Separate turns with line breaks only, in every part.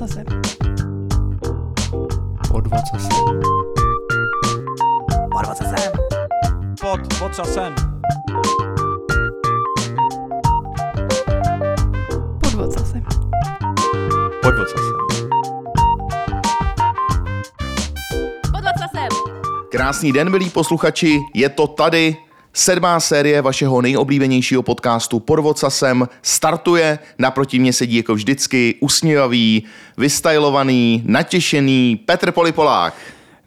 ocasem.
Pod vocasem.
Pod ocasem.
Pod vocasem.
Pod ocasem.
Pod vocasem.
Pod.
Krásný den, milí posluchači, je to tady. Sedmá série vašeho nejoblíbenějšího podcastu Pod vocasem startuje. Naproti mě sedí jako vždycky usměvavý, vystylovaný, natěšený Petr Polipolák.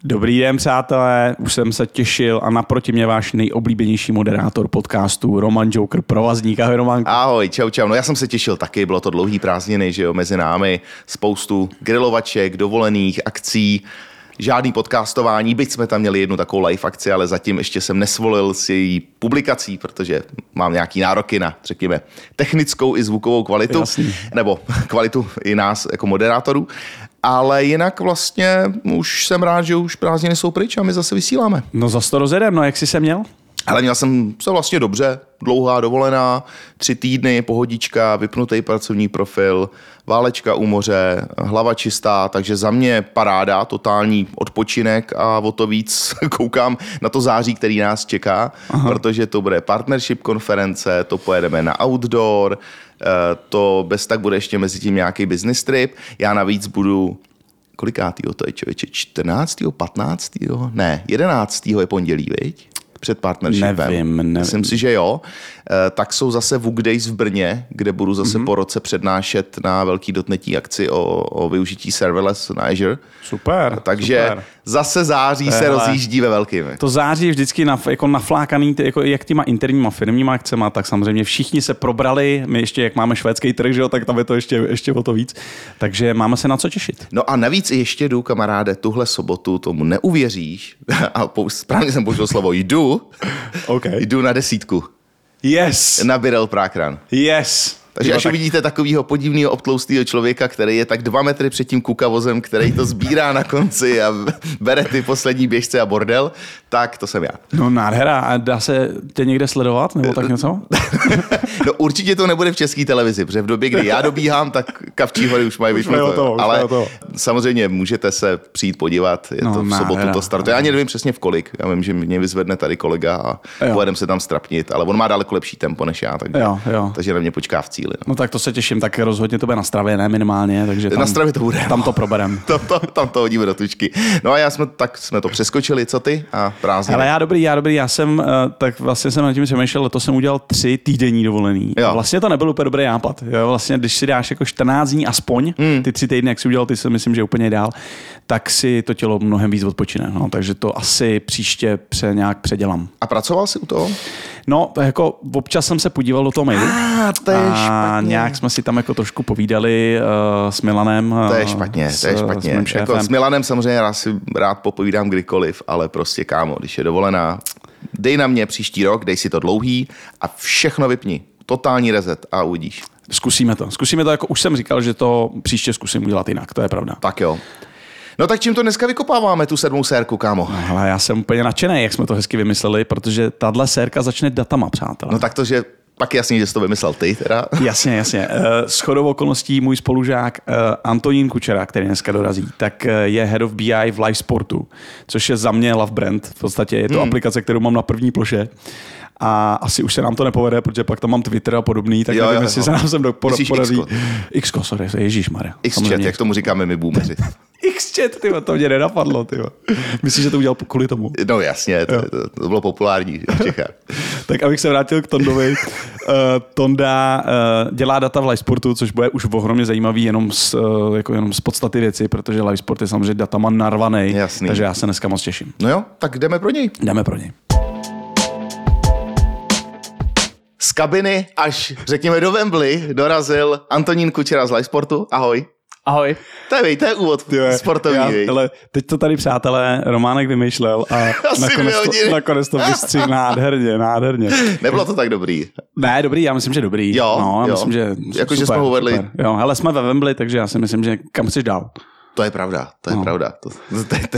Dobrý den, přátelé, už jsem se těšil a naproti mě váš nejoblíbenější moderátor podcastu Roman Joker, provazník. Ahoj Roman.
Ahoj, čau, čau. No já jsem se těšil taky, bylo to dlouhý prázdniny, že jo, mezi námi spoustu grilovaček, dovolených, akcí žádný podcastování, byť jsme tam měli jednu takovou live akci, ale zatím ještě jsem nesvolil s její publikací, protože mám nějaký nároky na, řekněme, technickou i zvukovou kvalitu,
Jasný.
nebo kvalitu i nás jako moderátorů. Ale jinak vlastně už jsem rád, že už prázdniny jsou pryč a my zase vysíláme.
No zase to rozjedem, no jak jsi se měl?
Ale měl jsem se vlastně dobře, dlouhá dovolená, tři týdny, pohodička, vypnutý pracovní profil, válečka u moře, hlava čistá, takže za mě paráda, totální odpočinek a o to víc koukám na to září, který nás čeká, Aha. protože to bude partnership konference, to pojedeme na outdoor, eh, to bez tak bude ještě mezi tím nějaký business trip. Já navíc budu kolikátýho to je člověče? 14. 15. Ne, 11. je pondělí, viď? Před partnershipem.
Nevím, nevím.
Myslím si, že jo. Eh, Tak jsou zase Wook Days v Brně, kde budu zase mm-hmm. po roce přednášet na velký dotnetí akci o, o využití serverless na Azure.
Super.
Takže
super.
zase září se
Hele.
rozjíždí ve velkým.
To září je vždycky na, jako naflákaný, jako jak těma interníma firmníma akcema, tak samozřejmě všichni se probrali, my ještě, jak máme švédský trh, že jo, tak tam je to ještě, ještě o to víc. Takže máme se na co těšit.
No a navíc ještě jdu, kamaráde, tuhle sobotu, tomu neuvěříš, a pou- správně jsem použil slovo jdu,
OK.
jdu na desítku,
Yes.
na Birel Prákran.
Yes.
Takže
Jo,
až
tak-
uvidíte takového podivného obtloustého člověka, který je tak dva metry před tím kukavozem, který to sbírá na konci a bere ty poslední běžce a bordel, tak to jsem já.
No nádhera, a dá se tě někde sledovat, nebo tak něco?
No určitě to nebude v české televizi, protože v době, kdy já dobíhám, tak Kavčí hory už mají vyšlo. Ale
hotovo.
samozřejmě můžete se přijít podívat, je
No,
to v sobotu
nádhera.
to startuje. Já ani nevím přesně v kolik, já vím, že mě vyzvedne tady kolega a
Jo.
pojedeme se tam strapnit, ale on má daleko lepší tempo než já, tak,
Jo, jo.
takže na mě počká v cíli. No.
No tak to se těším, tak rozhodně to bude na stravě, ne minimálně, takže tam,
Na stravě to bude.
tam to proberem.
Tam to, tam to hodíme do tučky. No a já jsme, tak jsme to přeskočili, co ty? A prázdniny.
Ale já dobrý, já dobrý, já jsem, eh, tak vlastně jsem nad tím přemýšlel, letos jsem udělal tři týdenní dovolený.
Jo.
A vlastně to nebyl úplně dobrý nápad. Jo? Vlastně, když si dáš jako 14 dní aspoň,
Hmm.
ty tři týdny, jak si udělal, ty si myslím, že úplně dál, tak si to tělo mnohem víc odpočine. No? Takže to asi příště pře, nějak předělám.
A pracoval jsi u toho?
No, jako občas jsem se podíval do toho mailu.
A to je
a
špatně.
nějak jsme si tam jako trošku povídali uh, s Milanem.
To je
eh,
špatně,
s,
to je
s
špatně.
mým
Jako s Milanem samozřejmě já si rád popovídám kdykoliv, ale prostě kámo, když je dovolená, dej na mě příští rok, dej si to dlouhý a všechno vypni. Totální reset a uvidíš.
Zkusíme to. Zkusíme to, jako už jsem říkal, že to příště zkusím udělat jinak, to je pravda.
Tak jo. No tak čím to dneska vykopáváme, tu sedmou sérku, kámo?
Ale já jsem úplně nadšený, jak jsme to hezky vymysleli, protože tahle sérka začne datama, přátelé.
No tak to, že pak jasně, že jsi to vymyslel ty teda.
Jasně, jasně. Eh, S chodou okolností můj spolužák eh, Antonín Kučera, který dneska dorazí, tak eh, je Head of BI v Live Sportu, což je za mě love brand. V podstatě je to hmm. aplikace, kterou mám na první ploše. A asi už se nám to nepovede, protože pak tam mám Twitter a podobný, tak
Jo,
nevím,
jo,
jestli
jo.
se nám sem do,
Myslíš
podaří.
Xko?
Sorry, Ježíš Maria.
X-chat, jak tomu říkáme my boomeři.
Xchat, ty to mě nenapadlo, ty Myslíš, že to udělal kvůli tomu?
No jasně, to, to, to bylo populární v Čechách.
Tak abych se vrátil k Tondovi. Uh, Tonda uh, dělá data v Livesportu, což bude už ohromně zajímavý jenom z, uh, jako jenom z podstaty věci, protože Livesport je samozřejmě datama narvaný. Takže já se dneska moc těším.
No jo, tak jdeme pro něj.
Jdeme pro něj.
Z kabiny až, řekněme, do Wembley dorazil Antonín Kučera z Live Sportu. Ahoj.
Ahoj.
To je, to je úvod sportovní.
já, ale teď to tady, přátelé, Románek vymýšlel a nakonec to, nakonec to vystřihl nádherně, nádherně.
Nebylo to tak dobrý.
Ne, dobrý, já myslím, že dobrý.
Jo,
no, já
jo.
myslím, že
Jako, že
super,
jsme ho vedli.
super. Jo, hele, jsme ve Wembley, takže já si myslím, že kam chceš dál.
To je pravda, to je
No.
pravda. To, to, to, to,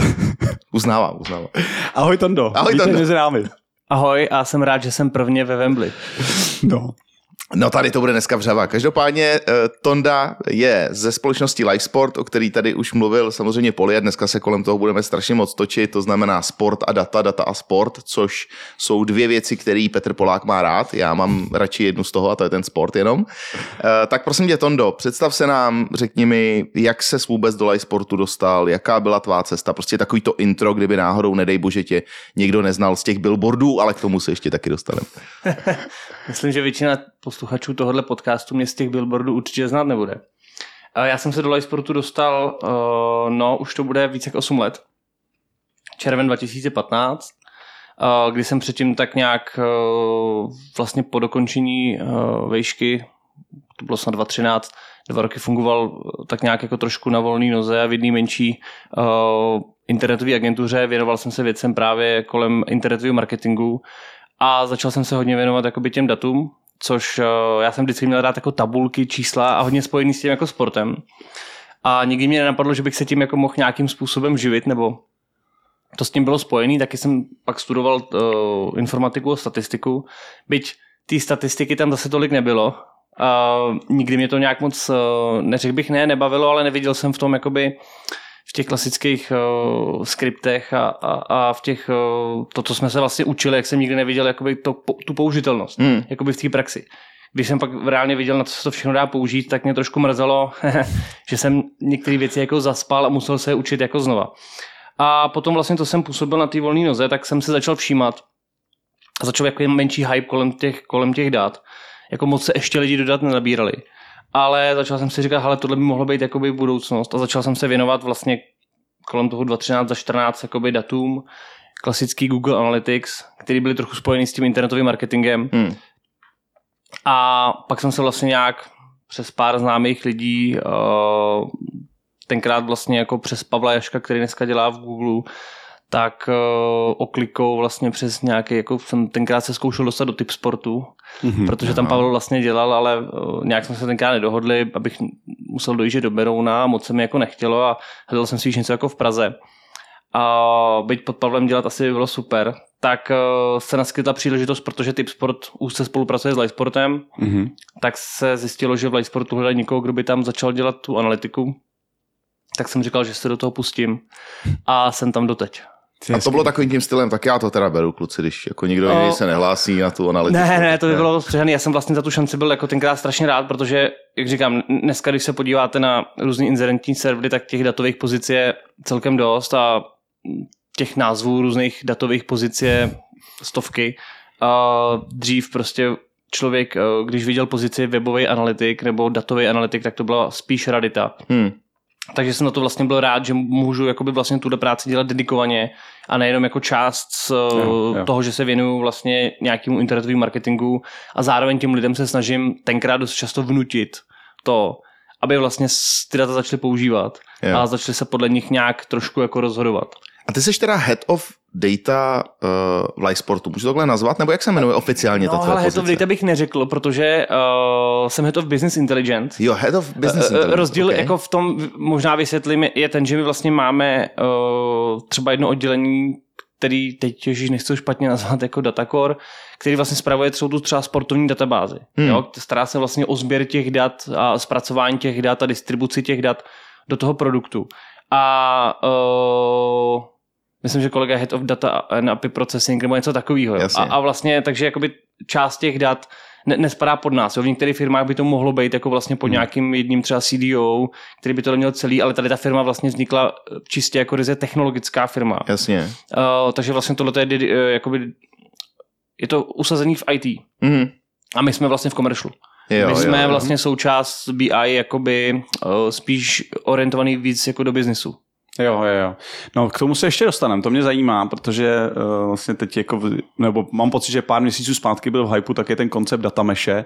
uznávám, uznávám.
Ahoj Tondo.
Ahoj,
Vítej
Tondo.
mezi námi.
Ahoj a jsem rád, že jsem prvně ve Wembley.
No.
No tady to bude dneska vřava. Každopádně eh, Tonda je ze společnosti Livesport, o který tady už mluvil samozřejmě Poliet. Dneska se kolem toho budeme strašně moc točit, to znamená sport a data, data a sport, což jsou dvě věci, které Petr Polák má rád. Já mám radši jednu z toho a to je ten sport jenom. Eh, Tak prosím tě, Tondo, představ se nám, řekni mi, jak se vůbec do Livesportu dostal, jaká byla tvá cesta, prostě takový to intro, kdyby náhodou, nedej bože, tě někdo neznal z těch billboardů, ale k tomu se ještě taky dostaneme.
Myslím, že většina posluchačů tohohle podcastu mě z těch billboardů určitě znát nebude. Já jsem se do live sportu dostal, uh, no už to bude více jak 8 let. Červen 2015, uh, kdy jsem předtím tak nějak uh, vlastně po dokončení vejšky, to bylo snad 2013, dva roky fungoval tak nějak jako trošku na volný noze a v jedné menší internetové agentuře. Věnoval jsem se věcem právě kolem internetového marketingu a začal jsem se hodně věnovat jakoby těm datům, což uh, já jsem vždycky měl rád jako tabulky, čísla a hodně spojený s tím jako sportem. A nikdy mě nenapadlo, že bych se tím jako mohl nějakým způsobem živit, nebo to s tím bylo spojený, taky jsem pak studoval uh, informatiku a statistiku, byť ty statistiky tam zase tolik nebylo. Uh, nikdy mě to nějak moc, uh, neřekl bych ne, nebavilo, ale neviděl jsem v tom jakoby v těch klasických uh, skriptech a, a, a v těch, uh, to, co jsme se vlastně učili, jak jsem nikdy neviděl jakoby to, tu použitelnost,
Hmm.
jakoby v té praxi. Když jsem pak reálně viděl, na co se to všechno dá použít, tak mě trošku mrzelo, že jsem některé věci jako zaspal a musel se je učit jako znova. A potom vlastně to jsem působil na té volné noze, tak jsem se začal všímat a začal jako menší hype kolem těch, kolem těch dat. Jako moc se ještě lidi do dat nenabírali. Ale začal jsem si říkat, hele, tohle by mohlo být jakoby budoucnost a začal jsem se věnovat vlastně kolem toho 2013 za 14 jakoby datům, klasický Google Analytics, který byly trochu spojený s tím internetovým marketingem.
Hmm.
A pak jsem se vlastně nějak přes pár známých lidí, uh, tenkrát vlastně jako přes Pavla Jaška, který dneska dělá v Google, tak uh, oklikou vlastně přes nějaký, jako jsem tenkrát se zkoušel dostat do typ sportu,
Mhm.
protože tam Pavel vlastně dělal, ale uh, nějak jsme se tenkrát nedohodli, abych musel dojíždět do Berouna a moc se mi jako nechtělo a hledal jsem si již něco jako v Praze. A být pod Pavlem dělat asi by bylo super. Tak uh, se naskytla příležitost, protože Typ Sport úzce spolupracuje s Livesportem,
Mhm.
tak se zjistilo, že v Livesportu hledají někoho, kdo by tam začal dělat tu analytiku. Tak jsem říkal, že se do toho pustím a jsem tam doteď.
A to bylo takovým tím stylem, tak já to teda beru, kluci, když jako nikdo
O-
jiný se nehlásí na tu analytiku.
Ne, ne, to by bylo střehaný. Já jsem vlastně za tu šanci byl jako tenkrát strašně rád, protože, jak říkám, dneska, když se podíváte na různý inzerentní servery, tak těch datových pozic je celkem dost a těch názvů různých datových pozic je stovky. A dřív prostě člověk, eh, když viděl pozici webový analytik nebo datový analytik, tak to byla spíš radita.
Hmm.
Takže jsem na to vlastně byl rád, že můžu jakoby vlastně tuhle práci dělat dedikovaně a nejenom jako část z
Jo,
jo,
jo.
toho, že se věnuju vlastně nějakému internetovému marketingu a zároveň těm lidem se snažím tenkrát dost často vnutit to, aby vlastně ty data začaly používat
Jo.
a začaly se podle nich nějak trošku jako rozhodovat.
A ty jsi teda head of data uh, v Livesportu, můžu to takhle nazvat? Nebo jak se jmenuje oficiálně ta
No,
tvoje
ale head of data bych neřekl, protože uh, jsem head of business intelligence.
Jo, head of business
Eh,
intelligence.
Rozdíl
okay.
jako v tom, možná vysvětlím, je- ten, že my vlastně máme uh, třeba jedno oddělení, který teď ježiš nechci špatně nazvat jako datacore, který vlastně spravuje celou tu třeba sportovní databázi.
Hmm.
Jo? Stará se vlastně o sběr těch dat a zpracování těch dat a distribuci těch dat do toho produktu. A uh, myslím, že kolega Head of Data and API Processing nebo něco takového. A, a vlastně, takže jakoby část těch dat ne, nespadá pod nás. Jo. V některých firmách by to mohlo být jako vlastně pod
Hmm.
nějakým jedním třeba CDO, který by to měl celý, ale tady ta firma vlastně vznikla čistě jako ryze technologická firma.
Jasně.
Uh, takže vlastně tohle je, eh, jakoby, je to usazený v IT.
Mhm.
A my jsme vlastně v commercialu.
Jo,
my jsme
jo.
vlastně součást BI jakoby uh, spíš orientovaný víc jako do biznisu.
Jo, jo, jo. No k tomu se ještě dostaneme, to mě zajímá, protože uh, vlastně teď jako, v- nebo mám pocit, že pár měsíců zpátky byl v hypeu taky ten koncept datameše,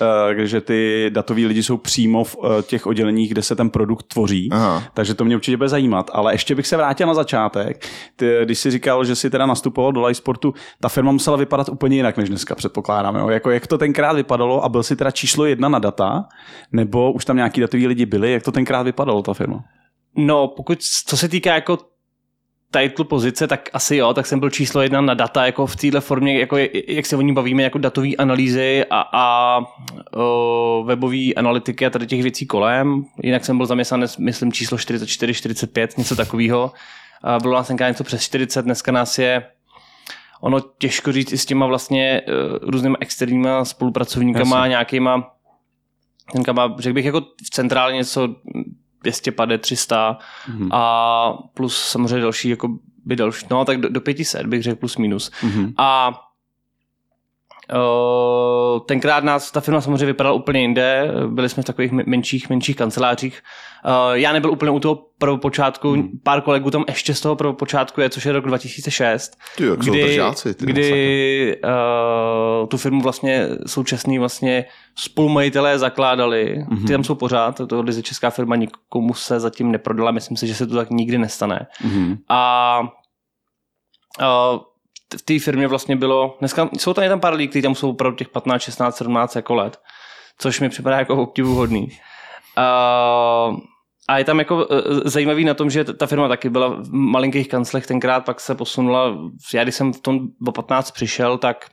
uh, kde ty datoví lidi jsou přímo v uh, těch odděleních, kde se ten produkt tvoří.
Aha.
Takže to mě určitě bude zajímat. Ale ještě bych se vrátil na začátek. Ty, když jsi říkal, že jsi teda nastupoval do Live Sportu, ta firma musela vypadat úplně jinak než dneska, předpokládám. Jo? Jako, jak to tenkrát vypadalo a byl jsi teda číslo jedna na data, nebo už tam nějaký datoví lidi byli, jak to tenkrát vypadalo, ta firma?
No, pokud, co se týká jako title pozice, tak asi jo, tak jsem byl číslo jedna na data, jako v téhle formě, jako je- jak se o ní bavíme, jako datové analýzy a, a o, webové analytiky a tady těch věcí kolem. Jinak jsem byl zaměstnanec, myslím, číslo 44, 45, něco takového. A bylo nás tenkrát něco přes 40, dneska nás je ono těžko říct i s těma vlastně uh, různýma externíma spolupracovníkama,
Jasně.
nějakýma, tenka má, řekl bych, jako v centrálně něco 250, 300
Mhm.
a plus samozřejmě další, jako by další, no tak do, do 500 bych řekl plus minus.
Mhm.
A tenkrát nás ta firma samozřejmě vypadala úplně jinde, byli jsme v takových men- menších, menších kancelářích. Uh, já nebyl úplně u toho prvopočátku,
Hmm.
pár kolegů tam ještě z toho prvopočátku je, což je rok 2006
Ty, jak jsou
kdy,
držáci. Ty,
kdy uh, tu firmu vlastně současný vlastně spolumajitelé zakládali.
Mhm.
Mm-hmm. Ty tam jsou pořád, to je česká firma, nikomu se zatím neprodala, myslím si, že se to tak nikdy nestane.
Mhm.
A uh, v té firmě vlastně bylo, dneska jsou tam, je tam pár lidí, kteří tam jsou opravdu těch 15, 16, 17 jako let, což mi připadá jako obdivuhodný. Uh, a je tam jako eh, zajímavý na tom, že ta firma taky byla v malinkých kanclech tenkrát, pak se posunula, já když jsem v tom do 15 přišel, tak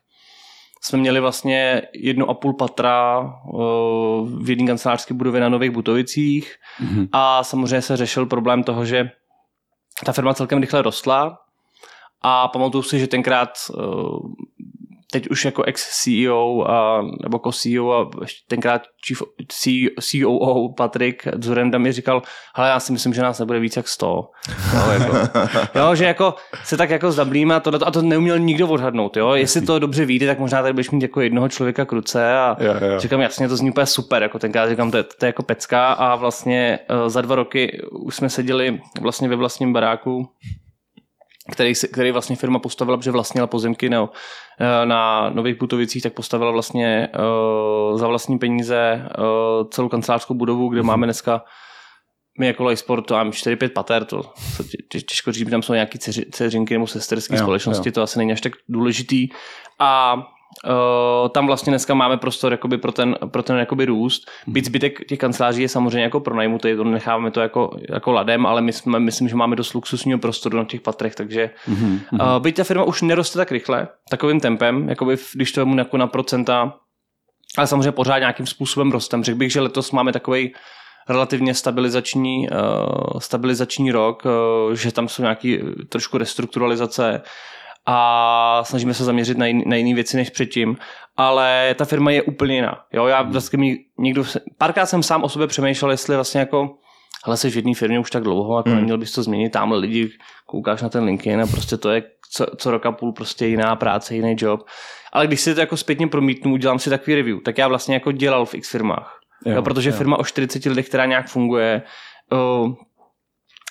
jsme měli vlastně jedno a půl patra eh, v jedné kancelářské budově na Nových Butovicích
Mhm.
a samozřejmě se řešil problém toho, že ta firma celkem rychle rostla a pamatuju si, že tenkrát eh, teď už jako ex-CEO a, nebo jako CEO a tenkrát chief, COO Patrik Zurenda mi říkal, hele já si myslím, že nás nebude víc jak 100. Jo, jako, jo že jako se tak jako zablíme a, tohleto, a to neuměl nikdo odhadnout. Jo? Jestli to dobře vyjde, tak možná tady budeš mít jako jednoho člověka k ruce a
Jo, jo.
říkám, jasně, to zní úplně super, jako tenkrát říkám, to je, to je jako pecka a vlastně uh, za dva roky už jsme seděli vlastně ve vlastním baráku, který, který vlastně firma postavila, protože vlastnila pozemky no, na Nových Butovicích, tak postavila vlastně uh, za vlastní peníze uh, celou kancelářskou budovu, kde máme dneska my jako Lifesport, to mám 4-5 pater, to těžko říct, tam jsou nějaké dceři- dceřinky nebo sesterské společnosti,
jo.
to asi není až tak důležitý. A uh, tam vlastně dneska máme prostor jakoby pro ten, pro ten jakoby růst. Byť zbytek těch kanceláří je samozřejmě jako pronajmutý, to necháváme to jako, jako ladem, ale my jsme, myslím, že máme dost luxusního prostoru na těch patrech, takže
Mhm.
uh, byť ta firma už neroste tak rychle, takovým tempem, jakoby když to vemu jako na procenta, ale samozřejmě pořád nějakým způsobem rostem. Řekl bych, že letos máme takový relativně stabilizační, uh, stabilizační rok, uh, že tam jsou nějaký eh, trošku restrukturalizace a snažíme se zaměřit na, jiný, na jiné věci než předtím, ale ta firma je úplně jiná. Jo, já vlastně mi někdo, se- párkrát jsem sám o sobě přemýšlel, jestli vlastně jako ale jsi v jedné firmě už tak dlouho, jako
Hmm.
neměl bys to změnit, tamhle lidi, koukáš na ten LinkedIn a prostě to je co, co roka půl prostě jiná práce, jiný job. Ale když si to jako zpětně promítnu, udělám si takový review, tak já vlastně jako dělal v X firmách. Jo, jo, protože jo. firma o 40 lidech, která nějak funguje, uh,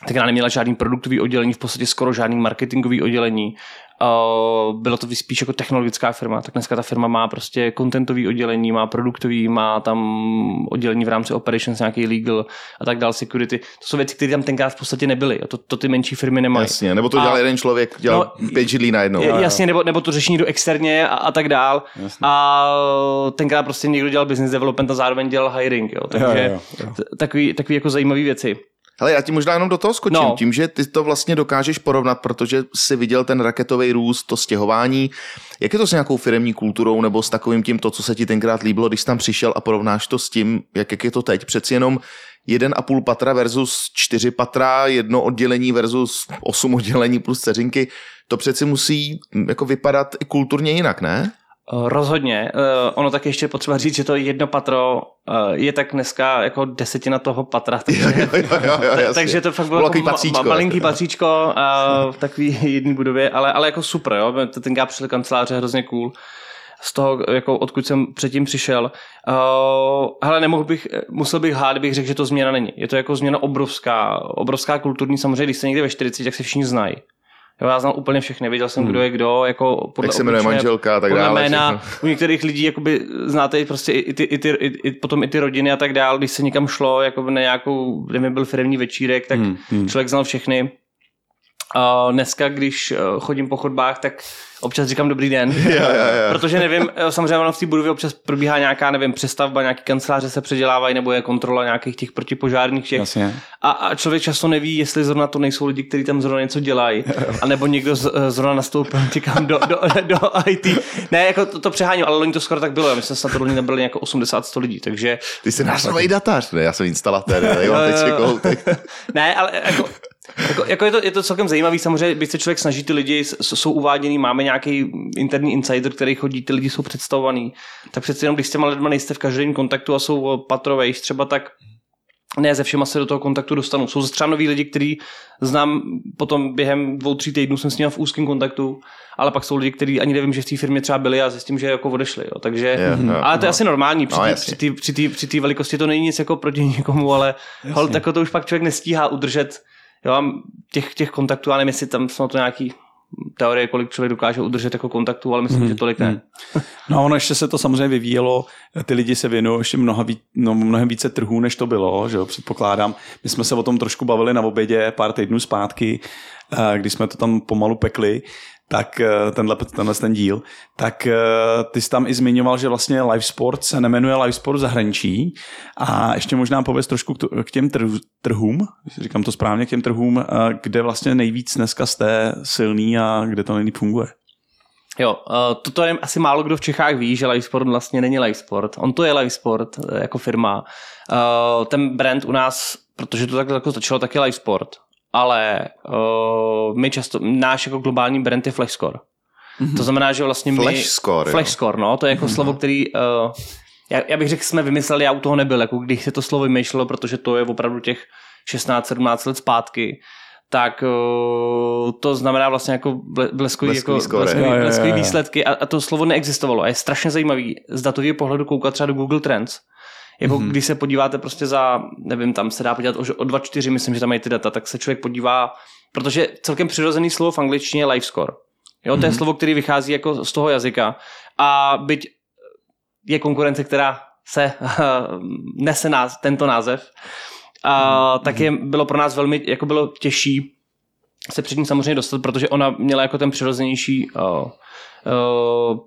tak já neměla žádný produktový oddělení, v podstatě skoro žádný marketingový oddělení. Uh, bylo to spíš jako technologická firma, tak dneska ta firma má prostě contentový oddělení, má produktový, má tam oddělení v rámci operations, nějaký legal a tak dále, security. To jsou věci, které tam tenkrát v podstatě nebyly. A to, to ty menší firmy nemají.
Jasně, nebo to dělal
A-
jeden člověk, dělal
No,
pět židlí najednou.
Je- Jasně, nebo, nebo to řeší někdo externě a, a tak dál.
Jasně.
A tenkrát prostě někdo dělal business development a zároveň dělal hiring. Jo. Takže
Jo, jo, jo.
takový, takový jako zajímavé věci.
Hele, já ti možná jenom do toho skočím,
No.
tím, že ty to vlastně dokážeš porovnat, protože jsi viděl ten raketový růst, to stěhování. Jak je to s nějakou firemní kulturou nebo s takovým tím, to, co se ti tenkrát líbilo, když jsi tam přišel a porovnáš to s tím, jak, jak je to teď? Přeci jenom jeden a půl patra versus čtyři patra, jedno oddělení versus osm oddělení plus ceřinky. To přeci musí jako vypadat i kulturně jinak, ne?
Eh, Rozhodně. Eh, Ono tak ještě potřeba říct, že to jedno patro eh, je tak dneska jako desetina toho patra. Takže,
jo, jo, jo, jasně.
takže to fakt bylo jako
patříčko,
ma- malinký
jako.
patříčko a v takový jedné budově, ale, ale jako super, jo. To Tenkrát přišel kanceláře hrozně cool z toho, jako odkud jsem předtím přišel. Uh, hele, nemohl bych, musel bych hádat, bych řekl, že to změna není. Je to jako změna obrovská, obrovská kulturní, samozřejmě, když jste někde ve 40, tak se všichni znají. Jo, já znám úplně všechny, věděl jsem, kdo je kdo, jako podle
Jak se jmenuje manželka a tak
podle
dále.
jména. U některých lidí jakoby znáte prostě i ty, i ty, i, i, potom i ty rodiny a tak dál. Když se někam šlo, jako na nějakou, nevím, byl firmní večírek, tak
Hmm, hmm.
člověk znal všechny. A dneska, když eh, chodím po chodbách, tak občas říkám dobrý den,
Jo, jo, jo.
protože nevím, eh, samozřejmě ono v té budově občas probíhá nějaká, nevím, přestavba, nějaký kanceláře se předělávají, nebo je kontrola nějakých těch protipožárních všech.
Jasně.
A, a člověk často neví, jestli zrovna to nejsou lidi, kteří tam zrovna něco dělají, anebo někdo z, eh, zrovna nastoupil někam do, do, do IT. Ne, jako to, to přeháním, ale loni to skoro tak bylo. My jsme snad to loni nebyli jako 80-100 lidí, takže
Ty jsi náš nový datář, ne? Já jsem instalatér, já mám teď kohoutek.
ne, ale jako, jako, jako je, to, je to celkem zajímavý, samozřejmě, když se člověk snaží, ty lidi jsou uváděný, máme nějaký interní insider, který chodí, ty lidi jsou představovaný, tak přece jenom, když s těma lidma nejste v každém kontaktu a jsou patrovejš třeba, tak ne ze všema se do toho kontaktu dostanu. Jsou třeba noví lidi, který znám potom během dvou, tří týdnů jsem s nimi v úzkém kontaktu, ale pak jsou lidi, kteří ani nevím, že v té firmě třeba byli a zjistím, že jako odešli. Jo. Takže,
Jo, jo,
ale to je
no.
asi normální. Při
No,
té při té- při velikosti to není nic jako proti nikomu, ale hol, jako to už pak člověk nestíhá udržet. Jo, těch, těch kontaktů, já nevím, jestli tam jsou na to nějaký teorie, kolik člověk dokáže udržet jako kontaktů, ale myslím, že tolik ne.
No ono ještě se to samozřejmě vyvíjelo, ty lidi se věnují ještě mnoha, ví- no, mnohem více trhů, než to bylo, že jo, předpokládám. My jsme se o tom trošku bavili na obědě pár týdnů zpátky, eh, když jsme to tam pomalu pekli, tak eh, tenhle, tenhle ten díl, tak eh, ty jsi tam i zmiňoval, že vlastně live sport se nemenuje live sport zahraničí a ještě možná pověz trošku k, těm trh- trhům, říkám to správně, k těm trhům, eh, kde vlastně nejvíc dneska jste silný a kde to nejlíp funguje.
Jo, toto je asi málo kdo v Čechách ví, že live sport vlastně není live sport. On to je live sport jako firma. Ten brand u nás, protože to takhle jako začalo, tak je live sport. Ale uh, my často, náš jako globální brand je Flashscore. Mm-hmm. To znamená, že vlastně my...
Flash score,
no, to je jako mm-hmm. slovo, který... Uh, já, já bych řekl, jsme vymysleli, já u toho nebyl, jako když se to slovo vymýšlelo, protože to je opravdu těch 16-17 let zpátky, tak uh, to znamená vlastně jako ble- bleskový,
Bleskový
jako,
score.
bleskový,
Jo, jo, jo,
bleskový
jo.
výsledky a, a to slovo neexistovalo. A je strašně zajímavý z datového pohledu koukat třeba do Google Trends. Jako mm-hmm. když se podíváte prostě za, nevím, tam se dá podívat o, o 2.4, myslím, že tam mají ty data, tak se člověk podívá, protože celkem přirozený slovo v angličtině je live score. Jo, to je slovo, který vychází jako z toho jazyka. A byť je konkurence, která se nese náz, tento název, a tak je, bylo pro nás velmi, jako bylo těžší se před ní samozřejmě dostat, protože ona měla jako ten přirozenější uh, uh,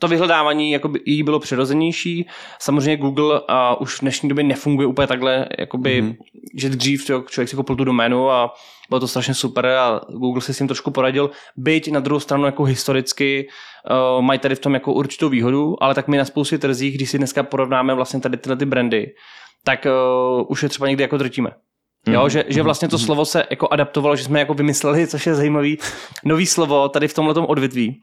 to vyhledávání jako by jí bylo přirozenější. Samozřejmě Google uh, už v dnešní době nefunguje úplně takhle, jakoby, mm-hmm. že dřív to, člověk si koupil tu doménu a bylo to strašně super a Google si s tím trošku poradil. Byť na druhou stranu jako historicky uh, mají tady v tom jako určitou výhodu, ale tak my na spoustě trzích, když si dneska porovnáme vlastně tady tyhle ty brandy, tak uh, už je třeba někdy jako drtíme. Jo, že, že vlastně to slovo se jako adaptovalo, že jsme jako vymysleli, což je zajímavý, nový slovo tady v tomhle odvětví.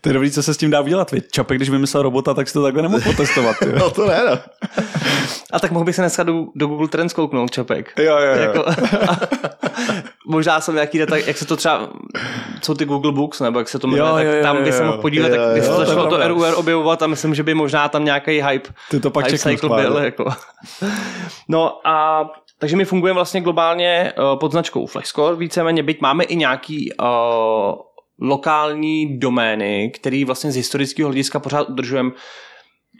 To je dobrý, co se s tím dá udělat. Viď? Čapek, když vymyslel robota, tak si to takhle nemohl potestovat. Jo,
No to ne, no.
A tak mohl bych se dneska do, do Google Trends kouknout, Čapek.
jo, jo. jo.
Jako, možná jsou nějaký data, jak se to třeba, jsou ty Google Books, nebo jak se to jmenuje,
Jo, jo,
tak
jo,
tam by se mohl podívat,
Jo,
tak by se
jo,
to
začalo to. RUR objevovat a myslím, že by možná tam nějaký hype,
Ty to pak
hype cycle byl. Jako. No a takže my fungujeme vlastně globálně uh, pod značkou Flexcore, víceméně, byť máme i nějaký uh, lokální domény, který vlastně z historického hlediska pořád udržujeme.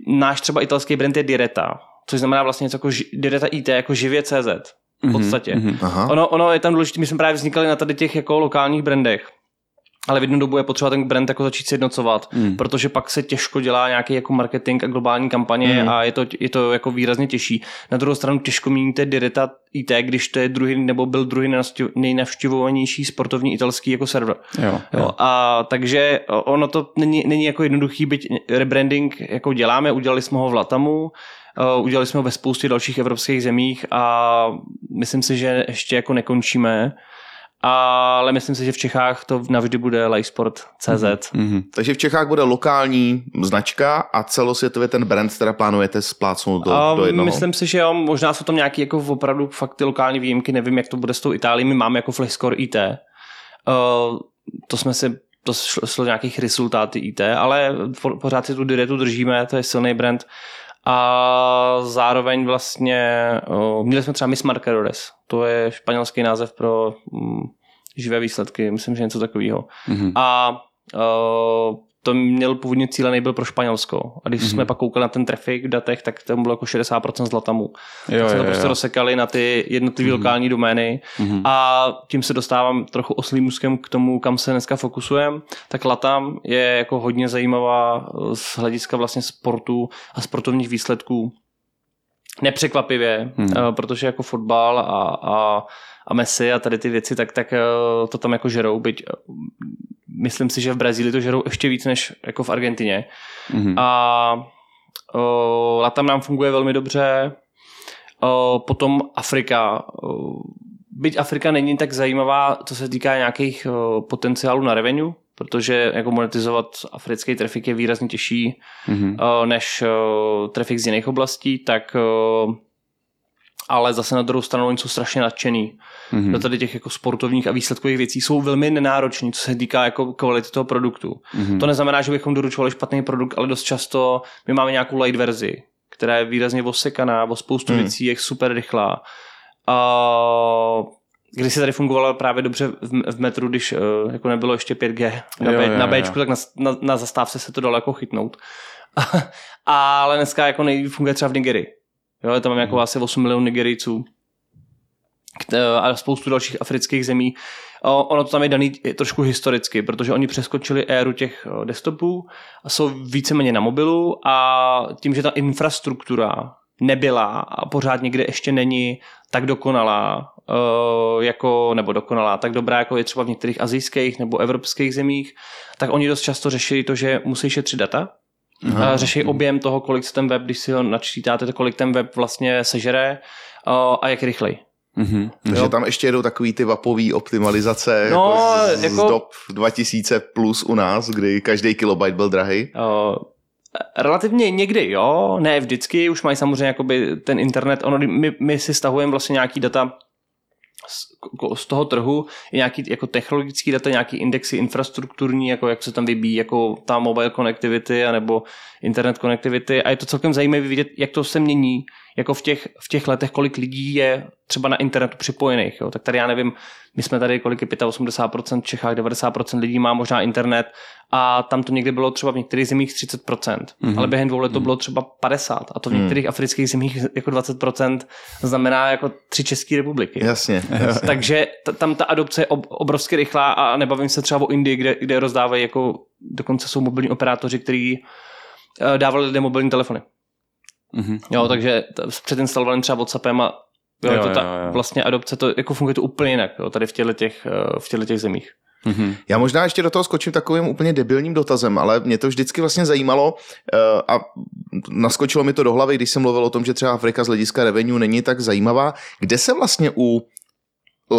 Náš třeba italský brand je Direta, což znamená vlastně něco jako Direta IT, jako živě.cz v podstatě.
mhm.
Aha.
Ono, ono je tam důležité, my jsme právě vznikali na tady těch jako lokálních brandech. Ale v jednu dobu je potřeba ten brand jako začít sjednocovat,
Mm.
protože pak se těžko dělá nějaký jako marketing a globální kampaně
Mm.
a je to, je to jako výrazně těžší. Na druhou stranu těžko měníte Direta IT, když to je druhý nebo byl druhý nejnavštěv- nejnavštěvovanější sportovní italský jako server.
Jo,
Jo, a takže ono to není, není jako jednoduchý, byť rebranding jako děláme, udělali jsme ho v Latamu, udělali jsme ho ve spoustě dalších evropských zemích a myslím si, že ještě jako nekončíme, ale myslím si, že v Čechách to navždy bude livesport.cz.
Mhm.
Takže v Čechách bude lokální značka a celosvětově ten brand teda plánujete splácnout do,
A
do jednoho.
myslím si, že jo, možná jsou tam nějaké jako opravdu fakt ty lokální výjimky, nevím, jak to bude s tou Itálií, my máme jako Flexcore IT. Uh, to jsme si to šlo, šlo nějakých rezultáty IT, ale po- pořád si tu diretu držíme, to je silný brand. A zároveň vlastně uh, měli jsme třeba Miss Markerodres, to je španělský název pro um, živé výsledky, myslím, že něco takového.
Mhm.
A uh, to měl původně cílený byl pro Španělsko. A když mm-hmm. jsme pak koukali na ten trafik v datech, tak tam bylo jako 60% zlatamu.
Jo,
tak jsme
jo,
to prostě
jo.
rozsekali na ty jednotlivé mm-hmm. lokální domény mm-hmm. a tím se dostávám trochu oslým úzkem k tomu, kam se dneska fokusujeme. Tak Latam je jako hodně zajímavá eh, z hlediska vlastně sportu a sportovních výsledků. Nepřekvapivě,
Hmm.
mm. protože jako fotbal a, a, a Messi a tady ty věci, tak, tak eh, to tam jako žerou, byť eh, myslím si, že v Brazílii to žerou ještě víc než jako v Argentině.
Mhm.
A o, Latam nám funguje velmi dobře. O, potom Afrika. O, byť Afrika není tak zajímavá, co se týká nějakých o, potenciálů na revenue, protože jako monetizovat africký trafik je výrazně těžší
Mhm.
o, než trafik z jiných oblastí, tak ale zase na druhou stranu oni jsou strašně nadšený
Mhm.
do tady těch jako sportovních a výsledkových věcí jsou velmi nenároční, co se týká jako kvality toho produktu.
Mhm.
To neznamená, že bychom doručovali špatný produkt, ale dost často my máme nějakou light verzi, která je výrazně osekaná, o spoustu
Hmm.
věcí, je super rychlá. A když si tady fungovala právě dobře v, v metru, když uh, jako nebylo ještě 5G na,
Jo,
B,
jo,
na
jo.
Bčku, tak na, na, na zastávce se to dalo jako chytnout. ale dneska jako nejvíc funguje třeba v Nigerii. Jo, tam mám jako asi 8 milionů Nigerijců Kte- a spoustu dalších afrických zemí. Ono to tam je daný trošku historicky, protože oni přeskočili éru těch o, desktopů a jsou víceméně na mobilu a tím, že ta infrastruktura nebyla a pořád někde ještě není tak dokonalá, o, jako, nebo dokonalá, tak dobrá, jako je třeba v některých azijských nebo evropských zemích, tak oni dost často řešili to, že musí šetřit data, a řeší objem toho, kolik se ten web, když si ho načítáte, kolik ten web vlastně sežere a jak rychlej.
Mhm.
Takže tam ještě jedou takový ty vapový optimalizace
No,
jako z,
jako-
z dob 2000 plus u nás, kdy každý kilobyte byl drahý.
Uh, relativně někdy, jo, ne vždycky, už mají samozřejmě jakoby ten internet, ono, my, my si stahujeme vlastně nějaký data z, toho trhu, i nějaký jako technologický data, nějaký indexy infrastrukturní, jako jak se tam vybíjí, jako ta mobile connectivity, anebo internet connectivity. A je to celkem zajímavé vidět, jak to se mění, jako v těch, v těch letech, kolik lidí je třeba na internetu připojených. Jo. Tak tady já nevím, my jsme tady, kolik je 85%, v Čechách 90% lidí má možná internet a tam to někdy bylo třeba v některých zemích 30%, mm-hmm. ale během dvou let to bylo třeba 50% a to v některých afrických zemích jako 20% znamená jako tři České republiky.
Jasně. jasně.
Takže t- tam ta adopce je ob- obrovsky rychlá a nebavím se třeba o Indii, kde, kde rozdávají jako, dokonce jsou mobilní operátoři, kteří eh, dávali lidem mobilní telefony.
Mhm.
Jo, takže t- s předinstalovaným třeba WhatsAppem a jo,
Jo,
to ta,
jo, jo.
vlastně adopce, to jako funguje to úplně jinak, jo, tady v těchto těch, eh, v těchto těch zemích.
Mhm.
Já možná ještě do toho skočím takovým úplně debilním dotazem, ale mě to vždycky vlastně zajímalo eh, a naskočilo mi to do hlavy, když jsem mluvil o tom, že třeba Afrika z hlediska revenue není tak zajímavá. Kde se vlastně u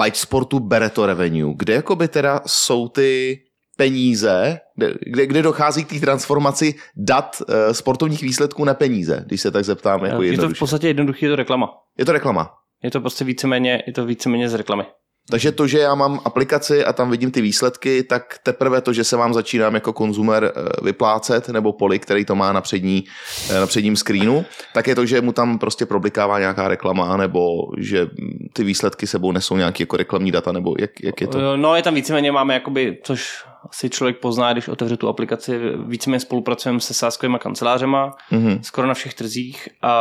light sportu bere to revenue? Kde jakoby teda jsou ty peníze, kde, kde, dochází k té transformaci dat eh, sportovních výsledků na peníze, když se tak zeptám jako
je to v podstatě jednoduché, je to reklama.
Je to reklama.
Je to prostě víceméně, je to víceméně z reklamy.
Takže to, že já mám aplikaci a tam vidím ty výsledky, tak teprve to, že se vám začínám jako konzumer eh, vyplácet, nebo poli, který to má na, přední, eh, na předním screenu, tak je to, že mu tam prostě problikává nějaká reklama, nebo že mm, ty výsledky sebou nesou nějaké jako reklamní data, nebo jak, jak je to?
No, je tam víceméně máme, jakoby, což asi člověk pozná, když otevře tu aplikaci, víceméně spolupracujeme se sáskovými kancelářema,
Mhm,
skoro na všech trzích, a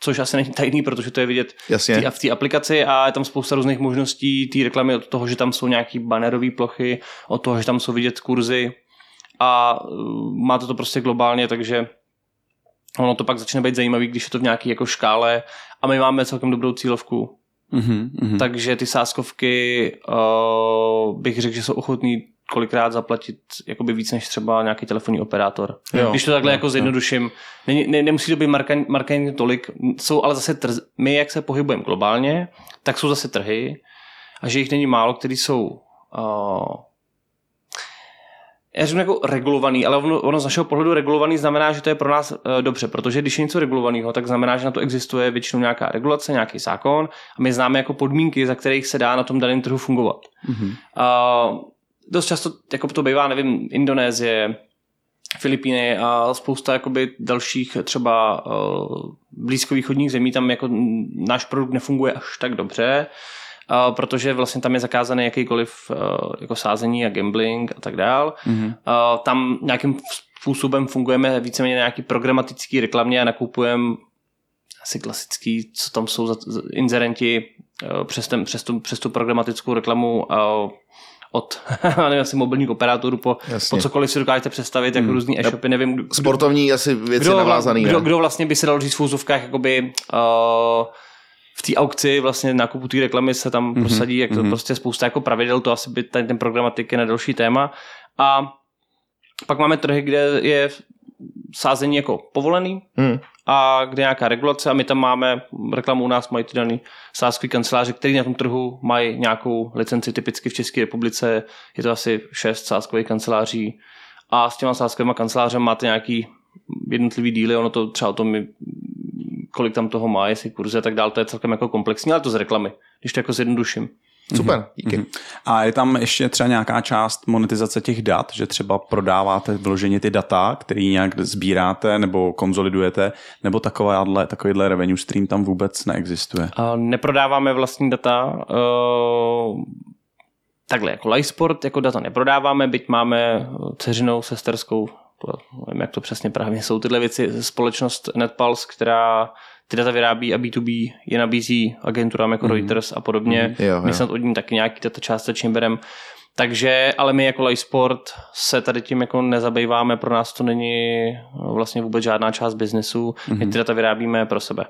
což asi není tajný, protože to je vidět
jasně.
v té- v té aplikaci a je tam spousta různých možností té reklamy od toho, že tam jsou nějaký bannerové plochy, od toho, že tam jsou vidět kurzy a uh, má to to prostě globálně, takže ono to pak začne být zajímavý, když je to v nějaké jako škále a my máme celkem dobrou cílovku,
Mhm. Mhm.
takže ty sáskovky uh, bych řekl, že jsou ochotní kolikrát zaplatit jakoby víc než třeba nějaký telefonní operátor.
Jo,
Když to takhle
jo,
jako zjednoduším, není, ne, nemusí to být marketing, marketing tolik, jsou ale zase trz, my, jak se pohybujeme globálně, tak jsou zase trhy a že jich není málo, který jsou uh, já řeknu jako regulovaný, ale ono, ono z našeho pohledu regulovaný znamená, že to je pro nás uh, dobře, protože když je něco regulovaného, tak znamená, že na to existuje většinou nějaká regulace, nějaký zákon a my známe jako podmínky, za kterých se dá na tom daném trhu fungovat.
Mhm.
Uh, dost často jako to bývá, nevím, Indonésie, Filipíny a spousta jakoby dalších třeba uh, blízkovýchodních zemí, tam jako náš produkt nefunguje až tak dobře. Uh, protože vlastně tam je zakázaný jakýkoliv uh, jako sázení a gambling a tak dál. Mm-hmm. Uh, tam nějakým způsobem fungujeme víceméně na nějaký programatický reklamě a nakupujeme asi klasický, co tam jsou za, za inzerenti uh, přes, ten, přes, tu, přes tu programatickou reklamu uh, od nevím, asi mobilních operátorů po, po cokoliv si dokážete představit, jako hmm. různý e-shopy, nevím. Kdo,
Sportovní asi věci
kdo,
navázaný.
Kdo, kdo, vlastně by se dal říct v úzovkách, jakoby uh, v té aukci vlastně nákupu té reklamy se tam mm-hmm. prosadí, jak to mm-hmm. prostě spousta jako pravidel, to asi by ten, ten programatik je na další téma. A pak máme trhy, kde je sázení jako povolený mm. a kde je nějaká regulace a my tam máme, reklamu u nás mají ty daný sázkový kanceláře, který na tom trhu mají nějakou licenci, typicky v České republice je to asi šest sázkových kanceláří a s těma sázkovými kancelářem máte nějaký jednotlivý díly, ono to třeba o tom, kolik tam toho má, jestli kurzy a tak dále, to je celkem jako komplexní, ale to z reklamy, když to jako zjednoduším.
Super, mhm, díky. Mm-hmm.
A je tam ještě třeba nějaká část monetizace těch dat, že třeba prodáváte vloženě ty data, který nějak sbíráte nebo konzolidujete, nebo takováhle, takovýhle revenue stream tam vůbec neexistuje?
A neprodáváme vlastní data. Uh, takhle, jako Livesport jako data neprodáváme, byť máme ceřinou sesterskou nevím, jak to přesně právě jsou tyhle věci, společnost NetPulse, která ty data vyrábí a B2B je nabízí agenturám jako mm. Reuters a podobně. Mm. Jo, jo. My snad od ní taky nějaký data částečně bereme. Takže, ale my jako Sport se tady tím jako nezabýváme, pro nás to není vlastně vůbec žádná část biznesu, mm-hmm. my ty data vyrábíme pro sebe.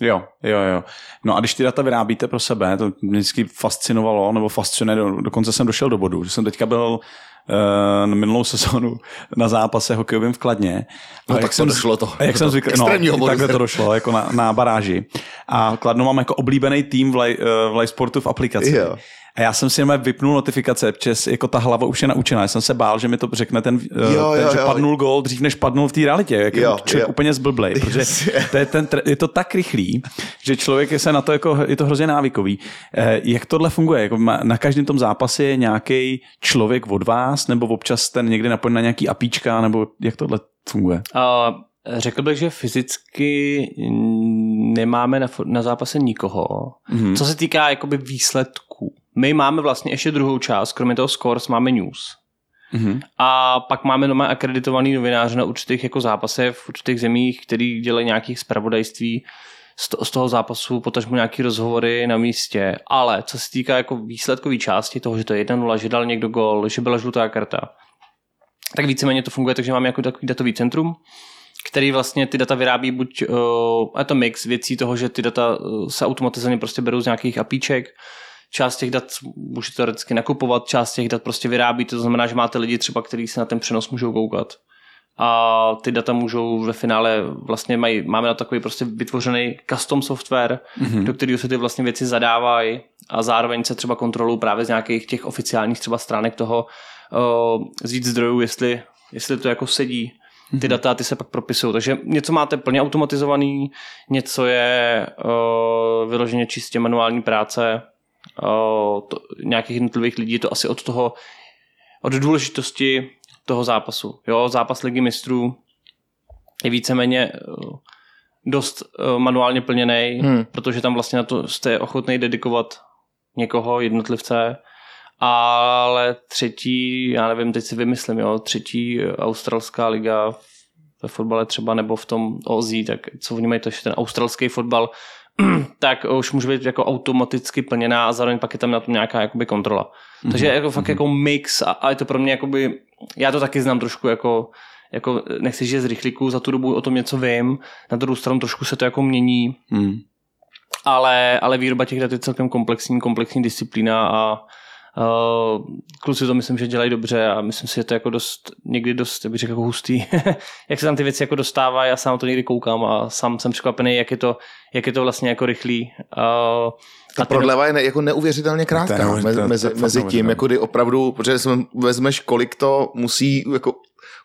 Jo, jo, jo. No a když ty data vyrábíte pro sebe, to mě vždycky fascinovalo, nebo fascinuje, do, dokonce jsem došel do bodu, že jsem teďka byl uh, minulou sezonu na zápase hokejovým v Kladně.
No a tak jsem, došlo to.
A jak jsem zvyklý, no, takhle to došlo, jako na, na baráži. A Kladno mám jako oblíbený tým v, live, uh, v live sportu v aplikaci. Jo. A já jsem si jenom vypnul notifikace, protože jako ta hlava už je naučená. Já jsem se bál, že mi to řekne ten, eh, jo, ten jo, že jo. padnul gol dřív, než padnul v té realitě. Jak jo, je člověk jo. úplně zblblej, protože to je, ten, je to tak rychlý, že člověk je se na to jako, je to hrozně návykový. Eh, jak tohle funguje? Jako na každém tom zápase je nějaký člověk od vás, nebo občas ten někdy napojen na nějaký apíčka, nebo jak tohle funguje?
Uh, řekl bych, že fyzicky nemáme na, na zápase nikoho. Mm-hmm. Co se týká jakoby výsledků my máme vlastně ještě druhou část, kromě toho scores máme news. Mm-hmm. A pak máme nové akreditovaný novináře na určitých jako zápasech v určitých zemích, který dělají nějakých zpravodajství z toho zápasu, potažmo nějaký rozhovory na místě. Ale co se týká jako výsledkové části toho, že to je 1-0, že dal někdo gol, že byla žlutá karta, tak víceméně to funguje, takže máme jako takový datový centrum, který vlastně ty data vyrábí buď, uh, je to mix věcí toho, že ty data uh, se automatizovaně prostě berou z nějakých apíček, část těch dat můžete teoreticky nakupovat, část těch dat prostě vyrábí, to znamená, že máte lidi třeba, kteří se na ten přenos můžou koukat. A ty data můžou ve finále vlastně mají, máme na takový prostě vytvořený custom software, mm-hmm. do kterého se ty vlastně věci zadávají a zároveň se třeba kontrolují právě z nějakých těch oficiálních třeba stránek toho uh, z víc zdrojů, jestli, jestli to jako sedí ty mm-hmm. data ty se pak propisují. Takže něco máte plně automatizovaný, něco je uh, vyloženě čistě manuální práce to, nějakých jednotlivých lidí, je to asi od toho, od důležitosti toho zápasu. Jo, zápas ligy mistrů je víceméně dost manuálně plněný, hmm. protože tam vlastně na to jste ochotný dedikovat někoho, jednotlivce, ale třetí, já nevím, teď si vymyslím, jo, třetí australská liga ve fotbale třeba nebo v tom Ozí, tak co oni mají, to je ten australský fotbal, tak už může být jako automaticky plněná a zároveň pak je tam na tom nějaká jakoby kontrola. Mm-hmm. Takže je jako fakt mm-hmm. jako mix a, a, je to pro mě jakoby, já to taky znám trošku jako, jako nechci žít z rychlíku, za tu dobu o tom něco vím, na druhou stranu trošku se to jako mění, mm. ale, ale výroba těch dat je celkem komplexní, komplexní disciplína a kluci to myslím, že dělají dobře a myslím si, že to je jako dost, někdy dost, bych řekl, jako hustý, jak se tam ty věci jako dostávají, já sám to někdy koukám a sám jsem překvapený, jak je to, jak je to vlastně jako rychlý. Uh,
ta prodleva je ne, jako neuvěřitelně krátká mezi, mezi, mezi tím, jako kdy opravdu, protože vezmeš, kolik to musí jako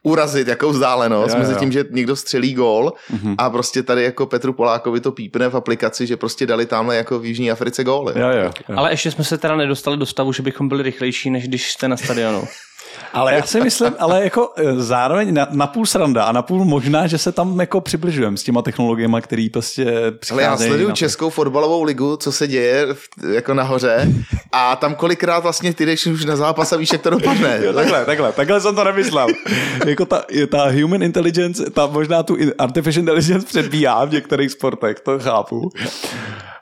urazit, jakou vzdálenost, jo, mezi tím, že někdo střelí gól mm-hmm. a prostě tady jako Petru Polákovi to pípne v aplikaci, že prostě dali tamhle jako v Jižní Africe góly.
Jo, jo,
jo. Ale ještě jsme se teda nedostali do stavu, že bychom byli rychlejší, než když jste na stadionu.
Ale já si myslím, ale jako eh, zároveň na, na půl sranda a na půl možná, že se tam jako přibližujeme s těma technologiemi, který prostě
Ale
přicházejí.
já sleduju
na-
Českou fotbalovou ligu, co se děje v- jako nahoře a tam kolikrát vlastně ty jdeš už na zápas a víš, jak to dopadne.
Jo, takhle, takhle, takhle jsem to nemyslel. jako ta, ta human intelligence, ta možná tu artificial intelligence předbíhá v některých sportech, to chápu.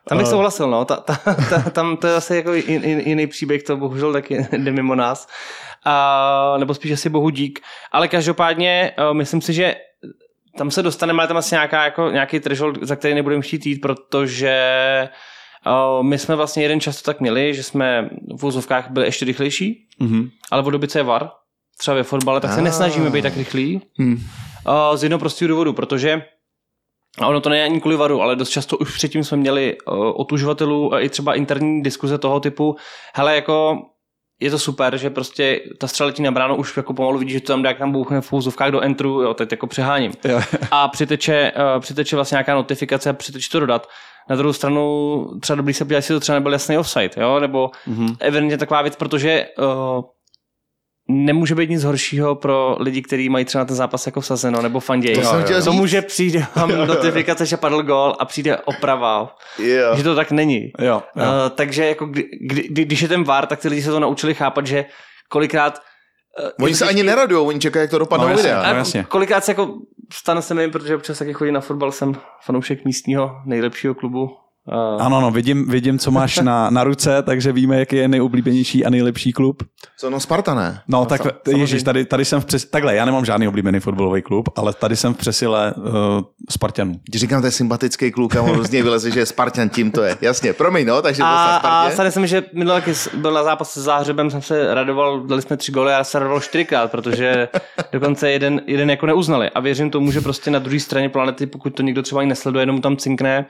Tam bych souhlasil, no. Ta, ta, ta, tam to je zase jako jin, jin, jiný příběh, to bohužel taky jde mimo nás. A, nebo spíš asi bohu dík. Ale každopádně uh, myslím si, že tam se dostaneme, ale tam asi nějaká, jako, nějaký threshold, za který nebudeme chtít jít, protože uh, my jsme vlastně jeden čas to tak měli, že jsme v úzovkách byli ještě rychlejší,
Mhm.
ale od doby, co je VAR, třeba ve fotbale, tak se
Ah.
nesnažíme být tak rychlí.
Hmm.
Uh, z jednoho prostého důvodu, protože a ono to není ani kvůli varu, ale dost často už předtím jsme měli uh, od uživatelů a i třeba interní diskuze toho typu, hele, jako je to super, že prostě ta střela letí na bránu, už jako pomalu vidíš, že to tam jak tam bouchne v úzovkách do entru, jo, teď jako přeháním.
Jo.
A přiteče, uh, přiteče vlastně nějaká notifikace a přiteče to dodat. Na druhou stranu třeba dobrý se podívat, jestli to třeba nebyl jasný offside, jo, nebo
Mhm.
evidentně taková věc, protože uh, nemůže být nic horšího pro lidi, kteří mají třeba na ten zápas jako vsazeno nebo fanděj.
To jsem chtěl
To může přijde vám notifikace, že padl gol a přijde oprava.
Jo.
Že to tak není.
Jo, jo.
Uh, takže jako kdy, kdy, kdy, když je ten VAR, tak ty lidi se to naučili chápat, že kolikrát uh,
Oni se ani neradujou, oni čekají, jak to dopadne
No,
videa.
no, jasně.
Kolikrát se jako stane se mi, protože občas taky chodím na fotbal, jsem fanoušek místního nejlepšího klubu. Uh,
Ano, no, vidím, vidím, co máš na, na ruce, takže víme, jaký je nejoblíbenější a nejlepší klub.
Co no Sparta ne?
No, tak
sam-
ježíš,
samozřejmě.
tady, tady jsem v přes... Takhle, já nemám žádný oblíbený fotbalový klub, ale tady jsem v přesile uh, Spartanů.
Když říkám, to je sympatický kluk a on z něj vyleze, že je Spartan, tím to je. Jasně, promiň, no, takže to
A,
na
a se mi, že minulý byl na zápas se Záhřebem, jsem se radoval, dali jsme tři góly a já se radoval čtyřikrát, protože dokonce jeden, jeden jako neuznali. A věřím tomu, že prostě na druhé straně planety, pokud to někdo třeba ani nesleduje, jenom mu tam cinkne,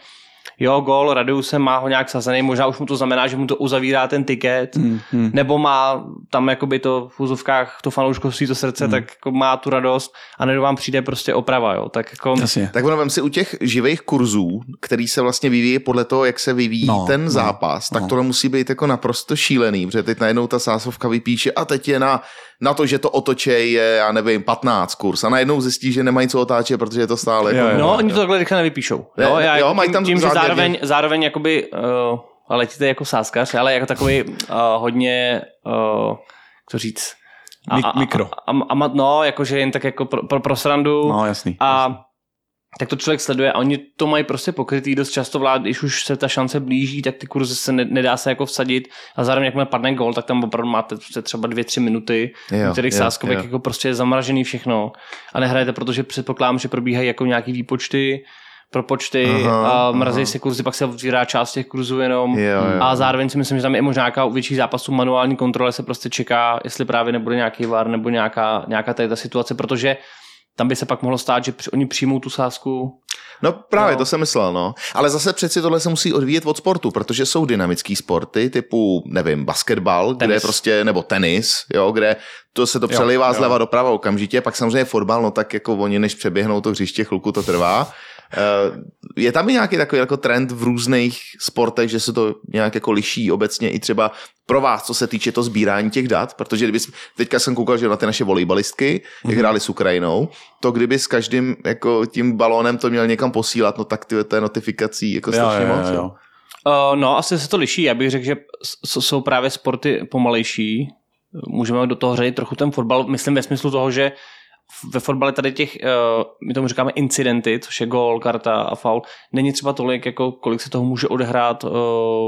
jo, gól, raduju se, má ho nějak sazený, možná už mu to znamená, že mu to uzavírá ten tiket,
Hmm, hmm.
nebo má tam jakoby to v úzovkách to fanouškovství, to srdce, tak jako má tu radost a nedo vám přijde prostě oprava, jo. Tak jako,
Jasně.
Tak ono, vem si u těch živých kurzů, který se vlastně vyvíjí podle toho, jak se vyvíjí
No,
no, ten
no,
zápas, tak
no.
tohle musí být jako naprosto šílený, protože teď najednou ta sásovka vypíše a teď je na, na to, že to otočej je, já nevím, 15 kurz a najednou zjistí, že nemají co otáčet, protože je to stále
Jo,
jako.
No, oni to takhle rychle nevypíšou.
Ne,
jo, já,
jo,
tím,
mají tam
tím, že zároveň, zároveň jakoby, uh, ale letíte jako sáskař, ale jako takový uh, hodně, uh, co říct,
Mik- mikro.
A, a, a, no, jakože jen tak jako pro, pro, pro srandu.
No, jasný.
A tak to člověk sleduje a oni to mají prostě pokrytý dost často vlád, když už se ta šance blíží, tak ty kurzy se ne, nedá se jako vsadit a zároveň jakmile padne gol, tak tam opravdu máte prostě třeba dvě, tři minuty,
Jo,
kterých
jo,
sáskovek
jo.
jako prostě je zamražený všechno a nehrajete, protože předpokládám, že probíhají jako nějaký výpočty, propočty
Aha,
a mrazí
aha.
se kurzy, pak se otvírá část těch kurzů jenom
Jo, jo.
a zároveň si myslím, že tam je možná nějaká u větších zápasů manuální kontrole se prostě čeká, jestli právě nebude nějaký VAR nebo nějaká, nějaká tady ta situace, protože tam by se pak mohlo stát, že oni přijmou tu sázku.
No právě,
No.
to jsem myslel, no. Ale zase přeci tohle se musí odvíjet od sportu, protože jsou dynamický sporty typu, nevím, basketbal, tenis. kde prostě, nebo tenis, jo, kde to se to přelivá
jo.
zleva doprava okamžitě, pak samozřejmě fotbal, no tak jako oni, než přeběhnou to hřiště, chvilku to trvá. Eh, Je tam i nějaký takový jako trend v různých sportech, že se to nějak jako liší obecně i třeba pro vás, co se týče to sbírání těch dat, protože kdyby, teďka jsem koukal, že na ty naše volejbalistky, jak hráli s Ukrajinou, to kdyby s každým jako tím balónem to měl někam posílat, no tak ty, to je notifikací jako strašně moc. jo.
Uh, no, asi se to liší. Já bych řekl, že jsou právě sporty pomalejší. Můžeme do toho řadit trochu ten fotbal. Myslím ve smyslu toho, že ve fotbale tady těch, uh, my tomu říkáme incidenty, což je gól, karta a faul, není třeba tolik, jako kolik se toho může odehrát uh,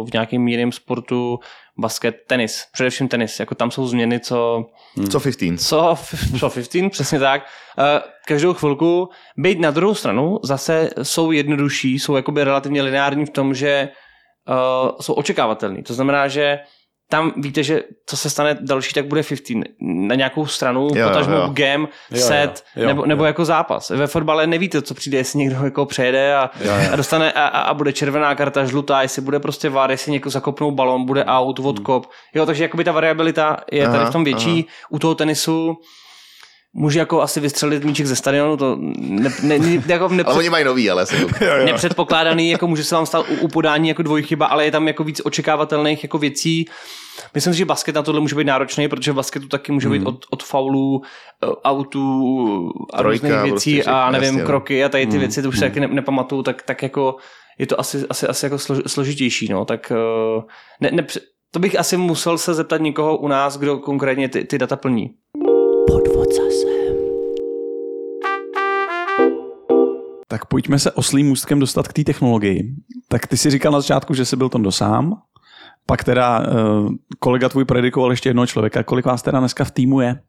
v nějakém jiném sportu, basket, tenis, především tenis, jako tam jsou změny, co,
Co 15?
co, co 15, přesně tak. Eh, Každou chvilku. Být na druhou stranu zase jsou jednodušší, jsou jakoby relativně lineární v tom, že jsou očekávatelný. To znamená, že tam víte, že co se stane další, tak bude 15 na nějakou stranu,
Jo,
potažmo
jo.
game,
Jo,
set,
jo, jo,
nebo, nebo
jo.
jako zápas. Ve fotbale nevíte, co přijde, jestli někdo jako přejede a,
Jo, jo.
a dostane a, a, bude červená karta, žlutá, jestli bude prostě vár, jestli někdo zakopnou balon, bude out, odkop. Jo, takže jakoby ta variabilita je tady
Aha,
v tom větší. U toho tenisu může jako asi vystřelit míček ze stadionu, to ne, ne, ne, jako nepřed,
Ale oni mají nový, ale to...
nepředpokládaný, jako může se vám stát u, u podání jako dvojchyba, ale je tam jako víc očekávatelných jako věcí. Myslím si, že basket na tohle může být náročný, protože v basketu taky může být od, od faulů, eh, autů a
Trojka,
různých věcí
prostě,
a nevím,
jasně,
kroky a tady ty věci, to už se taky ne, nepamatuju, tak, tak jako je to asi, asi, asi jako slož, složitější, no, tak eh, ne, ne, to bych asi musel se zeptat někoho u nás, kdo konkrétně ty, ty data plní.
Tak pojďme se oslým můstkem dostat k té technologii. Tak ty si říkal na začátku, že jsi byl tam sám, pak teda uh, kolega tvůj predikoval ještě jednoho člověka. Kolik vás teda dneska v týmu je?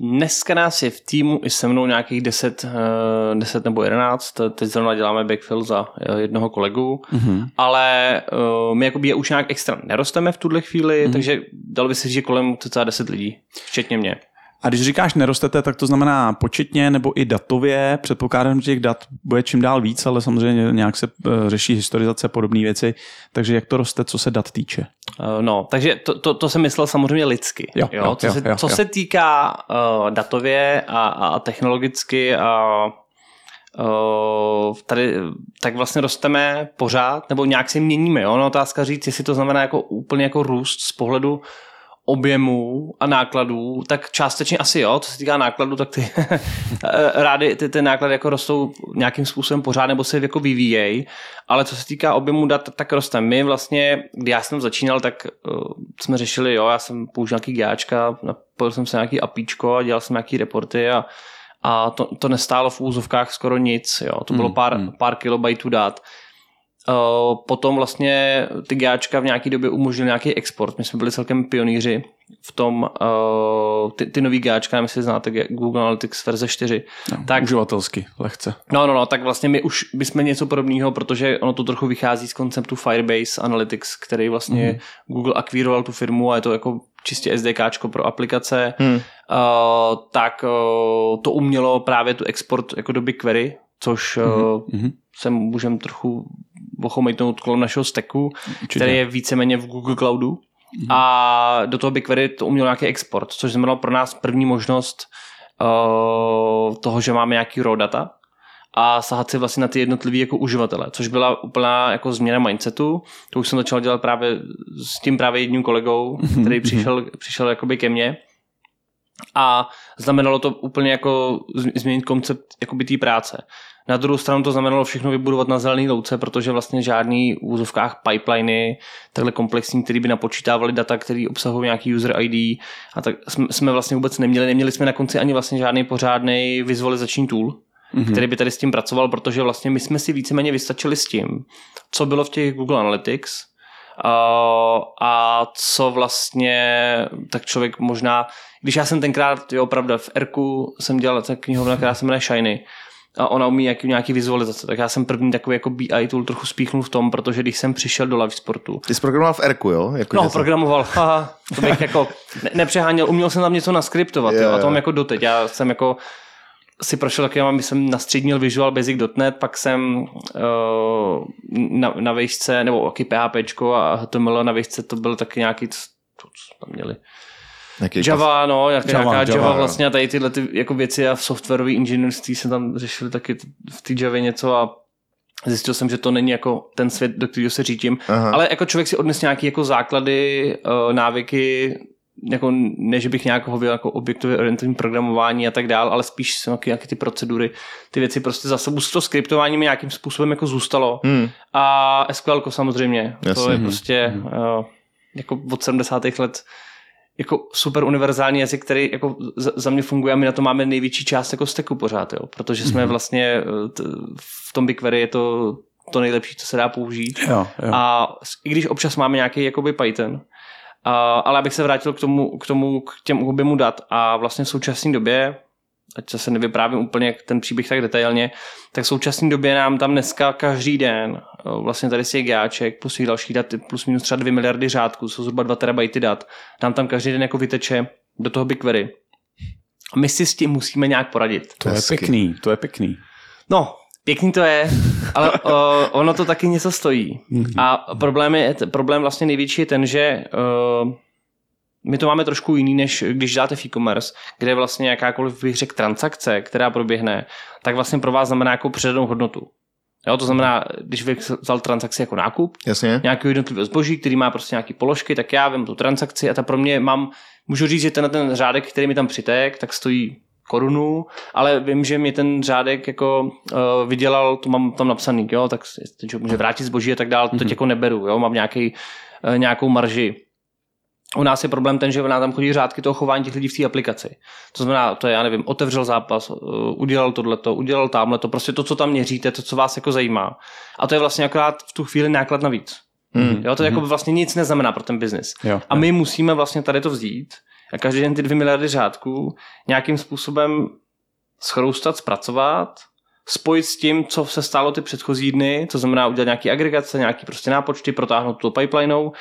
Dneska nás je v týmu i se mnou nějakých 10, uh, 10 nebo 11. Teď zrovna děláme backfill za uh, jednoho kolegu, mm-hmm. ale my jakoby je už nějak extra nerosteme v tuhle chvíli, mm-hmm. takže dalo by se říct, že kolem cca 10 lidí, včetně mě.
A když říkáš nerostete, tak to znamená početně nebo i datově. Předpokládám, že těch dat bude čím dál víc, ale samozřejmě nějak se eh, řeší historizace a podobné věci. Takže jak to roste, co se dat týče?
Uh, no, takže to, to, to jsem myslel samozřejmě lidsky.
Jo,
jo,
jo,
co
jo,
se,
jo,
co
jo.
se týká uh, datově a, a technologicky a uh, tady, tak vlastně rosteme pořád, nebo nějak se měníme. Jo? No, otázka říct, jestli to znamená jako úplně jako růst z pohledu objemů a nákladů, tak částečně asi jo, co se týká nákladů, tak ty rády ty, ty náklady jako rostou nějakým způsobem pořád nebo se jako vyvíjejí, ale co se týká objemu dat, tak roste. My vlastně, kdy já jsem začínal, tak uh, jsme řešili, jo, já jsem použil nějaký GAčka, napojil jsem se nějaký apíčko a dělal jsem nějaký reporty a, a to, to nestálo v úzovkách skoro nic, jo, to bylo pár, pár kilobajtů dat. Uh, potom vlastně ty GAčka v nějaké době umožnili nějaký export. My jsme byli celkem pionýři v tom, uh, ty, ty nový GAčka, nevím, jestli znáte Google Analytics verze 4.
No, tak, uživatelsky, lehce.
No, no, no, tak vlastně my už bychom něco podobného, protože ono to trochu vychází z konceptu Firebase Analytics, který vlastně mm. Google akvíroval tu firmu a je to jako čistě SDKčko pro aplikace, hmm. uh, tak uh, to umělo právě tu export jako do BigQuery, což mm-hmm. se můžeme trochu ochomejtnout kolem našeho stacku, Určitě. který je víceméně v Google Cloudu. Mm-hmm. A do toho BigQuery to umělo nějaký export, což znamenalo pro nás první možnost uh, toho, že máme nějaký raw data a sahat si vlastně na ty jednotlivý jako uživatele, což byla úplná jako změna mindsetu. To už jsem začal dělat právě s tím právě jedním kolegou, který přišel, přišel jakoby ke mně. A znamenalo to úplně jako změnit koncept jakoby té práce. Na druhou stranu to znamenalo všechno vybudovat na zelený louce, protože vlastně žádný v úzovkách pipeliny, takhle komplexní, který by napočítávali data, který obsahují nějaký user ID a tak jsme vlastně vůbec neměli. Neměli jsme na konci ani vlastně žádný pořádný vizualizační tool, mm-hmm. který by tady s tím pracoval, protože vlastně my jsme si víceméně vystačili s tím, co bylo v těch Google Analytics a, a co vlastně tak člověk možná, když já jsem tenkrát, jo, pravda, v Erku jsem dělal tak knihovna, která se jmenuje Shiny, a ona umí nějaký, nějaký vizualizace. Tak já jsem první takový jako BI tool trochu spíchnul v tom, protože když jsem přišel do Live Sportu.
Ty jsi programoval v Erku, jo? Jako,
no, programoval. Jsem... Haha, to bych jako ne, nepřeháněl. Uměl jsem tam něco naskriptovat, jo, jo. a to mám jako doteď. Já jsem jako si prošel taky, já jsem nastřídnil Visual Basic.net, pak jsem uh, na, na výšce, nebo taky PHP a HTML na výšce to byl taky nějaký, co, co tam měli, Jaký Java, pas... no, jak, Java, nějaká Java, Java vlastně a tady tyhle ty jako věci a v softwarový inženýrství se tam řešili taky v té Javě něco a zjistil jsem, že to není jako ten svět, do kterého se řídím, Aha. ale jako člověk si odnes nějaké jako základy, návyky, jako ne, že bych nějak hověl jako objektově orientovaný programování a tak dál, ale spíš jsou nějaké, nějaké ty procedury, ty věci prostě za sebou to skriptování mi nějakým způsobem jako zůstalo. Hmm. A SQL samozřejmě, Jasně. to je prostě hmm. uh, jako od 70. let jako super univerzální jazyk, který jako za mě funguje a my na to máme největší část jako steku pořád, jo, protože jsme mm-hmm. vlastně v tom BigQuery je to to nejlepší, co se dá použít.
Jo, jo.
A i když občas máme nějaký jakoby Python, a, ale abych se vrátil k tomu, k tomu, k těm objemu dat a vlastně v současné době ať se nevyprávím úplně ten příběh tak detailně, tak v současné době nám tam dneska každý den, vlastně tady si je gáček, plus těch dalších dat, plus minus třeba 2 miliardy řádků, jsou zhruba 2 terabajty dat, nám tam každý den jako vyteče do toho BigQuery. A my si s tím musíme nějak poradit.
To je pěkný, to je pěkný.
No, pěkný to je, ale o, ono to taky něco stojí. A problém, je, problém vlastně největší je ten, že o, my to máme trošku jiný, než když děláte v e-commerce, kde vlastně jakákoliv, bych řekl, transakce, která proběhne, tak vlastně pro vás znamená jako předanou hodnotu. Jo, to znamená, když bych vzal transakci jako nákup,
Jasně.
nějakého jednotlivého zboží, který má prostě nějaké položky, tak já vím tu transakci a ta pro mě mám, můžu říct, že ten, ten řádek, který mi tam přitek, tak stojí korunu, ale vím, že mi ten řádek jako uh, vydělal, to mám tam napsaný, jo, tak člověk může vrátit zboží a tak dále, to teď jako neberu, jo, mám nějaký, uh, nějakou marži. U nás je problém ten, že nám tam chodí řádky toho chování těch lidí v té aplikaci. To znamená, to je, já nevím, otevřel zápas, uh, udělal tohleto, udělal tamhleto, prostě to, co tam měříte, to, co vás jako zajímá. A to je vlastně akorát v tu chvíli náklad navíc.
Hmm.
Jo, to jako by vlastně nic neznamená pro ten biznis. A my musíme vlastně tady to vzít a každý den ty dvě miliardy řádků nějakým způsobem schroustat, zpracovat, spojit s tím, co se stalo ty předchozí dny, to znamená udělat nějaký agregace, nějaký prostě nápočty, protáhnout to pipelineou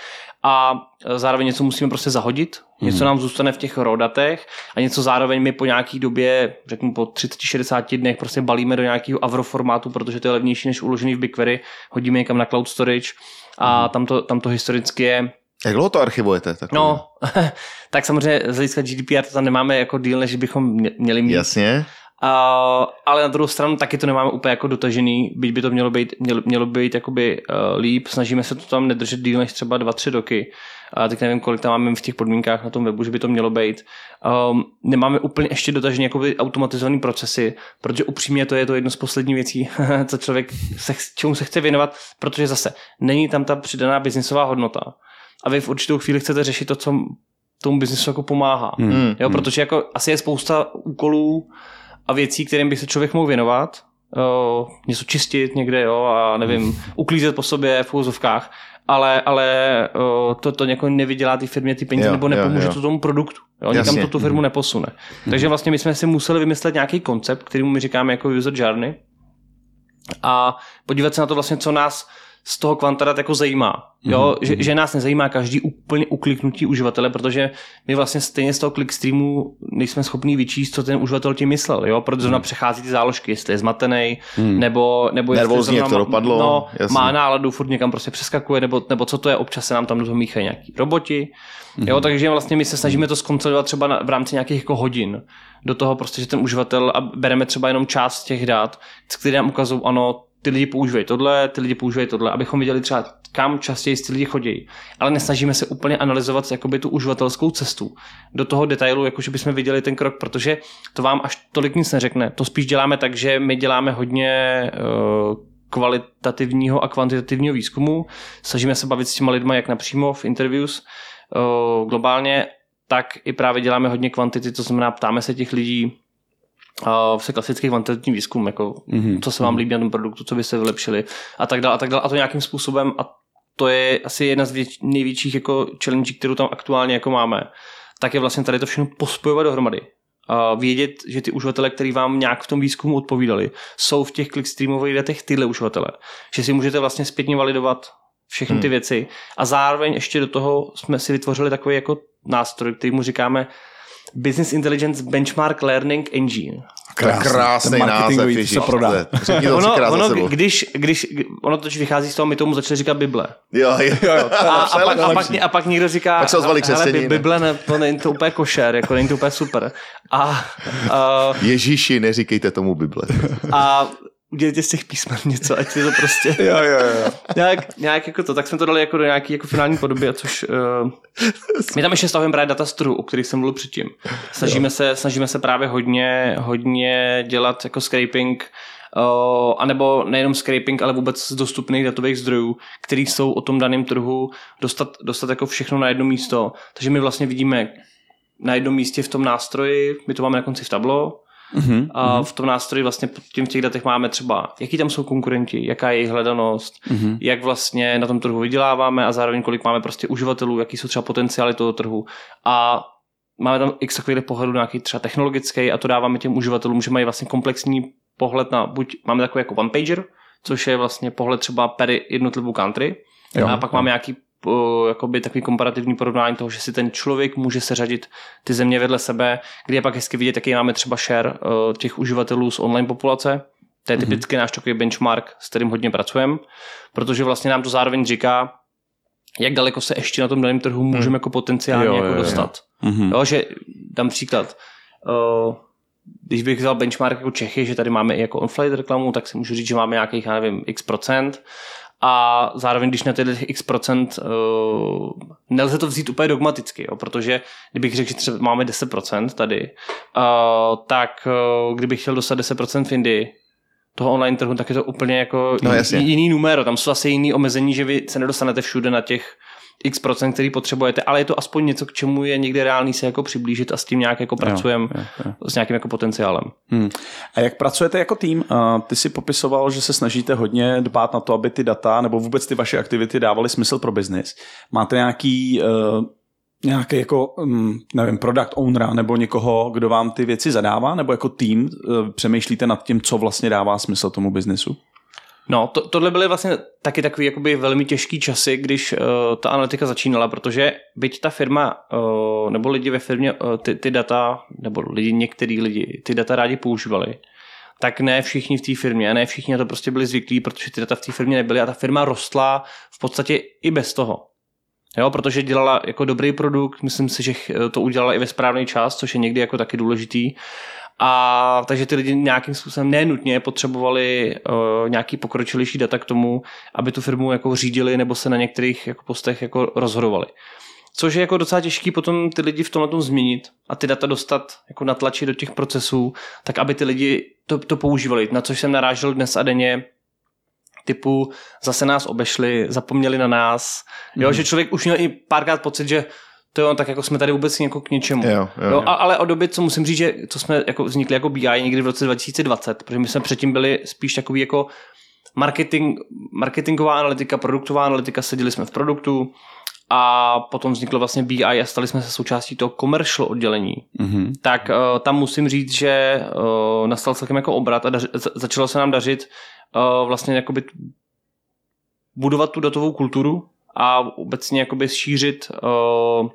a zároveň něco musíme prostě zahodit, něco nám zůstane v těch rodatech a něco zároveň my po nějaký době, řeknu po 30-60 dnech prostě balíme do nějakého avro formátu, protože to je levnější než uložený v BigQuery, hodíme někam na cloud storage a tam to, tam to historicky je
Jak dlouho to archivujete? Tak
No, tak samozřejmě z hlediska GDPR to tam nemáme jako díl, než bychom mě- měli mít.
Jasně.
A, ale na druhou stranu taky to nemáme úplně jako dotažený, byť by to mělo být, mělo, mělo být jakoby uh, líp. Snažíme se to tam nedržet díl než třeba 2-3 roky. A tak nevím, kolik tam máme v těch podmínkách na tom webu, že by to mělo být. Um, nemáme úplně ještě dotažený jakoby automatizovaný procesy, protože upřímně to je to jedno z posledních věcí, co člověk se, čemu se chce věnovat, protože zase není tam ta přidaná biznisová hodnota. A vy v určitou chvíli chcete řešit to, co tomu biznisu jako pomáhá.
Hmm.
Jo, protože jako asi je spousta úkolů a věcí, kterým by se člověk mohl věnovat. O, něco čistit někde, jo, a nevím, uklízet po sobě v úzovkách, ale, ale o, to, to jako nevydělá ty firmě ty peníze,
Jo,
nebo
jo,
nepomůže
jo.
to tomu produktu. Jo, nikam
Jasně.
to tu firmu neposune. Takže vlastně my jsme si museli vymyslet nějaký koncept, kterýmu my říkáme jako user journey a podívat se na to vlastně, co nás z toho kvantadat jako zajímá. Jo? Že, že, nás nezajímá každý úplně ukliknutí uživatele, protože my vlastně stejně z toho clickstreamu nejsme schopní vyčíst, co ten uživatel tím myslel. Jo? Protože zrovna přechází ty záložky, jestli je zmatený, nebo, nebo jestli
Nervózní,
zrovna
to dopadlo,
No, má náladu, furt někam prostě přeskakuje, nebo, nebo co to je, občas se nám tam do toho míchají nějaký roboti. Jo, takže vlastně my se snažíme to skonsolidovat třeba na, v rámci nějakých jako hodin do toho prostě, že ten uživatel a bereme třeba jenom část těch dat, které nám ukazují, ano, ty lidi používají tohle, ty lidi používají tohle, abychom viděli třeba kam častěji ty lidi chodí. Ale nesnažíme se úplně analyzovat jakoby tu uživatelskou cestu do toho detailu, jakože bychom viděli ten krok, protože to vám až tolik nic neřekne. To spíš děláme tak, že my děláme hodně uh, kvalitativního a kvantitativního výzkumu. Snažíme se bavit s těma lidma jak napřímo v interviews uh, globálně, tak i právě děláme hodně kvantity, to znamená ptáme se těch lidí, uh, se klasický kvantitativní výzkum, jako mm-hmm. co se vám líbí na tom produktu, co by se vylepšili a tak dále a tak dále a to nějakým způsobem a to je asi jedna z věč, největších jako challenge, kterou tam aktuálně jako máme, tak je vlastně tady to všechno pospojovat dohromady. A vědět, že ty uživatelé, který vám nějak v tom výzkumu odpovídali, jsou v těch clickstreamových datech tyhle uživatele. Že si můžete vlastně zpětně validovat všechny ty věci a zároveň ještě do toho jsme si vytvořili takový jako nástroj, který mu říkáme Business Intelligence Benchmark Learning Engine.
Krásný, krásný název,
marketingový, to
ježiš.
se prodá.
Řekni to
ono, ono, když, když, ono totiž vychází z toho, my tomu začali říkat Bible.
Jo, jo, jo.
A, a, pak, a, pak, a pak někdo říká,
Pak se ozvali
hele? Bible, ne, to není to úplně košer, jako není to úplně super. A, a,
Ježíši, neříkejte tomu Bible.
a udělejte z těch písmen něco, ať je to prostě
Jo, jo, jo.
nějak, nějak jako to, tak jsme to dali jako do nějaký jako finální podoby, což uh, my tam ještě stavujeme právě data o kterých jsem mluvil předtím. Snažíme se, snažíme se právě hodně, hodně dělat jako scraping Uh, anebo nejenom scraping, ale vůbec z dostupných datových zdrojů, které jsou o tom daném trhu, dostat, dostat jako všechno na jedno místo. Takže my vlastně vidíme na jednom místě v tom nástroji, my to máme na konci v tablo,
Mhm.
a v tom nástroji vlastně pod tím v těch datech máme třeba, jaký tam jsou konkurenti, jaká je jejich hledanost,
Mhm.
jak vlastně na tom trhu vyděláváme a zároveň kolik máme prostě uživatelů, jaký jsou třeba potenciály toho trhu. A máme tam x takových pohledů nějaký třeba technologický a to dáváme těm uživatelům, že mají vlastně komplexní pohled na, buď máme takový jako one pager, což je vlastně pohled třeba per jednotlivou country,
Jo,
a pak
jo.
máme nějaký jakoby takový komparativní porovnání toho, že si ten člověk může seřadit ty země vedle sebe, kde je pak hezky vidět, jaký máme třeba share uh, těch uživatelů z online populace. To je typicky náš takový benchmark, s kterým hodně pracujeme, protože vlastně nám to zároveň říká, jak daleko se ještě na tom daném trhu můžeme jako potenciálně
Jo,
jako
jo, jo.
dostat.
Mhm.
Jo, že dám příklad. Uh, když bych vzal benchmark jako Čechy, že tady máme i jako on-flight reklamu, tak si můžu říct, že máme nějakých, já nevím, x procent. A zároveň, když na tyhle x procent, uh, nelze to vzít úplně dogmaticky, jo, protože kdybych řekl, že třeba máme 10% tady, uh, tak uh, kdybych chtěl dostat 10% v Indii, toho online trhu, tak je to úplně jako
No,
jiný- jiný numero. Tam jsou asi jiný omezení, že vy se nedostanete všude na těch x procent, který potřebujete, ale je to aspoň něco, k čemu je někde reálný se jako přiblížit a s tím nějak jako pracujeme s nějakým jako potenciálem.
Hmm. A jak pracujete jako tým? Uh, Ty si popisoval, že se snažíte hodně dbát na to, aby ty data nebo vůbec ty vaše aktivity dávaly smysl pro biznis. Máte nějaký uh, nějaký jako, um, nevím, product ownera nebo někoho, kdo vám ty věci zadává, nebo jako tým uh, přemýšlíte nad tím, co vlastně dává smysl tomu biznisu?
No, to, tohle byly vlastně taky takový jakoby velmi těžký časy, když uh, ta analytika začínala, protože byť ta firma uh, nebo lidi ve firmě uh, ty, ty data, nebo lidi, některý lidi ty data rádi používali, tak ne všichni v té firmě, ne všichni na to prostě byli zvyklí, protože ty data v té firmě nebyly a ta firma rostla v podstatě i bez toho. Jo, protože dělala jako dobrý produkt, myslím si, že to udělala i ve správný čas, což je někdy jako taky důležitý. A takže ty lidi nějakým způsobem nenutně potřebovali uh, nějaký pokročilejší data k tomu, aby tu firmu jako řídili nebo se na některých jako postech jako rozhodovali. Což je jako docela těžký potom ty lidi v tomhle tom změnit a ty data dostat, jako natlačit do těch procesů, tak aby ty lidi to, to používali. Na což jsem narážel dnes a denně, typu zase nás obešli, zapomněli na nás. Jo, že člověk už měl i párkrát pocit, že to jo, tak jako jsme tady vůbec jako k něčemu.
Jo, jo,
jo,
jo.
a, ale od doby, co musím říct, že to jsme jako vznikli jako BI někdy v roce 2020, protože my jsme předtím byli spíš takový jako marketing, marketingová analytika, produktová analytika, seděli jsme v produktu a potom vzniklo vlastně BI a stali jsme se součástí toho commercial oddělení.
Mm-hmm.
Tak uh, tam musím říct, že uh, nastal celkem jako obrat a daři, za- začalo se nám dařit uh, vlastně jakoby budovat tu datovou kulturu a obecně jakoby šířit uh,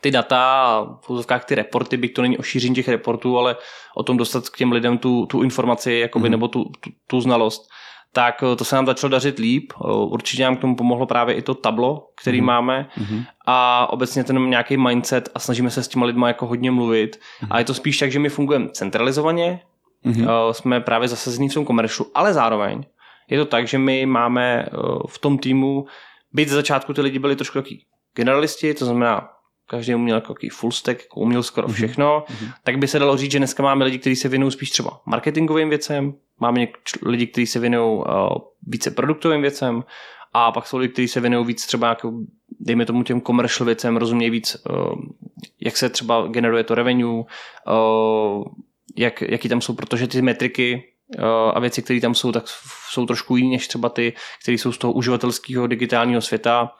ty data v úzovkách ty reporty, byť to není o šíření těch reportů, ale o tom dostat k těm lidem tu, tu informaci jakoby,
Mhm.
nebo tu, tu, tu znalost, tak eh, to se nám začalo dařit líp. Eh, Určitě nám k tomu pomohlo právě i to tablo, který
Mhm.
máme
Mhm.
a obecně ten nějaký mindset a snažíme se s těma lidma jako hodně mluvit.
Mhm.
A je to spíš tak, že my fungujeme centralizovaně. Eh, jsme právě zasazení v tom komeršu, ale zároveň je to tak, že my máme v tom týmu, byť z začátku ty lidi byli trošku taky generalisti, to znamená, každý uměl jako takový full stack, jako uměl skoro všechno, tak by se dalo říct, že dneska máme lidi, kteří se věnují spíš třeba marketingovým věcem, máme lidi, kteří se věnují uh, více produktovým věcem a pak jsou lidi, kteří se věnují víc třeba jako, dejme tomu těm commercial věcem, rozumějí víc, uh, jak se třeba generuje to revenue, uh, jak, jaký tam jsou, protože ty metriky a věci, které tam jsou, tak jsou trošku jiné než třeba ty, které jsou z toho uživatelského digitálního světa.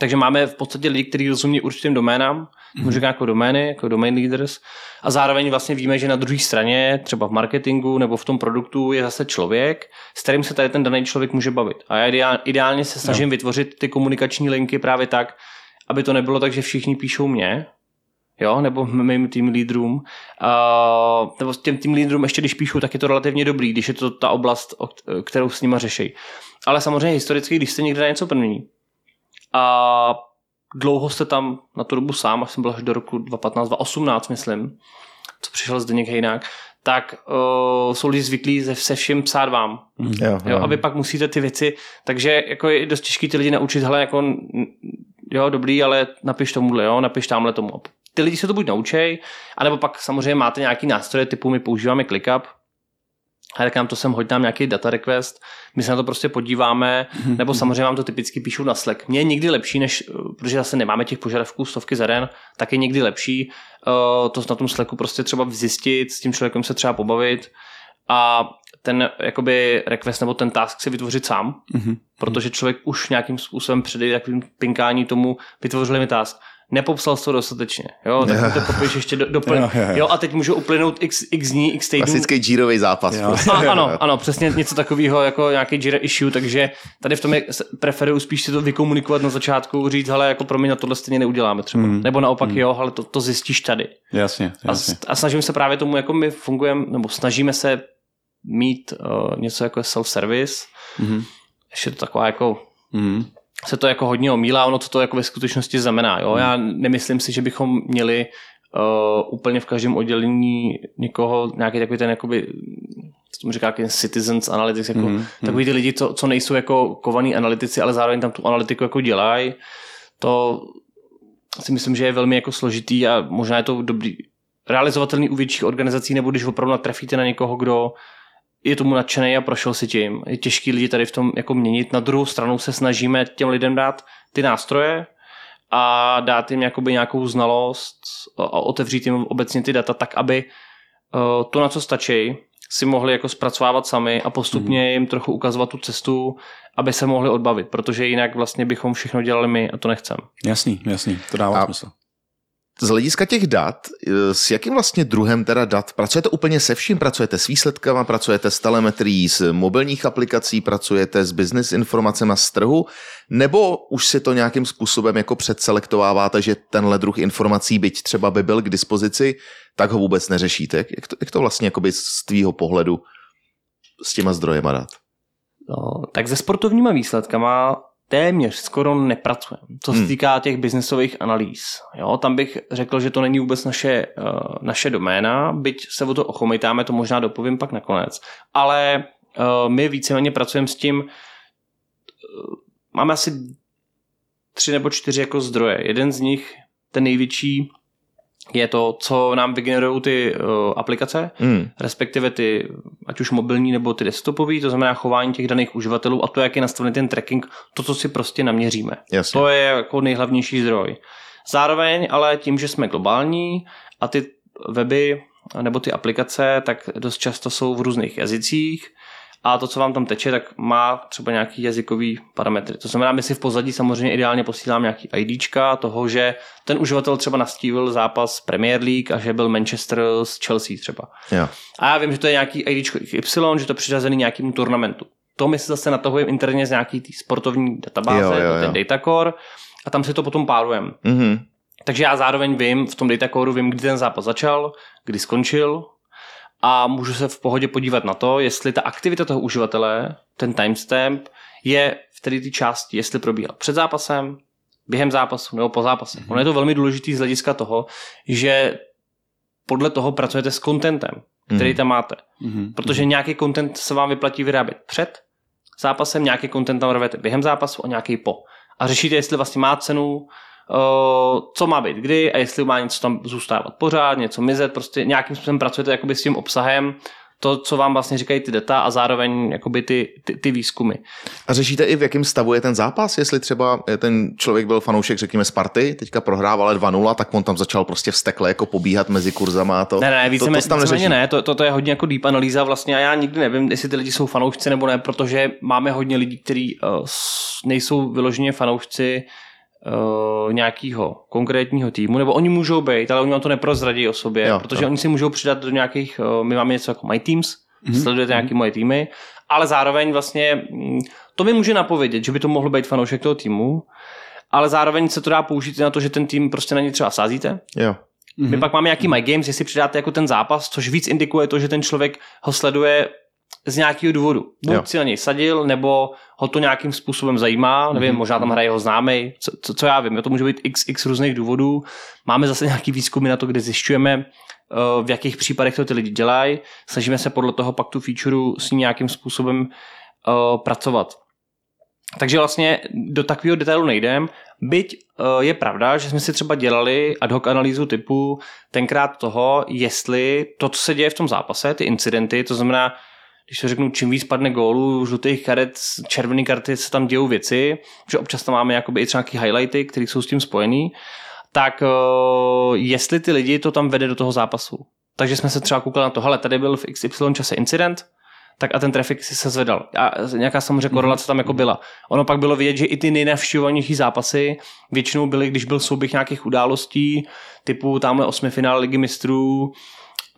Takže máme v podstatě lidi, kteří rozumí určitým doménám, mm-hmm. jako domény, jako domain leaders, a zároveň vlastně víme, že na druhé straně, třeba v marketingu nebo v tom produktu, je zase člověk, s kterým se tady ten daný člověk může bavit. A já ideál, ideálně se snažím no. vytvořit ty komunikační linky právě tak, aby to nebylo tak, že všichni píšou mě, jo, nebo mým tým lídrům, uh, nebo s těm tým lídrům ještě když píšu, tak je to relativně dobrý, když je to ta oblast, kterou s nima řeší. Ale samozřejmě historicky, když jste někde na něco první a dlouho jste tam na tu dobu sám, až jsem byl až do roku 2015, 2018, myslím, co přišel Zdeněk Hejnák, tak uh, jsou lidi zvyklí se, se vším psát vám.
Jo,
Jo, a vy pak musíte ty věci, takže jako je dost těžké ty lidi naučit, hele, jako, jo, dobrý, ale napiš tomuhle, jo, napiš tamhle tomu. Ty lidi se to buď naučej, anebo pak samozřejmě máte nějaký nástroje typu my používáme ClickUp, a tak nám to sem hoď nám nějaký data request, my se na to prostě podíváme, nebo samozřejmě vám to typicky píšu na Slack. Mně je někdy lepší, než, eh, protože zase nemáme těch požadavků stovky za den, tak je někdy lepší uh, to na tom Slacku prostě třeba zjistit, s tím člověkem se třeba pobavit a ten jakoby request nebo ten task si vytvořit sám,
Mhm.
protože člověk už nějakým způsobem přede takovým pinkání tomu vytvořili mi task. Nepopsal to dostatečně, jo, tak to popiš ještě do, doplň.
Jo, jo, jo.
Jo, a teď můžu uplynout x, x dní, x týdnů.
Klasický Jirový zápas.
Jo.
prostě.
A, ano, ano, přesně něco takového jako nějaký Jira issue, takže tady v tom je, preferuju spíš si to vykomunikovat na začátku, říct, hele, jako pro mě na tohle stejně neuděláme třeba.
Mm.
Nebo naopak, jo, ale to, to zjistíš tady.
Jasně,
A,
jasně.
s- a snažím se právě tomu, jako my fungujeme, nebo snažíme se mít uh, něco jako self-service.
Mhm.
Ještě to taková jako
Mhm.
Se to jako hodně omílá, ono co to jako ve skutečnosti znamená. Jo? Já nemyslím si, že bychom měli uh, úplně v každém oddělení někoho, nějaký takový ten jakoby, co tomu říká, jaký citizens analytics, jako mm, takový ty lidi, co, co nejsou jako kovaný analytici, ale zároveň tam tu analytiku jako dělají. To si myslím, že je velmi jako složitý a možná je to dobrý, realizovatelný u větších organizací, nebo když opravdu natrefíte na někoho, kdo je tomu nadšený a prošel si tím. Je těžký lidi tady v tom jako měnit. Na druhou stranu se snažíme těm lidem dát ty nástroje a dát jim jakoby nějakou znalost a otevřít jim obecně ty data tak, aby eh, to, na co stačí, si mohli jako zpracovávat sami a postupně mm. jim trochu ukazovat tu cestu, aby se mohli odbavit, protože jinak vlastně bychom všechno dělali my a to nechcem.
Jasný, jasný, to dává
A-
smysl.
Z hlediska těch dat, eh, s jakým vlastně druhem teda dat? Pracujete úplně se vším? Pracujete s výsledkama, pracujete s telemetrií z mobilních aplikací, pracujete s business informacemi z trhu? Nebo už si to nějakým způsobem jako předselektováváte, že tenhle druh informací, byť třeba by byl k dispozici, tak ho vůbec neřešíte? Jak to, jak to vlastně jakoby z tvýho pohledu s těma zdrojema dat?
No, tak se sportovníma výsledkama téměř skoro nepracujeme, co se
Hmm.
týká těch biznesových analýz. Jo, tam bych řekl, že to není vůbec naše, uh, naše doména, byť se o to ochomejtáme, to možná dopovím pak nakonec. Ale uh, my víceméně pracujeme s tím, uh, máme asi tři nebo čtyři jako zdroje. Jeden z nich, ten největší, je to, co nám vygenerují ty uh, aplikace,
Hmm.
respektive ty, ať už mobilní nebo ty desktopové, to znamená chování těch daných uživatelů a to, jak je nastavený ten tracking, to, co si prostě naměříme.
Jasně.
To je jako nejhlavnější zdroj. Zároveň ale tím, že jsme globální a ty weby nebo ty aplikace, tak dost často jsou v různých jazycích a to, co vám tam teče, tak má třeba nějaký jazykový parametry. To znamená, my si v pozadí samozřejmě ideálně posílám nějaký IDčka toho, že ten uživatel třeba nastívil zápas Premier League a že byl Manchester s Chelsea třeba.
Jo.
A já vím, že to je nějaký IDčko Y, že to je přiřazený nějakému turnamentu. To my si zase natahujeme interně z nějaký tý sportovní databáze,
Jo, jo, jo.
ten datacore, a tam si to potom párujeme.
Mhm.
Takže já zároveň vím, v tom datacoreu vím, kdy ten zápas začal, kdy skončil a můžu se v pohodě podívat na to, jestli ta aktivita toho uživatele, ten timestamp, je v té ty části, jestli probíhal před zápasem, během zápasu nebo po zápase. Ono je to velmi důležité z hlediska toho, že podle toho pracujete s contentem, který
Mhm.
tam máte.
Mhm.
Protože nějaký content se vám vyplatí vyrábět před zápasem, nějaký content tam rvete během zápasu a nějaký po. A řešíte, jestli vlastně má cenu, co má být kdy a jestli má něco tam zůstávat pořád, něco mizet, prostě nějakým způsobem pracujete jakoby s tím obsahem, to, co vám vlastně říkají ty data a zároveň jakoby ty, ty, ty výzkumy.
A řešíte i v jakém stavu je ten zápas, jestli třeba ten člověk byl fanoušek, řekněme Sparty, teďka prohrával 2-0, tak on tam začal prostě vstekle jako pobíhat mezi kurzama a to.
Ne, ne,
to,
víceméně,
to, tam neřeší.
ne, to, to, to, je hodně jako deep analýza vlastně a já nikdy nevím, jestli ty lidi jsou fanoušci nebo ne, protože máme hodně lidí, kteří uh, nejsou vyloženě fanoušci uh, nějakého konkrétního týmu, nebo oni můžou být, ale oni vám to neprozradí o sobě,
Jo,
protože
jo.
oni si můžou přidat do nějakých, uh, my máme něco jako My Teams, mm-hmm. sledujete nějaký moje týmy, ale zároveň vlastně mm, to mi může napovědět, že by to mohl být fanoušek toho týmu, ale zároveň se to dá použít i na to, že ten tým prostě na ně třeba sázíte,
Jo.
my pak máme nějaký My Games, jestli přidáte jako ten zápas, což víc indikuje to, že ten člověk ho sleduje z nějakého důvodu. Buď
Jo.
si na něj sadil, nebo ho to nějakým způsobem zajímá, nevím, možná tam hraje jeho známý, co, co, co já vím, jo, to může být x, x různých důvodů. Máme zase nějaký výzkumy na to, kde zjišťujeme, eh, v jakých případech to ty lidi dělají. Snažíme se podle toho pak tu featureu s ním nějakým způsobem eh, pracovat. Takže vlastně do takového detailu nejdem, byť eh, je pravda, že jsme si třeba dělali ad hoc analýzu typu tenkrát toho, jestli to, co se děje v tom zápase, ty incidenty, to znamená, když řeknu, čím víc padne gólů, žlutých karet, červený karty, se tam dějou věci, že občas tam máme jakoby i třeba nějaký highlighty, které jsou s tím spojený, tak uh, jestli ty lidi to tam vede do toho zápasu. Takže jsme se třeba koukali na to, hele, tady byl v XY čase incident, tak a ten trafik si se zvedal. A nějaká samozřejmě korelace tam jako byla. Ono pak bylo vidět, že i ty nejnavštěvovanější zápasy většinou byly, když byl souběh nějakých událostí, typu tamhle osmi finále ligy mistrů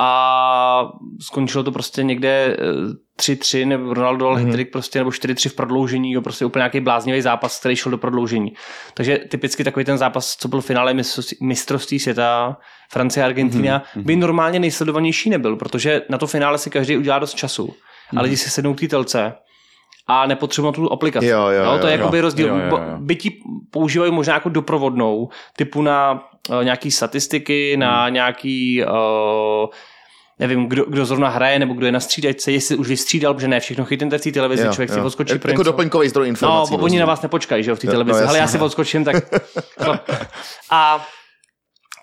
a skončilo to prostě někde eh, 3-3, nebo Ronaldo dal mm-hmm. prostě, nebo 4-3 v prodloužení, jo, prostě úplně nějaký bláznivý zápas, který šel do prodloužení. Takže typicky takový ten zápas, co byl v finále mistrovství- světa, Francie a Argentina, mm-hmm. by normálně nejsledovanější nebyl, protože na to finále si každý udělá dost času. A lidi si sednou k té telce a nepotřebuji tu aplikaci.
Jo, jo, jo,
to je
jo.
jakoby rozdíl.
Jo, jo, jo.
Bo- Byť ji používají možná jako doprovodnou, typu na uh, nějaký statistiky, na
Hmm.
nějaký uh, nevím, kdo, kdo zrovna hraje, nebo kdo je na střídačce, jestli už vystřídal, protože ne všechno chytnete v té televizi,
Jo,
člověk si
jo.
odskočí pro
Jako
něco.
doplňkový zdroj
No,
informací.
oni
vlastně.
na vás nepočkají, že jo, v té
No,
televizi.
no,
Ale já si
no.
odskočím, tak... A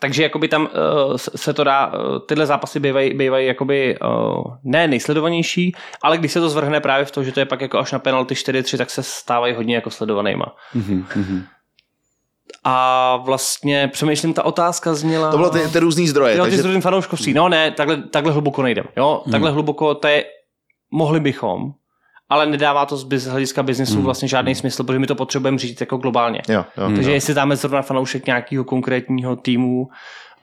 takže jakoby tam uh, se to dá, uh, tyhle zápasy bývají, bývají jakoby uh, ne nejsledovanější, ale když se to zvrhne právě v to, že to je pak jako až na penalty 4-3, tak se stávají hodně jako sledovanýma.
Mhm,
A vlastně přemýšlím, ta otázka zněla...
To bylo ty, ty různý zdroje.
Jo, ty
takže...
z různých fanouškovství. No ne, takhle, takhle hluboko nejdem. Jo, takhle hluboko to je, mohli bychom, ale nedává to z hlediska biznesu vlastně žádný smysl, protože my to potřebujeme říct jako globálně.
Jo, jo.
Takže jestli dáme zrovna fanoušek nějakého konkrétního týmu,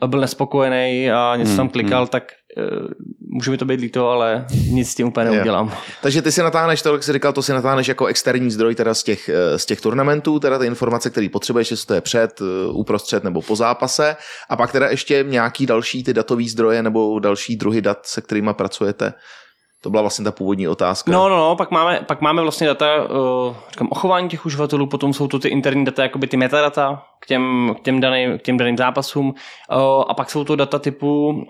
byl nespokojený a něco tam klikal, tak uh, může mi to být líto, ale nic s tím úplně
Jo.
neudělám.
Takže ty si natáhneš, to, jak jsi říkal, to si natáhneš jako externí zdroj teda z těch, eh, z těch turnamentů, teda ty informace, které potřebuješ, jestli to je před, eh, uprostřed nebo po zápase. A pak teda ještě nějaký další ty datový zdroje nebo další druhy dat, se kterými pracujete. To byla vlastně ta původní otázka.
No, no, no, pak máme, pak máme vlastně data uh, říkám, o chování těch uživatelů, potom jsou to ty interní data, jakoby ty metadata k těm, k těm, daným, k těm daným zápasům uh, a pak jsou to data typu,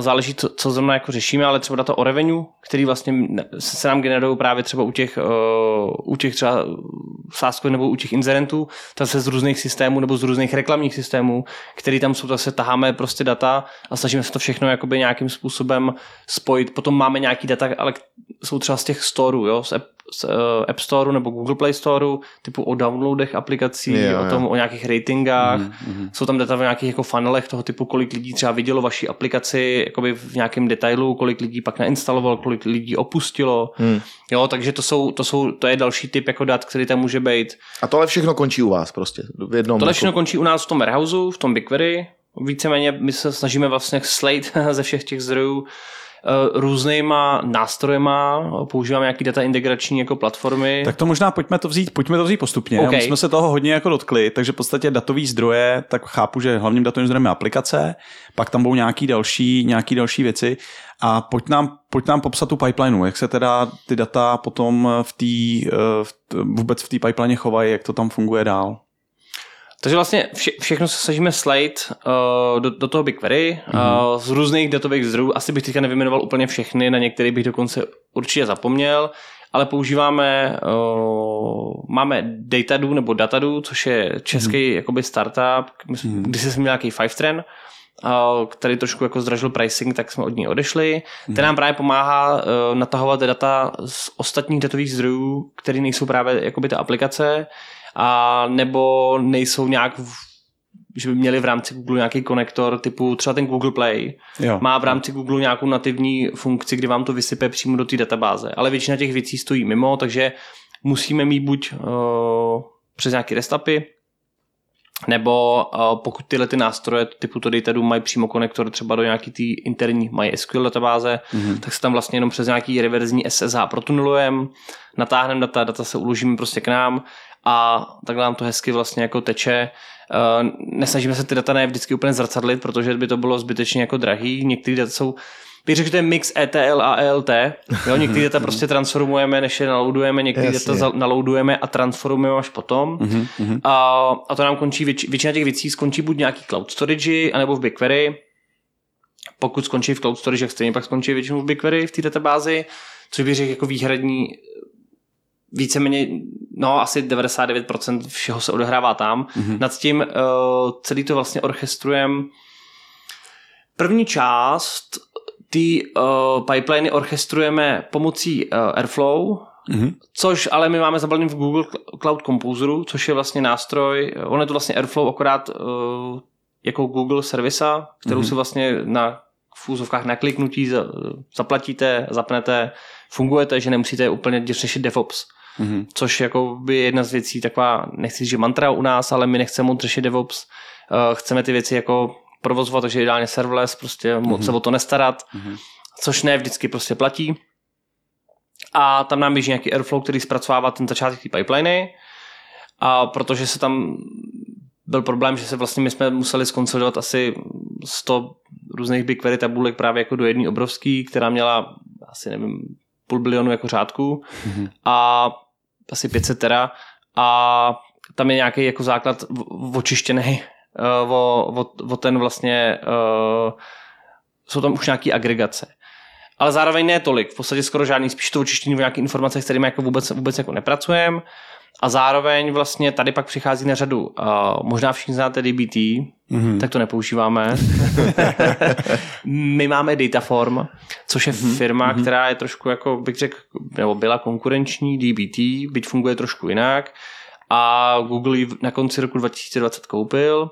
záleží, co, co zrovna jako řešíme, ale třeba data o revenue, který vlastně se, nám generují právě třeba u těch, uh, u těch třeba sáskových nebo u těch inzerentů, zase z různých systémů nebo z různých reklamních systémů, který tam jsou, zase taháme prostě data a snažíme se to všechno jakoby nějakým způsobem spojit. Potom máme nějaký data, ale jsou třeba z těch storů, jo, z z uh, App Store nebo Google Play Store, typu o downloadech aplikací,
Jo,
jo,
jo.
o tom, o nějakých ratingách. Mm-hmm. Jsou tam data v nějakých jako funnelech toho typu, kolik lidí třeba vidělo vaši aplikaci jakoby v nějakém detailu, kolik lidí pak nainstalovalo, kolik lidí opustilo.
Hmm.
Jo, takže to, jsou, to, jsou, to je další typ jako dat, který tam může být.
A tohle všechno končí u vás prostě v jednom.
Tohle
jako-
všechno končí u nás v tom warehouseu, v tom BigQuery. Víceméně my se snažíme vlastně slate ze všech těch zdrojů eh, různýma nástrojema, používáme nějaký data integrační jako platformy.
Tak to možná pojďme to vzít, pojďme to vzít postupně.
OK.
My jsme se toho hodně jako dotkli, takže v podstatě datový zdroje, tak chápu, že hlavním datovým zdrojem je aplikace, pak tam budou nějaký další, nějaký další věci a pojď nám, pojď nám popsat tu pipelineu, jak se teda ty data potom v té, eh, v vůbec v té pipeline chovají, jak to tam funguje dál.
Takže vlastně vše, všechno se snažíme slate uh, do, do toho BigQuery mm-hmm. uh, z různých datových zdrojů. Asi bych teďka nevyjmenoval úplně všechny, na některé bych dokonce určitě zapomněl, ale používáme, uh, máme Datadu nebo Datadu, což je český mm-hmm. jakoby startup, mm-hmm. když jsme měli nějaký five trend, uh, který trošku jako zdražil pricing, tak jsme od ní odešli. Mm-hmm. Ten nám právě pomáhá uh, natahovat data z ostatních datových zdrojů, které nejsou právě jakoby ta aplikace, a nebo nejsou nějak, v, že by měli v rámci Google nějaký konektor typu třeba ten Google Play.
Jo.
Má v rámci Google nějakou nativní funkci, kdy vám to vysype přímo do té databáze. Ale většina těch věcí stojí mimo, takže musíme mít buď uh, přes nějaké restapy, nebo uh, pokud tyhle ty nástroje typu to Datadu mají přímo konektor třeba do nějaký té interní MySQL databáze, mm-hmm. tak se tam vlastně jenom přes nějaký reverzní SSH protunelujeme, natáhneme data, data se uložíme prostě k nám a takhle nám to hezky vlastně jako teče. Uh, nesnažíme se ty data ne vždycky úplně zrcadlit, protože by to bylo zbytečně jako drahý. Některé data jsou bych řekl, že to je mix ETL a ELT. Jo, některé data prostě transformujeme, než je naloadujeme, některé data naloadujeme a transformujeme až potom.
Mhm,
A, a to nám končí, věč, většina těch věcí skončí buď nějaký cloud storage, anebo v BigQuery. Pokud skončí v cloud storage, tak stejně pak skončí většinou v BigQuery v té databázi, což bych řekl jako výhradní víceméně, no asi 99% všeho se odehrává tam. Mm-hmm. Nad tím uh, celý to vlastně orchestrujeme. První část ty uh, pipeliny orchestrujeme pomocí uh, Airflow,
Mhm.
Což ale my máme zabalený v Google Cloud Composeru, což je vlastně nástroj, on je to vlastně Airflow akorát uh, jako Google servisa, kterou
Mhm.
si vlastně na v úzovkách na kliknutí za- zaplatíte, zapnete, fungujete, že nemusíte úplně řešit DevOps.
Mhm.
Což jako by jedna z věcí taková, nechci říct, že mantra u nás, ale my nechceme moc řešit DevOps. Uh, chceme ty věci jako provozovat, takže ideálně serverless, prostě moc se o to nestarat, což ne vždycky prostě platí. A tam nám běží nějaký Airflow, který zpracovává ten začátek té pipeliny. A protože se tam byl problém, že se vlastně my jsme museli skonsolidovat asi 100 různých BigQuery tabulek právě jako do jedné obrovský, která měla asi nevím půl bilionu jako řádků. Mm-hmm. A asi 500 tera a tam je nějaký jako základ očištěný uh, o, o, o ten vlastně uh, jsou tam už nějaký agregace. Ale zároveň ne tolik, v podstatě skoro žádný, spíš to očištění o nějaké informace, s kterými jako vůbec, vůbec jako nepracujeme. A zároveň vlastně tady pak přichází na řadu, uh, možná všichni znáte DBT, mm-hmm. tak to nepoužíváme. My máme Dataform, což je firma, mm-hmm. která je trošku, jako bych řekl, nebo byla konkurenční DBT, byť funguje trošku jinak. A Google ji na konci roku 2020 koupil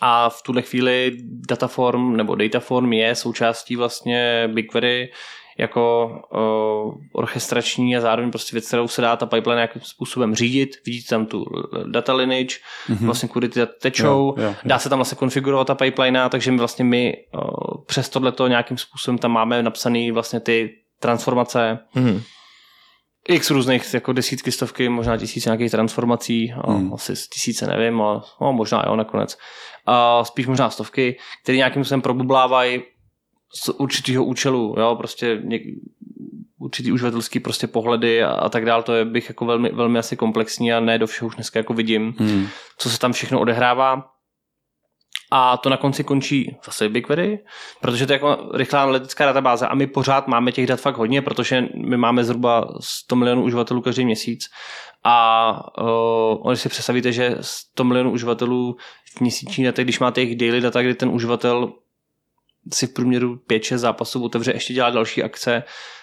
a v tuhle chvíli Dataform nebo Dataform je součástí vlastně BigQuery jako uh, orchestrační a zároveň prostě věc, kterou se dá ta pipeline nějakým způsobem řídit. Vidíte tam tu data lineage, mm-hmm. vlastně kudy ty data tečou,
Jo, jo, jo.
dá se tam vlastně konfigurovat ta pipeline, takže my vlastně my uh, přes tohleto nějakým způsobem tam máme napsaný vlastně ty transformace,
Mhm.
x různých, jako desítky, stovky, možná tisíce nějakých transformací, hmm. asi tisíce nevím, ale no, možná jo nakonec. A spíš možná stovky, které nějakým způsobem probublávají z určitého účelu, jo, prostě něk, určitý uživatelský prostě pohledy a, a tak dál, to je bych jako velmi, velmi asi komplexní a ne do všeho už dneska jako vidím,
Hmm.
co se tam všechno odehrává. A to na konci končí zase BigQuery, protože to je jako rychlá analytická databáze a my pořád máme těch dat fakt hodně, protože my máme zhruba 100 milionů uživatelů každý měsíc a uh, když si představíte, že 100 milionů uživatelů v měsíční datech, když máte jejich daily data, kdy ten uživatel si v průměru 5-6 zápasů otevře, ještě dělá další akce,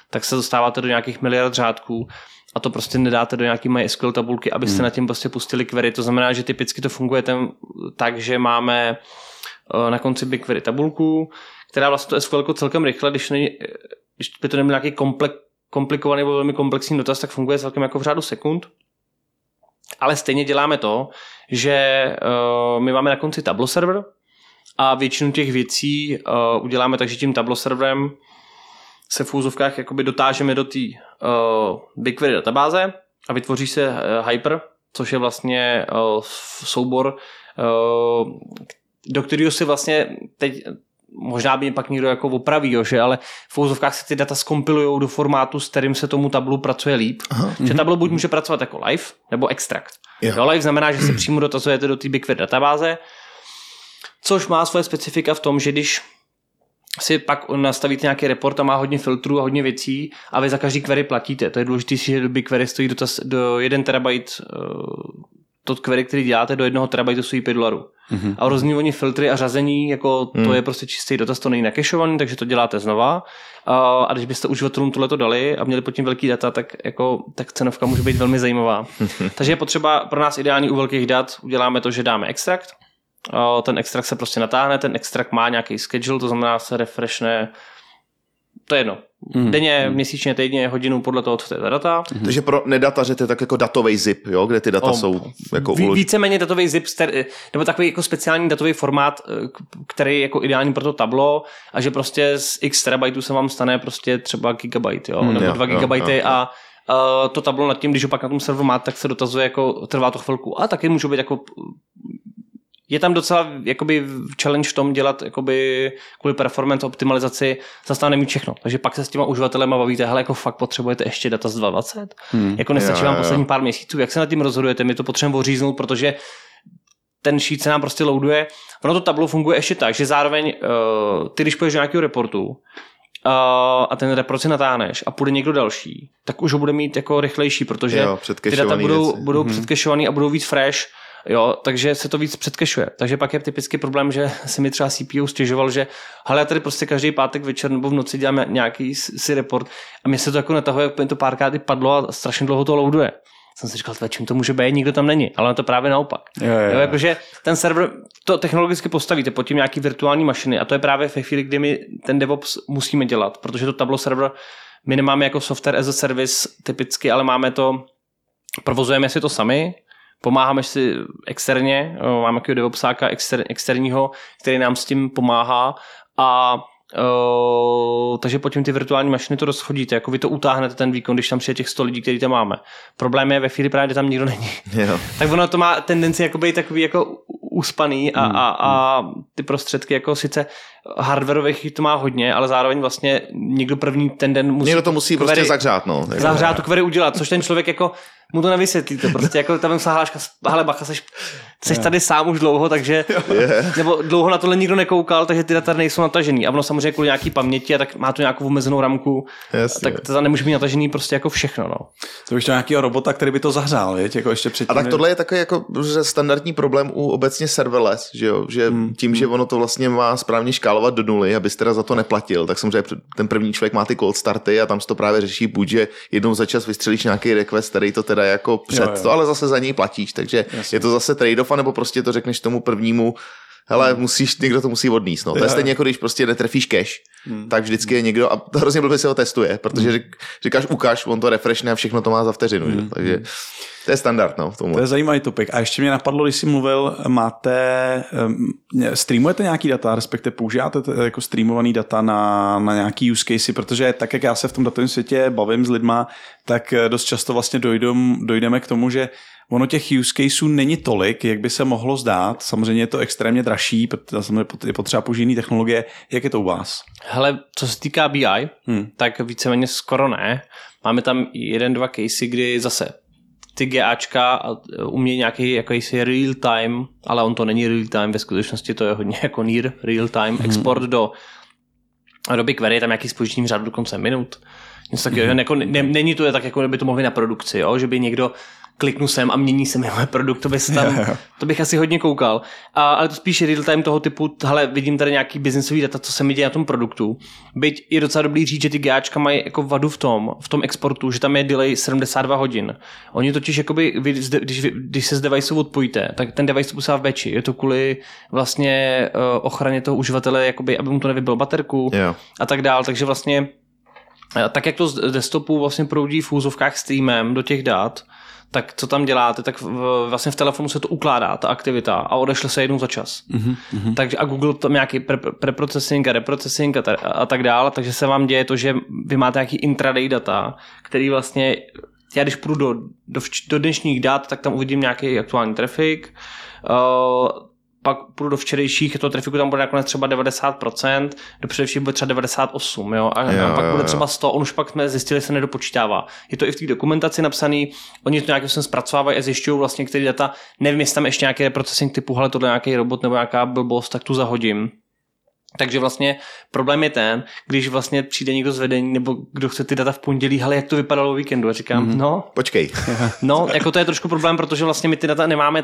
tak se dostáváte do nějakých miliard řádků a to prostě nedáte do nějaký MySQL tabulky, abyste hmm. na tím prostě pustili query. To znamená, že typicky to funguje ten, tak, že máme eh, na konci BigQuery tabulku, která vlastně to SQL celkem rychle, když, není, když by to nebyl nějaký komplek, komplikovaný nebo velmi komplexní dotaz, tak funguje celkem jako v řádu sekund. Ale stejně děláme to, že uh, my máme na konci Tableau server a většinu těch věcí uh, uděláme tak, že tím Tableau serverem se v úzovkách jakoby dotážeme do té uh, BigQuery databáze a vytvoří se uh, Hyper, což je vlastně uh, soubor, uh, do kterého si vlastně teď možná by mě pak někdo jako opraví, jo, že, ale v úzovkách se ty data skompilují do formátu, s kterým se tomu tablu pracuje líp. Aha. Že tablo buď může pracovat jako live, nebo extrakt.
Jo.
Jo, live znamená, že se přímo dotazujete do té BigQuery databáze, což má svoje specifika v tom, že když si pak nastavíte nějaký report a má hodně filtrů a hodně věcí a vy za každý query platíte. To je důležité, že do BigQuery stojí dotaz do 1 terabajt uh, to query, který děláte do 1 terabajtu stojí 5 dolarů. Mm-hmm. A různý oni filtry a řazení, jako to
Mm.
je prostě čistý dotaz, to není nakešovaný, takže to děláte znova. A, a když byste uživatelům tohleto dali a měli pod tím velký data, tak, jako, tak cenovka může být velmi zajímavá. takže je potřeba pro nás ideální u velkých dat, uděláme to, že dáme extrakt, ten extrakt se prostě natáhne, ten extrakt má nějaký schedule, to znamená se refreshne to je jedno.
Hmm.
Denně, měsíčně, týdně, hodinu podle toho, co to je za data.
Takže pro nedataře to je tak jako datový zip, jo, kde ty data
O,
jsou jako ulož...
víceméně datový zip, nebo takový jako speciální datový formát, eh, který je jako ideální pro to tablo a že prostě z x terabajtů se vám stane prostě třeba gigabyte, jo, nebo
jo,
2
jo,
gigabajty
jo, jo.
a uh, to tablo nad tím, když ho pak na tom serveru máte, tak se dotazuje jako, trvá to chvilku. A taky můžou být jako je tam docela jakoby challenge v tom dělat jakoby kvůli performance optimalizaci zase tam nemít všechno. Takže pak se s těma uživatelema bavíte, hele, jako fakt potřebujete ještě data z 20. Hmm. Jako nestačí
Jo,
vám
jo,
poslední pár měsíců. Jak se nad tím rozhodujete? My to potřebujeme oříznout, protože ten sheet se nám prostě loaduje. Ono to tablo funguje ještě tak, že zároveň uh, ty, když půjdeš do nějakého reportu uh, a ten report si natáhneš a půjde někdo další, tak už ho bude mít jako rychlejší, protože
Jo,
ty data budou,
věci.
budou mm-hmm. předkešovaný a budou víc fresh, jo, takže se to víc předkešuje. Takže pak je typický problém, že si mi třeba CPU stěžoval, že hele, já tady prostě každý pátek večer nebo v noci děláme nějaký si report a mě se to jako netahuje, jak to párkrát i padlo a strašně dlouho to loaduje. Jsem si říkal, "Tvé, čím to může být, nikdo tam není, ale je to právě naopak.
Jo, jo,
Jo,
jo.
jakože ten server, to technologicky postavíte pod tím nějaký virtuální mašiny a to je právě ve chvíli, kdy my ten DevOps musíme dělat, protože to Tableau server my nemáme jako software as a service typicky, ale máme to, provozujeme si to sami, pomáháme si externě, jo, máme takového DevOpsáka exter, externího, který nám s tím pomáhá a Uh, takže pod tím ty virtuální mašiny to rozchodíte, jako vy to utáhnete ten výkon, když tam přijde těch 100 lidí, který tam máme. Problém je ve chvíli právě, kdy tam nikdo není
Jo.
tak ono to má tendenci jako být takový jako uspaný a, a, a ty prostředky jako sice hardwareových to má hodně, ale zároveň vlastně někdo první ten den musí
Někdo to musí
query-
prostě zahřát, no.
Zahřát tu query udělat, což ten člověk jako mu to nevysvětlíte. Prostě jako tam se hláška, hele bacha, seš, seš tady sám už dlouho, takže, nebo dlouho na tohle nikdo nekoukal, takže ty data nejsou natažený. A ono samozřejmě kvůli nějaký paměti a tak má to nějakou omezenou ramku,
Jasně.
tak to nemůže být natažený prostě jako všechno. No.
To bych chtěl nějakého robota, který by to zahřál, věď? Jako ještě předtím.
A tak tohle je takový jako že standardní problém u obecně serverless, že jo? Že
Hmm.
tím, že ono to vlastně má správně škálovat do nuly, abys teda za to neplatil, tak samozřejmě ten první člověk má ty cold starty a tam se to právě řeší buď, že jednou za čas vystřelíš nějaký request, který to teda jako před
Jo, jo.
to, ale zase za něj platíš, takže
Jasně.
je to zase trade-off, anebo prostě to řekneš tomu prvnímu, hele, musíš, někdo to musí odníst. No. To je stejně jako když prostě netrefíš cache, tak vždycky je někdo, a to hrozně blbě se ho testuje, protože řík, říkáš ukaž, on to refreshne a všechno to má za vteřinu. Že? Takže to je standard no, v tomhle.
To je zajímavý topik. A ještě mě napadlo, když jsi mluvil, máte, streamujete nějaký data, respektive používáte jako streamovaný data na, na nějaký use casey, protože tak, jak já se v tom datovém světě bavím s lidma, tak eh, dost často vlastně dojdem, dojdeme k tomu, že ono těch use caseů není tolik, jak by se mohlo zdát. Samozřejmě je to extrémně dražší, protože samozřejmě je potřeba použít jiný technologie. Jak je to u vás?
Hele, co se týká BI,
Hmm.
tak víceméně skoro ne. Máme tam jeden, dva casey, kdy zase ty GAčka a umějí nějaký jakýsi real time, ale on to není real time, ve skutečnosti to je hodně jako near real time export do do BigQuery, je tam nějaký spoždění v řádu dokonce minut. Něco takového, jako, ne, není to tak, jako kdyby to mohli na produkci, jo? že by někdo kliknu sem a mění se mi můj produkt, to, by se tam, to bych asi hodně koukal. A, ale to spíš real time toho typu, hele, vidím tady nějaký biznisový data, co se mi děje na tom produktu. Byť je docela dobrý říct, že ty GAčka mají jako vadu v tom, v tom exportu, že tam je delay 72 hodin. Oni totiž, jakoby, vy, když, vy- když se z deviceu odpojíte, tak ten device to posílá v beči. Je to kvůli vlastně uh, ochraně toho uživatele, jakoby, aby mu to nevybilo baterku
Jo.
a tak dál. Takže vlastně eh, tak jak to z desktopu vlastně proudí v úzovkách streamem do těch dat, tak co tam děláte, tak v, vlastně v telefonu se to ukládá, ta aktivita a odešle se jednou za čas. Mm-hmm. Takže a Google tam nějaký pre, preprocessing a reprocessing a, ta, a tak dále, takže se vám děje to, že vy máte nějaký intraday data, který vlastně, já když půjdu do, do, do dnešních dat, tak tam uvidím nějaký aktuální trafik, uh, pak půjdu do včerejších, to trafiku tam bude nakonec třeba 90%, do především bude třeba 98%, jo, a,
Jo,
pak
jo,
bude
jo.
třeba 100, on už pak jsme zjistili, se nedopočítává. Je to i v té dokumentaci napsaný, oni to nějakým způsobem zpracovávají a zjišťují vlastně, který data, nevím, jestli tam ještě nějaký reprocessing typu, hele, tohle nějaký robot nebo nějaká blbost, tak tu zahodím. Takže vlastně problém je ten, když vlastně přijde někdo z vedení nebo kdo chce ty data v pondělí, hele, jak to vypadalo o víkendu? A říkám, mm-hmm. no,
Počkej.
No, jako to je trošku problém, protože vlastně my ty data nemáme,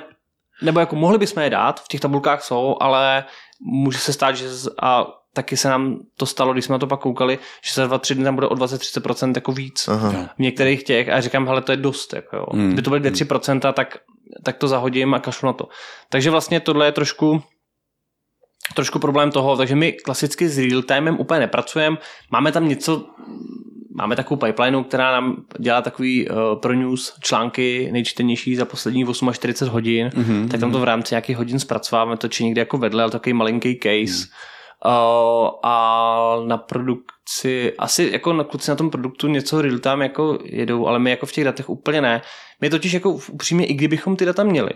nebo jako mohli bychom je dát, v těch tabulkách jsou, ale může se stát, že z, a taky se nám to stalo, když jsme na to pak koukali, že za dva, tři dny tam bude o 20-30% jako víc
Aha.
v některých těch a já říkám, hele, to je dost, jako jo.
Hmm.
Kdyby to byly 2-3%, tak, tak to zahodím a kašlu na to. Takže vlastně tohle je trošku trošku problém toho, takže my klasicky s real timem úplně nepracujeme. Máme tam něco, máme takovou pipeline, která nám dělá takový uh, pro news články nejčtenější za poslední 8 až 40 hodin, mm-hmm. tak tam to v rámci nějakých hodin zpracováváme, to či někde jako vedle, ale takový malinký case. Mm. Uh, a na produkci, asi jako na kluci na tom produktu něco real time jako jedou, ale my jako v těch datech úplně ne. My totiž jako upřímně, i kdybychom ty data měli,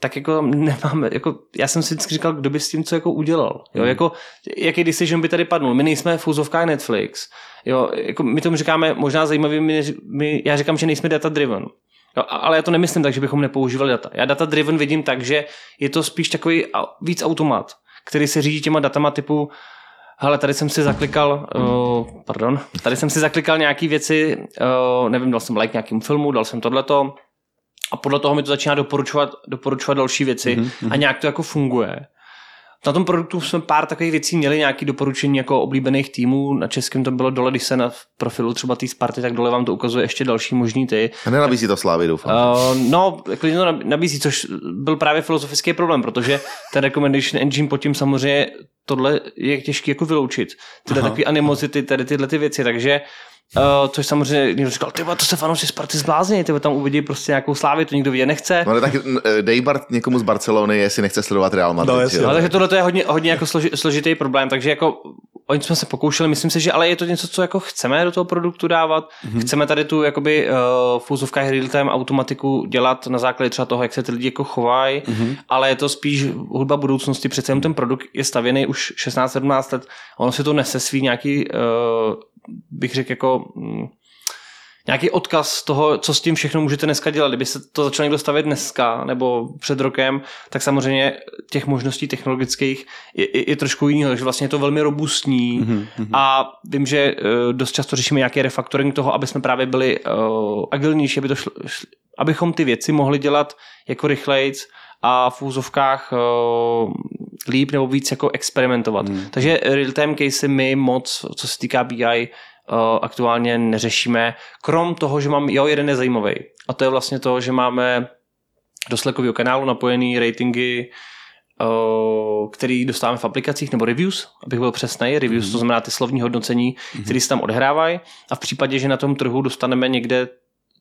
tak jako nemáme, jako já jsem si vždycky říkal, kdo by s tím co jako udělal, jo,
Hmm.
jako jaký decision by tady padnul, my nejsme v úzovkách Netflix, jo, jako my tomu říkáme možná zajímavý, my, my, já říkám, že nejsme data driven, jo, ale já to nemyslím tak, že bychom nepoužívali data, já data driven vidím tak, že je to spíš takový víc automat, který se řídí těma datama typu, hele, tady jsem si zaklikal, uh, pardon, tady jsem si zaklikal nějaký věci, uh, nevím, dal jsem like nějakým filmu, dal jsem tohleto, a podle toho mi to začíná doporučovat, doporučovat další věci mm-hmm. a nějak to jako funguje. Na tom produktu jsme pár takových věcí měli, nějaké doporučení jako oblíbených týmů. Na českém to bylo dole, když se na profilu třeba té Sparty, tak dole vám to ukazuje ještě další možný ty.
A nenabízí to Slávy, doufám.
Uh, no, klidně to nab- nabízí, což byl právě filozofický problém, protože ten recommendation engine pod tím samozřejmě tohle je těžké jako vyloučit. Tyhle takové animozity, tady tyhle ty věci, takže Uh, což samozřejmě někdo říkal, ty to se fanoušci Sparty zblázní, ty tam uvidí prostě nějakou slávy, to nikdo vidět nechce.
No ale tak eh, dej Bart někomu z Barcelony, jestli nechce sledovat Real Madrid.
No, jasně.
jo?
No, takže tohle je hodně, hodně jako složi, složitý problém, takže jako oni jsme se pokoušeli, myslím si, že ale je to něco, co jako chceme do toho produktu dávat. Mm-hmm. Chceme tady tu jakoby uh, v úzovkách real-time automatiku dělat na základě třeba toho, jak se ty lidi jako chovají, mm-hmm. ale je to spíš hudba budoucnosti. Přece jenom ten produkt je stavěný už 16-17 let. Ono si to nese svý nějaký, uh, bych řekl jako... Mm, nějaký odkaz toho, co s tím všechno můžete dneska dělat. Kdyby se to začalo někdo stavět dneska nebo před rokem, tak samozřejmě těch možností technologických je, je, je trošku jiný, takže vlastně je to velmi robustní mm-hmm. a vím, že uh, dost často řešíme nějaký refaktoring toho, aby jsme právě byli uh, agilnější, aby to šlo, šli, abychom ty věci mohli dělat jako rychlejc a v úzovkách uh, líp nebo víc jako experimentovat. Mm. Takže real-time casey my moc, co se týká BI, uh, aktuálně neřešíme. Krom toho, že mám, jo, jeden je zajímavý. A to je vlastně to, že máme do Slackového kanálu napojený ratingy, uh, který dostáváme v aplikacích, nebo reviews, abych byl přesný. Reviews, mm. to znamená ty slovní hodnocení, mm. které se tam odehrávají. A v případě, že na tom trhu dostaneme někde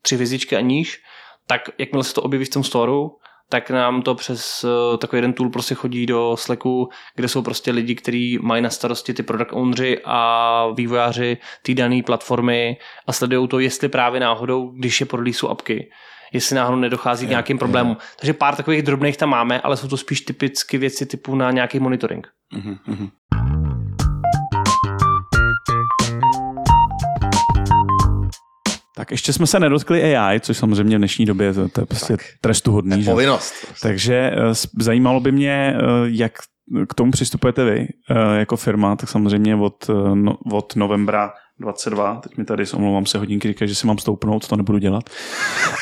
tři hvězdičky a níž, tak jakmile se to objeví v tom storu, tak nám to přes uh, takový jeden tool prostě chodí do Slacku, kde jsou prostě lidi, kteří mají na starosti ty product ownři a vývojáři té dané platformy a sledují to, jestli právě náhodou, když je pro release apky, jestli náhodou nedochází k nějakým problémům. Takže pár takových drobných tam máme, ale jsou to spíš typicky věci typu na nějaký monitoring. Mm-hmm.
Tak ještě jsme se nedotkli AI, což samozřejmě v dnešní době to, to je prostě tak, trestuhodný.
Že? Povinnost.
Takže uh, zajímalo by mě, uh, jak k tomu přistupujete vy uh, jako firma, tak samozřejmě od, no, od novembra 22, teď mi tady, omlouvám se, hodinky říkají, že si mám stoupnout, to nebudu dělat.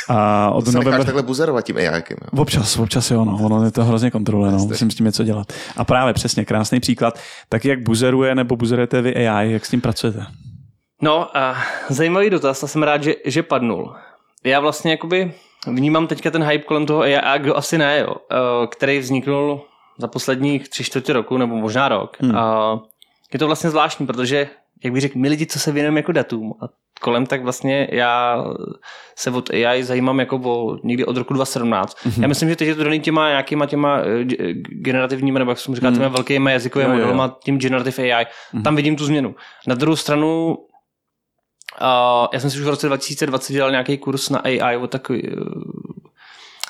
A od to se novembra... takhle buzerovat tím AI.
Občas, občas jo, no, ono je to hrozně kontroluje, no, musím s tím něco dělat. A právě přesně, krásný příklad, tak jak buzeruje nebo buzerujete vy AI, jak s tím pracujete?
No a zajímavý dotaz a jsem rád, že, že padnul. Já vlastně jakoby vnímám teďka ten hype kolem toho AI, a kdo asi ne, jo, eh, který vzniknul za posledních tři čtvrtě roku, nebo možná rok. Hmm. A je to vlastně zvláštní, protože, jak bych řekl, my lidi, co se věnujeme jako datům a kolem, tak vlastně já se od AI zajímám jako o, někdy od roku 2017. Mm-hmm. Já myslím, že teď je to daný těma nějakýma těma eh, generativními, nebo jak jsem říkal, těma mm. velkými jazykovými modelama, tím generative AI. Mm-hmm. Tam vidím tu změnu. Na druhou stranu Uh, já jsem si už v roce 2020 dělal nějaký kurz na AI o takový, uh,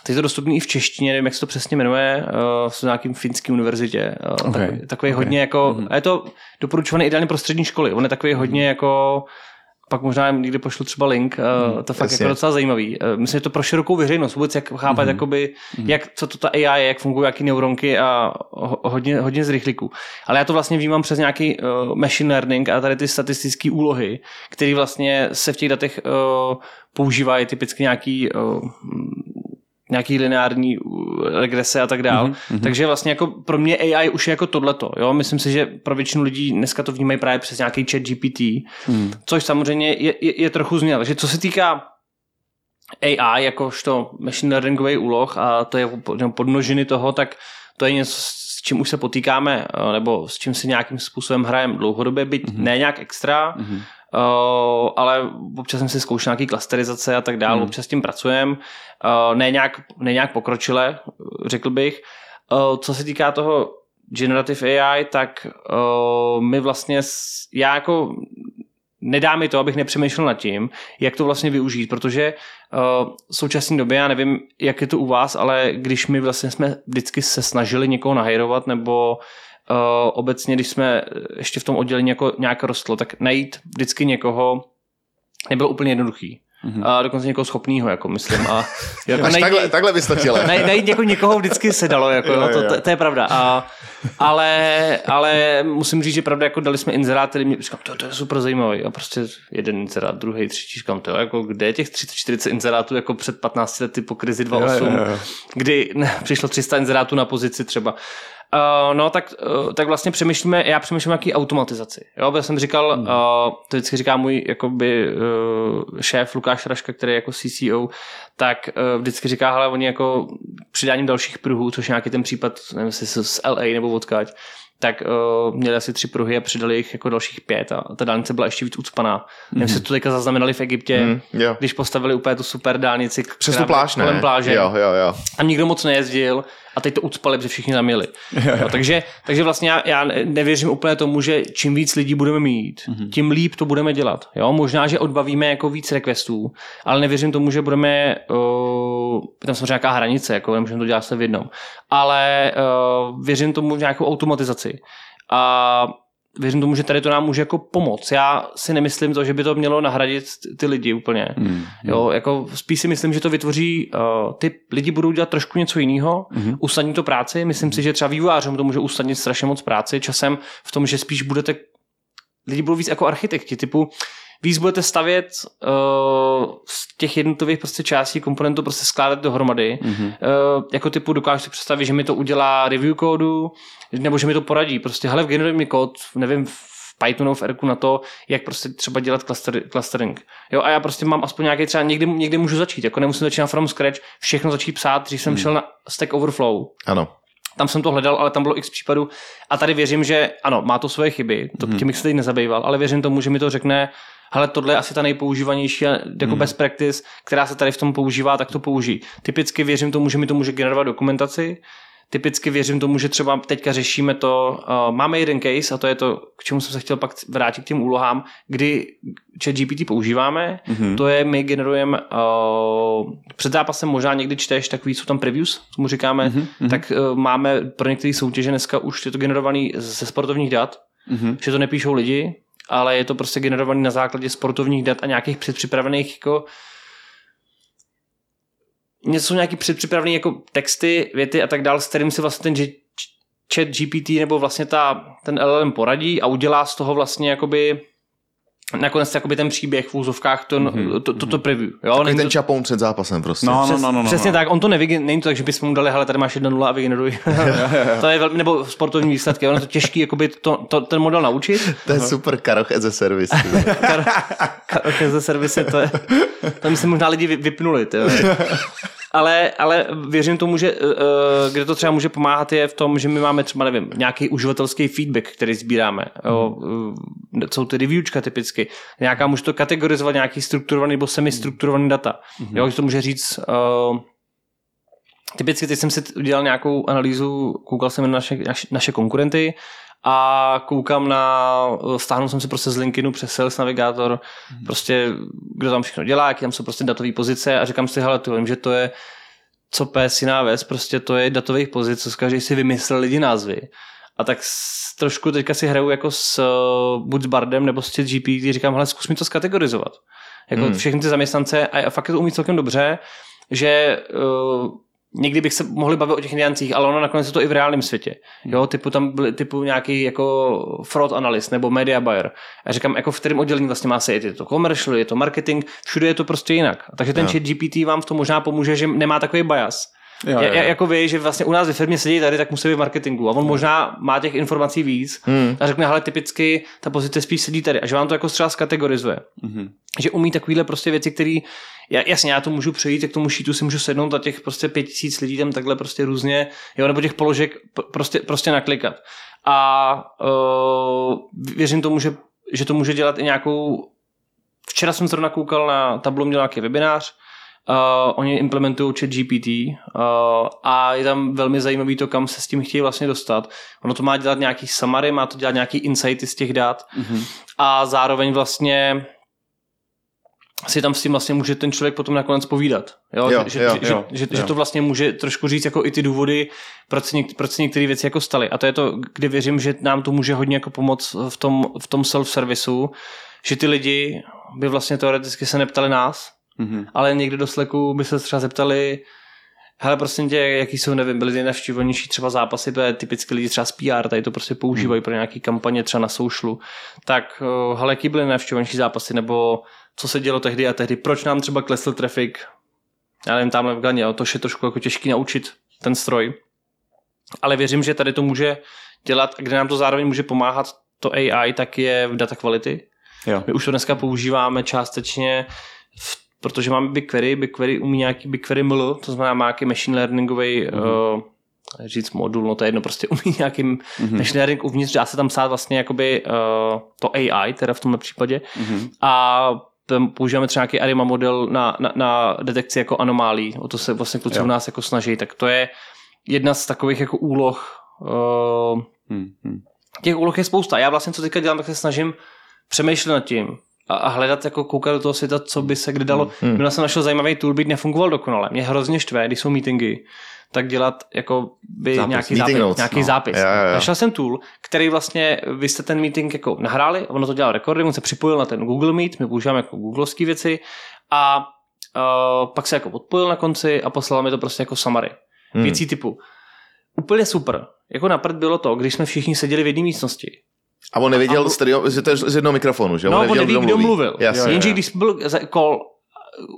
Teď je to dostupný i v češtině, nevím, jak se to přesně jmenuje, uh, v nějakým finské univerzitě. Uh, okay. Takový, takový okay. hodně jako, mm-hmm. a je to doporučované ideálně pro střední školy. On je takový mm-hmm. hodně jako pak možná někdy pošlu třeba link, mm, to fakt jasně. jako docela zajímavý. Uh, myslím, že to pro širokou veřejnost, vůbec jak chápat, mm-hmm. jakoby, mm-hmm. jak, co to ta AI je, jak fungují, jaký neuronky a hodně, hodně z rychlíků. Ale já to vlastně vnímám přes nějaký uh, machine learning a tady ty statistické úlohy, které vlastně se v těch datech uh, používají typicky nějaký uh, nějaký lineární uh, regrese a tak dál. Mm-hmm. Takže vlastně jako pro mě AI už je jako tohleto. Jo? Myslím si, že pro většinu lidí dneska to vnímají právě přes nějaký chat GPT, mm. což samozřejmě je, je, je trochu změna. Takže co se týká AI jakožto machine learningový úloh a to je podnožiny toho, tak to je něco, s čím už se potýkáme, uh, nebo s čím si nějakým způsobem hrajeme dlouhodobě, byť mm-hmm. ne nějak extra, mm-hmm. Uh, ale občas jsem si zkoušel nějaký klasterizace a tak dále, mm. občas s tím pracujeme. Uh, ne, nějak, ne nějak pokročile, řekl bych. Uh, co se týká toho Generative AI, tak uh, my vlastně, já jako nedá mi to, abych nepřemýšlel nad tím, jak to vlastně využít, protože uh, v současné době, já nevím, jak je to u vás, ale když my vlastně jsme vždycky se snažili někoho nahajrovat nebo uh, obecně, když jsme ještě v tom oddělení jako nějak rostlo, tak najít vždycky někoho nebylo úplně jednoduchý. Mm-hmm. A dokonce někoho schopného, jako myslím. A,
jako najít, takhle, takhle bys to chtěl.
Najít, jako někoho vždycky se dalo, jako, jo, jo, to, to, to, je pravda. A, ale, ale musím říct, že pravda, jako dali jsme inzeráty, mě říkám, to, to je super zajímavý. A prostě jeden inzerát, druhý, třetí, říkám, to jako, kde je těch 30-40 inzerátů jako před 15 lety po krizi 2.8, kdy ne, přišlo 300 inzerátů na pozici třeba. Uh, no, tak, uh, tak vlastně přemýšlíme, já přemýšlím nějaký automatizaci. Jo, já jsem říkal, hmm. uh, to vždycky říká můj jakoby, uh, šéf Lukáš Raška, který je jako CCO, tak uh, vždycky říká, hele, oni jako přidáním dalších pruhů, což je nějaký ten případ, nevím, jestli z LA nebo odkaď, tak uh, měli asi tři pruhy a přidali jich jako dalších pět a ta dálnice byla ještě víc ucpaná. Mm-hmm. Nevím, jestli to teďka zaznamenali v Egyptě, mm,
jo.
když postavili úplně tu super dálnici.
Přes tu pláž, ne?
Kolem pláže.
Jo, jo, jo.
A nikdo moc nejezdil a teď to ucpali, protože všichni tam jeli. No, takže, takže vlastně já, já nevěřím úplně tomu, že čím víc lidí budeme mít, mm-hmm. tím líp to budeme dělat. Jo? Možná, že odbavíme jako víc requestů, ale nevěřím tomu, že budeme, uh, tam samozřejmě nějaká hranice, jako nemůžeme to dělat se v jednom, ale uh, věřím tomu v nějakou automatizaci. A věřím tomu, že tady to nám může jako pomoct. Já si nemyslím to, že by to mělo nahradit ty lidi úplně.
Hmm.
Jo, jako spíš si myslím, že to vytvoří, uh, ty lidi budou dělat trošku něco jiného, mm-hmm. usnadní to práci. Myslím si, že třeba vývojářům to může usnadnit strašně moc práci časem v tom, že spíš budete, lidi budou víc jako architekti, typu víc budete stavět uh, z těch jednotlivých prostě částí komponentů prostě skládat dohromady. Mm-hmm. Uh, jako typu dokážu si představit, že mi to udělá review kódu, nebo že mi to poradí. Prostě hele, generuj mi kód, nevím, v Pythonu, v Erku na to, jak prostě třeba dělat cluster, clustering. Jo, a já prostě mám aspoň nějaký třeba, někdy, někdy můžu začít, jako nemusím začínat from scratch, všechno začít psát, když jsem šel na Stack Overflow,
Ano.
tam jsem to hledal, ale tam bylo x případů. A tady věřím, že ano, má to svoje chyby, to, tím bych se teď nezabýval, ale věřím tomu, že mi to řekne, hele, tohle je asi ta nejpoužívanější jako best practice, která se tady v tom používá, tak to použij. Typicky věřím tomu, že mi to může generovat dokumentaci, typicky věřím tomu, že třeba teďka řešíme to, uh, máme jeden case a to je to, k čemu jsem se chtěl pak vrátit k těm úlohám, kdy chat GPT používáme, mm-hmm. to je, my generujeme uh, před zápasem možná někdy čteš takový, jsou tam previews, tomu říkáme, mm-hmm. tak uh, máme pro některé soutěže dneska už je to generovaný ze sportovních dat, mm-hmm. že to nepíšou lidi, ale je to prostě generovaný na základě sportovních dat a nějakých předpřipravených jako něco jsou nějaký předpřipravené jako texty, věty a tak dál, s kterým si vlastně ten chat GPT nebo vlastně ta, ten LLM poradí a udělá z toho vlastně jakoby nakonec jakoby ten příběh v úzovkách, to, mm-hmm. to, to, to preview. Jo?
Takový ten
to,
čapoun před zápasem prostě.
No, no, no, no, no,
přesně
no.
tak, on to nevygen, není to tak, že bychom mu dali, hele, tady máš 1-0 a vygeneruj. to je velmi, nebo sportovní výsledky, ono je to těžký, jakoby to, to, ten model naučit.
To je super karoch as a service. ty vole.
Karaoke ze servise, to je, to myslím možná lidi vy- vypnuli. Ale, ale věřím tomu, že uh, kde to třeba může pomáhat je v tom, že my máme třeba, nevím, nějaký uživatelský feedback, který sbíráme. Jo, uh, jsou ty reviewčka typicky. Nějaká může to kategorizovat nějaký strukturovaný nebo semi-strukturovaný data. Jo, že to může říct Typicky teď jsem si udělal nějakou analýzu, koukal jsem na naše, naše, naše konkurenty a koukám na, stáhnul jsem si prostě z LinkedInu přes Sales Navigator, mm. prostě kdo tam všechno dělá, jaký tam jsou prostě datové pozice a říkám si, hele, ty vím, že to je co pes jiná věc, prostě to je datových pozic, co každý si vymyslel lidi názvy. A tak s, trošku teďka si hraju jako s, uh, buď s Bardem nebo s GPT, říkám, hele, zkus mi to skategorizovat. Jako hmm. všechny ty zaměstnance a, a fakt to umí celkem dobře, že uh, někdy bych se mohli bavit o těch niancích, ale ono nakonec je to i v reálném světě. Jo, typu tam byly typu nějaký jako fraud analyst nebo media buyer. A říkám, jako v kterém oddělení vlastně má se jít. Je to commercial, je to marketing, všude je to prostě jinak. Takže ten
Jo.
chat GPT vám v tom možná pomůže, že nemá takový bias.
Jo, jo.
Jako vy, že vlastně u nás ve firmě sedí tady, tak musí být v marketingu. A on možná má těch informací víc
Hmm.
a řekne, hele, typicky ta pozice spíš sedí tady. A že vám to jako třeba skategorizuje.
Mhm.
Že umí takovýhle prostě věci, které jasně, já to můžu přejít, k tomu šítu si můžu sednout a těch prostě pět tisíc lidí tam takhle prostě různě, jo, nebo těch položek prostě, prostě naklikat. A uh, věřím tomu, že, že to může dělat i nějakou Včera jsem zrovna koukal na tablo, měl nějaký webinář, Uh, oni implementují chat GPT uh, a je tam velmi zajímavý to, kam se s tím chtějí vlastně dostat. Ono to má dělat nějaký summary, má to dělat nějaký insighty z těch dat
Mhm.
a zároveň vlastně si tam s tím vlastně může ten člověk potom nakonec povídat. Jo?
Jo,
že,
jo,
že,
jo,
že,
jo.
že, to vlastně může trošku říct jako i ty důvody, proč se, něk, proč se některé věci jako staly. A to je to, kde věřím, že nám to může hodně jako pomoct v tom, v tom self-servisu, že ty lidi by vlastně teoreticky se neptali nás,
Mhm.
ale někde do Slacku by se třeba zeptali, hele, prosím tě, jaký jsou, nevím, byly nejnavštěvovanější třeba zápasy, protože typicky lidi třeba z PR, tady to prostě používají pro nějaký kampaně třeba na socialu, tak uh, hele, jaký byly nejnavštěvovanější zápasy, nebo co se dělo tehdy a tehdy, proč nám třeba klesl trafik, já nevím, tamhle v Ganě, to je trošku jako těžký naučit ten stroj, ale věřím, že tady to může dělat, a kde nám to zároveň může pomáhat to AI, tak je v data quality,
Jo.
my už to dneska používáme částečně v protože máme BigQuery, BigQuery umí nějaký BigQuery ML, to znamená má nějaký machine learningový mm-hmm. uh, říct modul, no to je jedno, prostě umí nějaký mm-hmm. machine learning uvnitř, dá se tam psát vlastně jakoby uh, to AI, teda v tomhle případě. Mm-hmm. A tam používáme třeba nějaký ARIMA model na, na, na detekci jako anomálí, o to se vlastně kluci u nás jako snaží, tak to je jedna z takových jako úloh. Uh, hmm. Těch úloh je spousta. Já vlastně co teďka dělám, tak se snažím přemýšlet nad tím a, a hledat, jako koukat do toho světa, co by se kdy dalo. Hmm. Byla jsem našel zajímavý tool, byť nefungoval dokonale. Mě hrozně štve, když jsou meetingy, tak dělat jako by zápis. nějaký, zápis, notes, nějaký no. zápis. Ja, ja, ja. Našel jsem tool, který vlastně, vy jste ten meeting jako nahráli, ono to dělal rekordy, on se připojil na ten Google Meet, my používáme jako googlovské věci a uh, pak se jako odpojil na konci a poslal mi to prostě jako summary. Hmm. Věcí typu. Úplně super. Jako napřed bylo to, když jsme všichni seděli v jedné místnosti.
A on nevěděl, a, stereo, že to je z jednoho mikrofonu, že?
No,
on,
nevěděl, on neví, kdo mluvil. Yes. Jenže když byl call,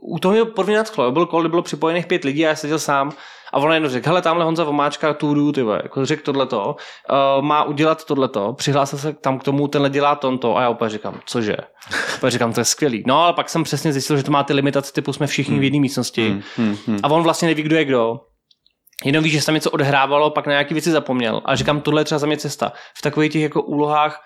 u toho je první nadchlo, byl call, kdy bylo připojených pět lidí a já seděl sám a on jenom řekl, hele, tamhle Honza Vomáčka, tu ty jako řekl tohleto, uh, má udělat tohleto, přihlásil se tam k tomu, tenhle dělá tonto a já úplně říkám, cože? úplně říkám, to je skvělý. No ale pak jsem přesně zjistil, že to má ty limitace typu jsme všichni hmm. v jedné místnosti hmm. Hmm. Hmm. a on vlastně neví, kdo je kdo. Jenom ví, že se tam něco odhrávalo, pak na nějaké věci zapomněl. A říkám, tohle je třeba za mě cesta. V takových těch jako úlohách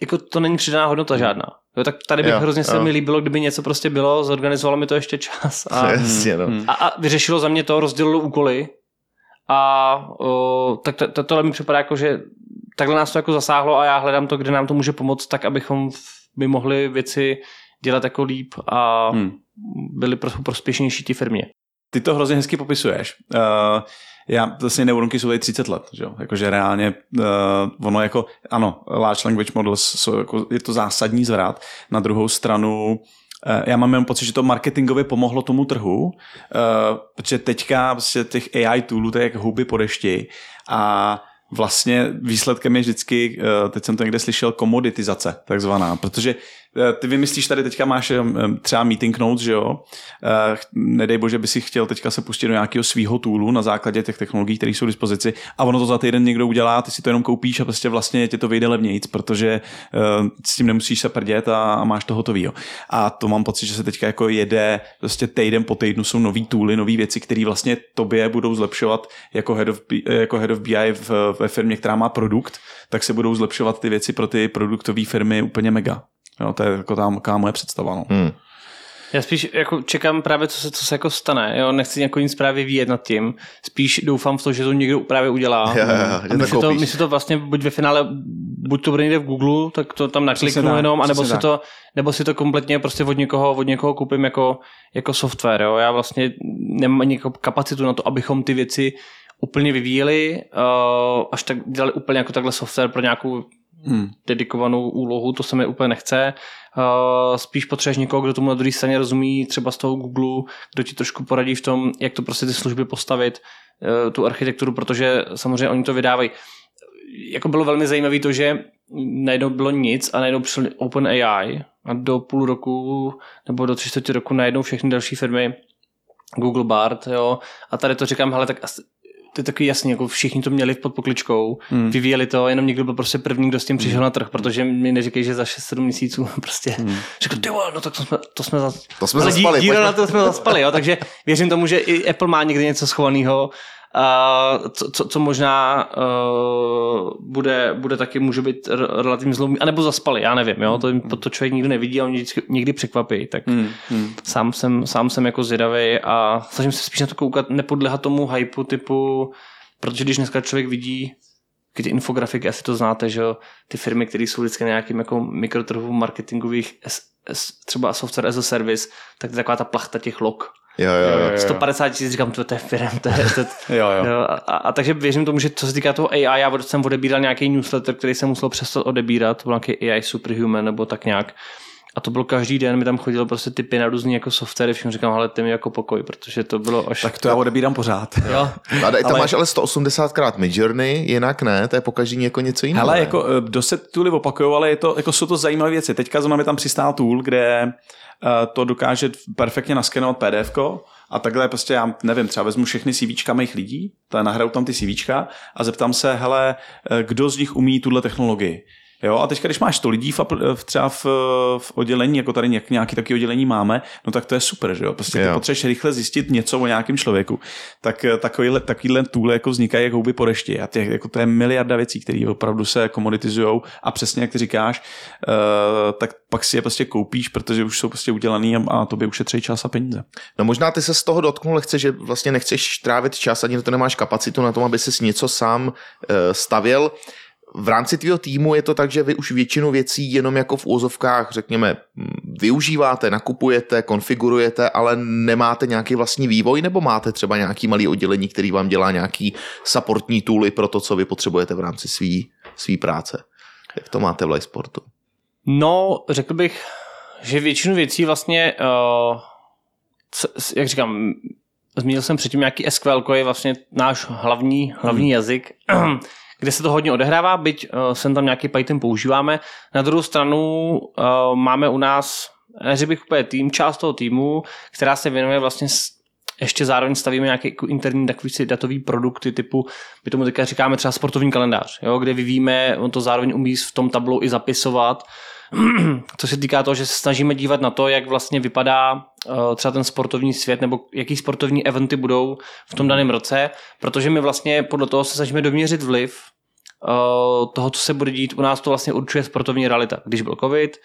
jako to není přidaná hodnota žádná. Jo, tak tady bych jo, hrozně jo. se mi líbilo, kdyby něco prostě bylo, zorganizovalo mi to ještě čas a,
Jasně, no.
a, a vyřešilo za mě to, rozdělilo úkoly a o, tak to, to, tohle mi připadá jako, že takhle nás to jako zasáhlo a já hledám to, kde nám to může pomoct, tak abychom by mohli věci dělat jako líp a hmm. byli prospěšnější ty firmě.
Ty to hrozně hezky popisuješ. Uh, já vlastně neuronky jsou tady 30 let, že jo? Jakože reálně uh, ono jako, ano, large language models jsou jako, je to zásadní zvrat. Na druhou stranu uh, já mám jenom pocit, že to marketingově pomohlo tomu trhu, protože teďka vlastně těch AI toolů to je jak huby po dešti a vlastně výsledkem je vždycky, teď jsem to někde slyšel, komoditizace takzvaná, protože Eh, ty vymyslíš tady teďka máš eh, třeba meeting notes, že jo? Eh, nedej bože, by si chtěl teďka se pustit do nějakého svého toolu na základě těch technologií, které jsou k dispozici a ono to za týden někdo udělá, ty si to jenom koupíš a prostě vlastně ti to vyjde levnějc, protože s tím nemusíš se prdět a, máš to hotový. A to mám pocit, že se teďka jako jede prostě týden po týdnu jsou nový tooly, nové věci, které vlastně tobě budou zlepšovat jako head of, jako head of BI v, ve firmě, která má produkt, tak se budou zlepšovat ty věci pro ty produktové firmy úplně mega. Jo, to je jako ta, ta moje představa. No. Hmm.
Já spíš jako čekám právě, co se, co se jako stane. Jo? Nechci jako nic právě vyjet nad tím. Spíš doufám v to, že to někdo právě udělá.
Ja, ja,
a my, si to, my si to vlastně buď ve finále, buď to bude někde v Google, tak to tam nakliknu jenom, anebo si, to, nebo si to kompletně prostě od někoho, od někoho koupím jako, jako software. Jo? Já vlastně nemám ani jako kapacitu na to, abychom ty věci úplně vyvíjeli, uh, až tak dělali úplně jako takhle software pro nějakou hmm. dedikovanou úlohu, to se mi úplně nechce. Uh, spíš potřebuješ někoho, kdo tomu na druhé straně rozumí, třeba z toho Google, kdo ti trošku poradí v tom, jak to prostě ty služby postavit, uh, tu architekturu, protože samozřejmě oni to vydávají. Jako bylo velmi zajímavé to, že najednou bylo nic a najednou přišel OpenAI a do půl roku nebo do tři čtvrtě roku najednou všechny další firmy Google Bard, jo, a tady to říkám, hele, tak asi, to je takový jasný, jako všichni to měli pod pokličkou, hmm. vyvíjeli to, jenom někdo byl prostě první, kdo s tím přišel hmm. na trh, protože mi neříkají, že za 6-7 měsíců prostě hmm. řekl, ty no tak to jsme, to jsme, za...
to jsme zaspali.
Díra na to jsme zaspali, jo, takže věřím tomu, že i Apple má někdy něco schovaného Uh, co, co, co možná uh, bude, bude taky, může být relativně zlomý, anebo zaspali, já nevím, jo, to, to, to člověk nikdy nevidí a on někdy, někdy překvapí, tak hmm, hmm. Sám, jsem, sám jsem jako zvědavý a snažím se spíš na to koukat, nepodlehat tomu hypeu typu, protože když dneska člověk vidí ty infografiky, asi to znáte, že jo, ty firmy, které jsou vždycky na nějakým jako mikrotrhu marketingových, třeba software as a service, tak to je taková ta plachta těch log,
Jo, jo, jo.
150 tisíc, říkám, to, je firm, to je, to, jo, jo. jo a, a, takže věřím tomu, že co se týká toho AI, já jsem odebíral nějaký newsletter, který jsem musel přestat odebírat, to byl nějaký AI Superhuman nebo tak nějak. A to bylo každý den, mi tam chodilo prostě typy na různý jako software, všem říkám, ale ty mi jako pokoj, protože to bylo až...
Tak to já odebírám pořád.
Jo.
A tam ale... máš ale 180 krát Midjourney, jinak ne, to je pokaždý jako něco jiného.
Ale jako kdo se tuly opakují, ale je to, jako jsou to zajímavé věci. Teďka zrovna mi tam přistál tool, kde uh, to dokáže perfektně naskenovat PDF, a takhle prostě já nevím, třeba vezmu všechny CVčka mých lidí, to nahraju tam ty CVčka a zeptám se, hele, eh, kdo z nich umí tuhle technologii? Jo, a teďka, když máš 100 lidí v, v třeba v, v oddělení, jako tady nějak, nějaký taky oddělení máme, no tak to je super, že jo? Prostě ty
Jo.
potřebuješ rychle zjistit něco o nějakém člověku. Tak eh, takovýhle, takovýhle tool jako vznikají jako houby po dešti. A těch, jako to je miliarda věcí, které opravdu se komoditizují a přesně jak ty říkáš, uh, tak pak si je prostě koupíš, protože už jsou prostě udělaný a, a tobě ušetří čas a peníze.
No možná ty se z toho dotknul lehce, že vlastně nechceš trávit čas, ani to nemáš kapacitu na tom, aby si něco sám eh, stavěl. V rámci tvého týmu je to tak, že vy už většinu věcí jenom jako v úzovkách, řekněme, využíváte, nakupujete, konfigurujete, ale nemáte nějaký vlastní vývoj, nebo máte třeba nějaký malý oddělení, který vám dělá nějaký supportní tooly pro to, co vy potřebujete v rámci svý, svý práce. Jak to máte v Lightsportu?
No, řekl bych, že většinu věcí vlastně, uh, jak říkám, zmínil jsem předtím nějaký SQL, je vlastně náš hlavní, hlavní jazyk, kde se to hodně odehrává, byť uh, sem tam nějaký Python používáme. Na druhou stranu uh, máme u nás, neřekl bych úplně tým, část toho týmu, která se věnuje vlastně ještě zároveň stavíme nějaké jako interní takový si datový produkty typu, my tomu teďka říkáme třeba sportovní kalendář, jo, kde vyvíjíme, on to zároveň umí v tom tablu i zapisovat, co se týká toho, že se snažíme dívat na to, jak vlastně vypadá uh, třeba ten sportovní svět nebo jaký sportovní eventy budou v tom daném roce, protože my vlastně podle toho se snažíme doměřit vliv uh, toho, co se bude dít. U nás to vlastně určuje sportovní realita. Když byl covid,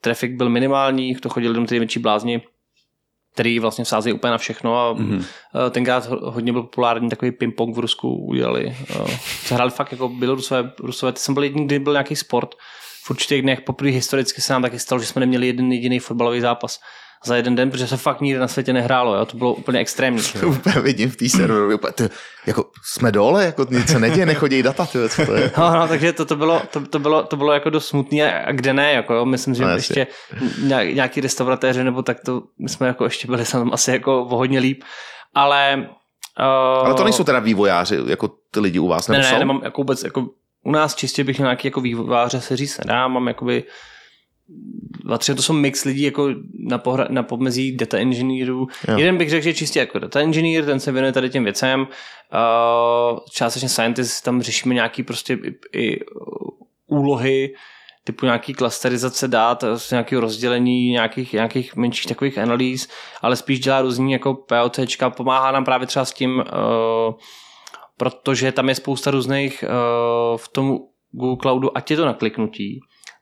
trafik byl minimální, to chodili jenom ty největší blázni, který vlastně vsázejí úplně na všechno a mm-hmm. tenkrát ho- hodně byl populární takový ping-pong v Rusku udělali. hráli fakt jako Bělorusové, Rusové, ty jsem byl jediný, kdy byl nějaký sport. V určitých dnech poprvé historicky se nám taky stalo, že jsme neměli jeden jediný fotbalový zápas za jeden den, protože se fakt nikde na světě nehrálo. Jo? To bylo úplně extrémní.
To úplně vidím v té serveru, úplně, ty, jako jsme dole, jako nic se neděje, nechodí data, ty, co to je?
No, no, takže to, to, bylo, to, to, bylo, to bylo jako dost smutný a kde ne, jako jo, myslím, že
No,
ještě nějak- nějaký restauratéři nebo tak to, my jsme jako ještě byli tam asi jako o hodně líp, ale... Uh,
Ale to nejsou teda vývojáři, jako ty lidi u vás,
ne, ne,
jsou?
nemám jako vůbec, jako u nás čistě bych měl nějaký jako vývojáře se říct nedá, mám jakoby dva, tři, to jsou mix lidí jako na, pohra, na pomezí data engineerů.
Jo.
Jeden bych řekl, že čistě jako data engineer, ten se věnuje tady těm věcem. Uh, částečně scientist, tam řešíme nějaký prostě i, i úlohy, typu nějaký klasterizace dat, nějakého rozdělení, nějakých, nějakých menších takových analýz, ale spíš dělá různý jako POCčka, pomáhá nám právě třeba s tím, uh, protože tam je spousta různých uh, v tom Google Cloudu, ať je to na kliknutí,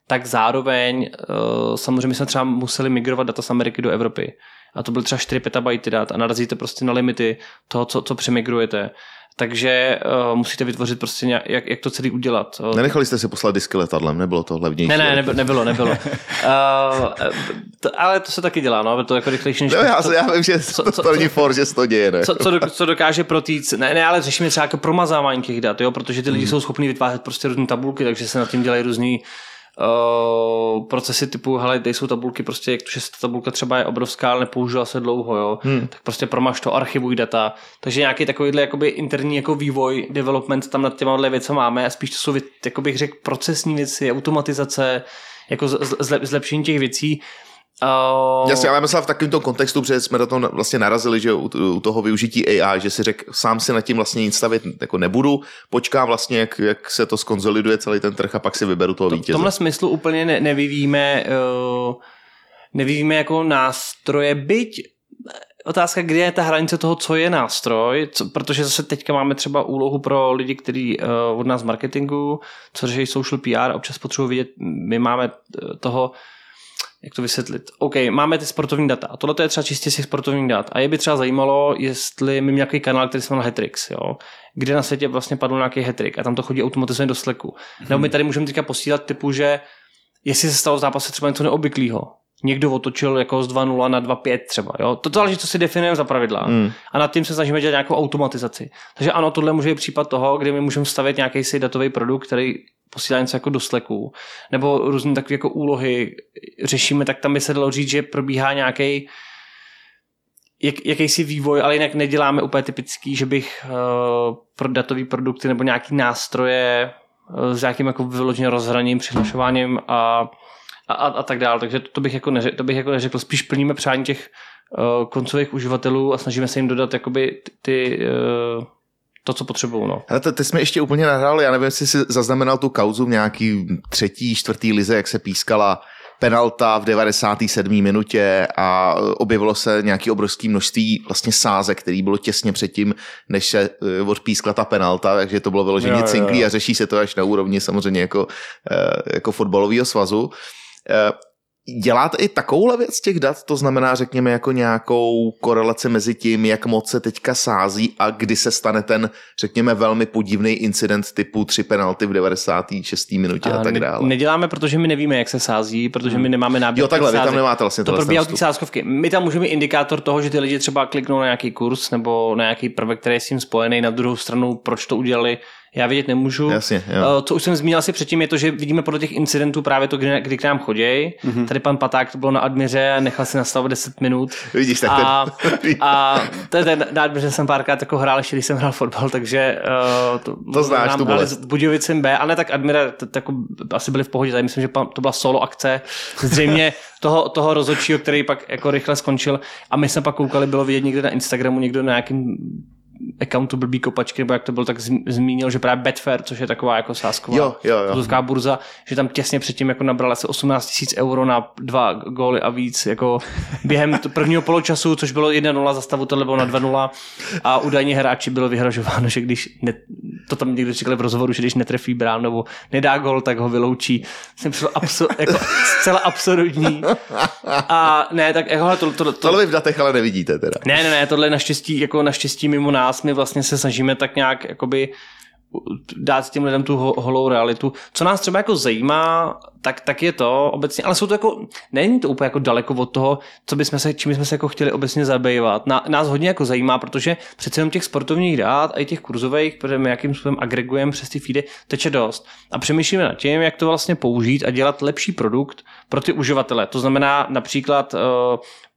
tak zároveň uh, samozřejmě jsme třeba museli migrovat data z Ameriky do Evropy. A to byly třeba 4 petabajty dat a narazíte prostě na limity toho, co, co přemigrujete. Takže uh, musíte vytvořit prostě nějak, jak, jak to celý udělat. Uh,
Nenechali jste si poslat disky letadlem, nebylo to levnější?
ne, ne, nebylo, nebylo. nebylo. uh, to, ale to se taky dělá, no, to jako rychlejší než...
No, já,
to,
já vím, že
co-
to,
co-
to není
co-
for, že se to děje, ne?
co, co, do, co dokáže protít. Ne, ne, ale řešíme třeba jako promazávání těch dat, jo, protože ty lidi jsou schopní vytvářet prostě různé tabulky, takže se nad tím dělají různý uh, procesy typu, hele, tady jsou tabulky, prostě jak to, že ta tabulka třeba je obrovská, ale nepoužila se dlouho, jo, hmm. tak prostě promaž to, archivuj data. Takže nějaký takovýhle jakoby interní jako vývoj, development tam nad těma věcmi máme a spíš to jsou, jako bych řekl, procesní věci, automatizace, jako zlepšení těch věcí. Uh,
Jasně, ale myslel v takovémto kontextu, protože jsme na to vlastně narazili, že u, toho využití AI, že si řekl, sám si nad tím vlastně nic stavět jako nebudu, počkám vlastně, jak, jak se to skonzoliduje celý ten trh a pak si vyberu toho
To, v
vítěze.
tomhle smyslu úplně ne, nevyvíjíme, uh, nevyvíjíme jako nástroje, byť otázka, kde je ta hranice toho, co je nástroj, co, protože zase teďka máme třeba úlohu pro lidi, kteří uh, od nás z marketingu, co řeší social PR, občas potřebují vidět, my máme eh, toho, jak to vysvětlit. OK, máme ty sportovní data. A tohle je třeba čistě z těch sportovních dat. A je by třeba zajímalo, jestli máme nějaký kanál, který se jmenuje Hetrix, jo? kde na světě vlastně padl nějaký Hetrik a tam to chodí automatizovaně do Slacku. Hmm. Nebo my tady můžeme teďka posílat typu, že jestli se stalo v zápase třeba něco neobvyklého, někdo otočil jako z 2-0 na 2-5 třeba. Jo? To záleží, co si definujeme za pravidla.
Hmm.
A nad tím se snažíme dělat nějakou automatizaci. Takže ano, tohle může být případ toho, kdy my můžeme stavět nějaký si datový produkt, který posílá něco jako do Slacku, nebo různé takové jako úlohy řešíme, tak tam by se dalo říct, že probíhá nějaký jak, jakýsi vývoj, ale jinak neděláme úplně typický, že bych uh, pro datový produkty nebo nějaký nástroje uh, s nějakým jako vyloženě rozhraním, přihlašováním a, a, a, a tak dále. Takže to, to, bych jako neřekl, to bych jako neřekl. Spíš plníme přání těch uh, koncových uživatelů a snažíme se jim dodat jakoby ty, ty, uh, to, co potřebují. No.
Ale to, ty jsme ještě úplně nahrál, já nevím, jestli jsi zaznamenal tu kauzu v nějaký třetí, čtvrtý lize, jak se pískala penalta v 97. minutě a objevilo se nějaký obrovský množství vlastně sázek, který bylo těsně předtím, než se eh, odpískla ta penalta, takže to bylo vyloženě cinklý a řeší se to až na úrovni samozřejmě jako, eh, jako fotbalového svazu. Děláte i takovouhle věc těch dat, to znamená, řekněme, jako nějakou korelaci mezi tím, jak moc se teďka sází a kdy se stane ten, řekněme, velmi podivný incident typu tři penalty v 96. minutě a, tak
ne-
dále.
Neděláme, protože my nevíme, jak se sází, protože my nemáme náběh.
Jo, takhle, vy tam nemáte vlastně
To probíhá ty sázkovky. My tam můžeme mít indikátor toho, že ty lidi třeba kliknou na nějaký kurz nebo na nějaký prvek, který je s tím spojený. Na druhou stranu, proč to udělali, já vidět nemůžu.
Jasně, jo.
Eh, Co už jsem zmínil asi předtím, je to, že vidíme podle těch incidentů právě to, kdy, kdy k nám chodí.
Mhm.
Mm-hmm. Tady pan Paták to bylo na Admiře, nechal si nastavit 10 minut.
Vidíš, tak
a,
ten...
a to je ten, na Admiře jsem párkrát jako hrál, ještě když jsem hrál fotbal, takže uh, to,
To znáš,
nám
tu bolest.
s Budějovicem B, ale ne tak Admira, to, to, jako, asi byli v pohodě, tady myslím, že to byla solo akce, zřejmě toho, toho rozhodčího, který pak jako rychle skončil a my jsme pak koukali, bylo vidět někde na Instagramu, někdo na nějakým accountu blbý kopačky, nebo jak to byl, tak zm- zmínil, že právě Betfair, což je taková jako sásková
Jo, jo, jo.
burza, že tam těsně předtím jako nabral asi 18 tisíc euro na dva góly a víc, jako během prvního poločasu, což bylo 1-0 za stavu, tohle bylo na 2-0 a údajně hráči bylo vyhrožováno, že když, ne, to tam někdo říkali v rozhovoru, že když netrefí brán nebo nedá gol, tak ho vyloučí. Jsem přišel absur, jako zcela absurdní. A ne, tak jako to, to, to,
Tohle vy v datech ale nevidíte teda.
ne, ne, ne, tohle je naštěstí, jako naštěstí mimo nás, my vlastně se snažíme tak nějak jakoby dát těm lidem tu ho- holou realitu. Co nás třeba jako zajímá, tak, tak je to obecně, ale jsou to jako, není to úplně jako daleko od toho, co bychom se, čím jsme se jako chtěli obecně zabývat. Na, nás hodně jako zajímá, protože přece jenom těch sportovních dát a i těch kurzových, protože my jakým způsobem agregujeme přes ty feedy, teče dost. A přemýšlíme nad tím, jak to vlastně použít a dělat lepší produkt pro ty uživatele. To znamená například, uh,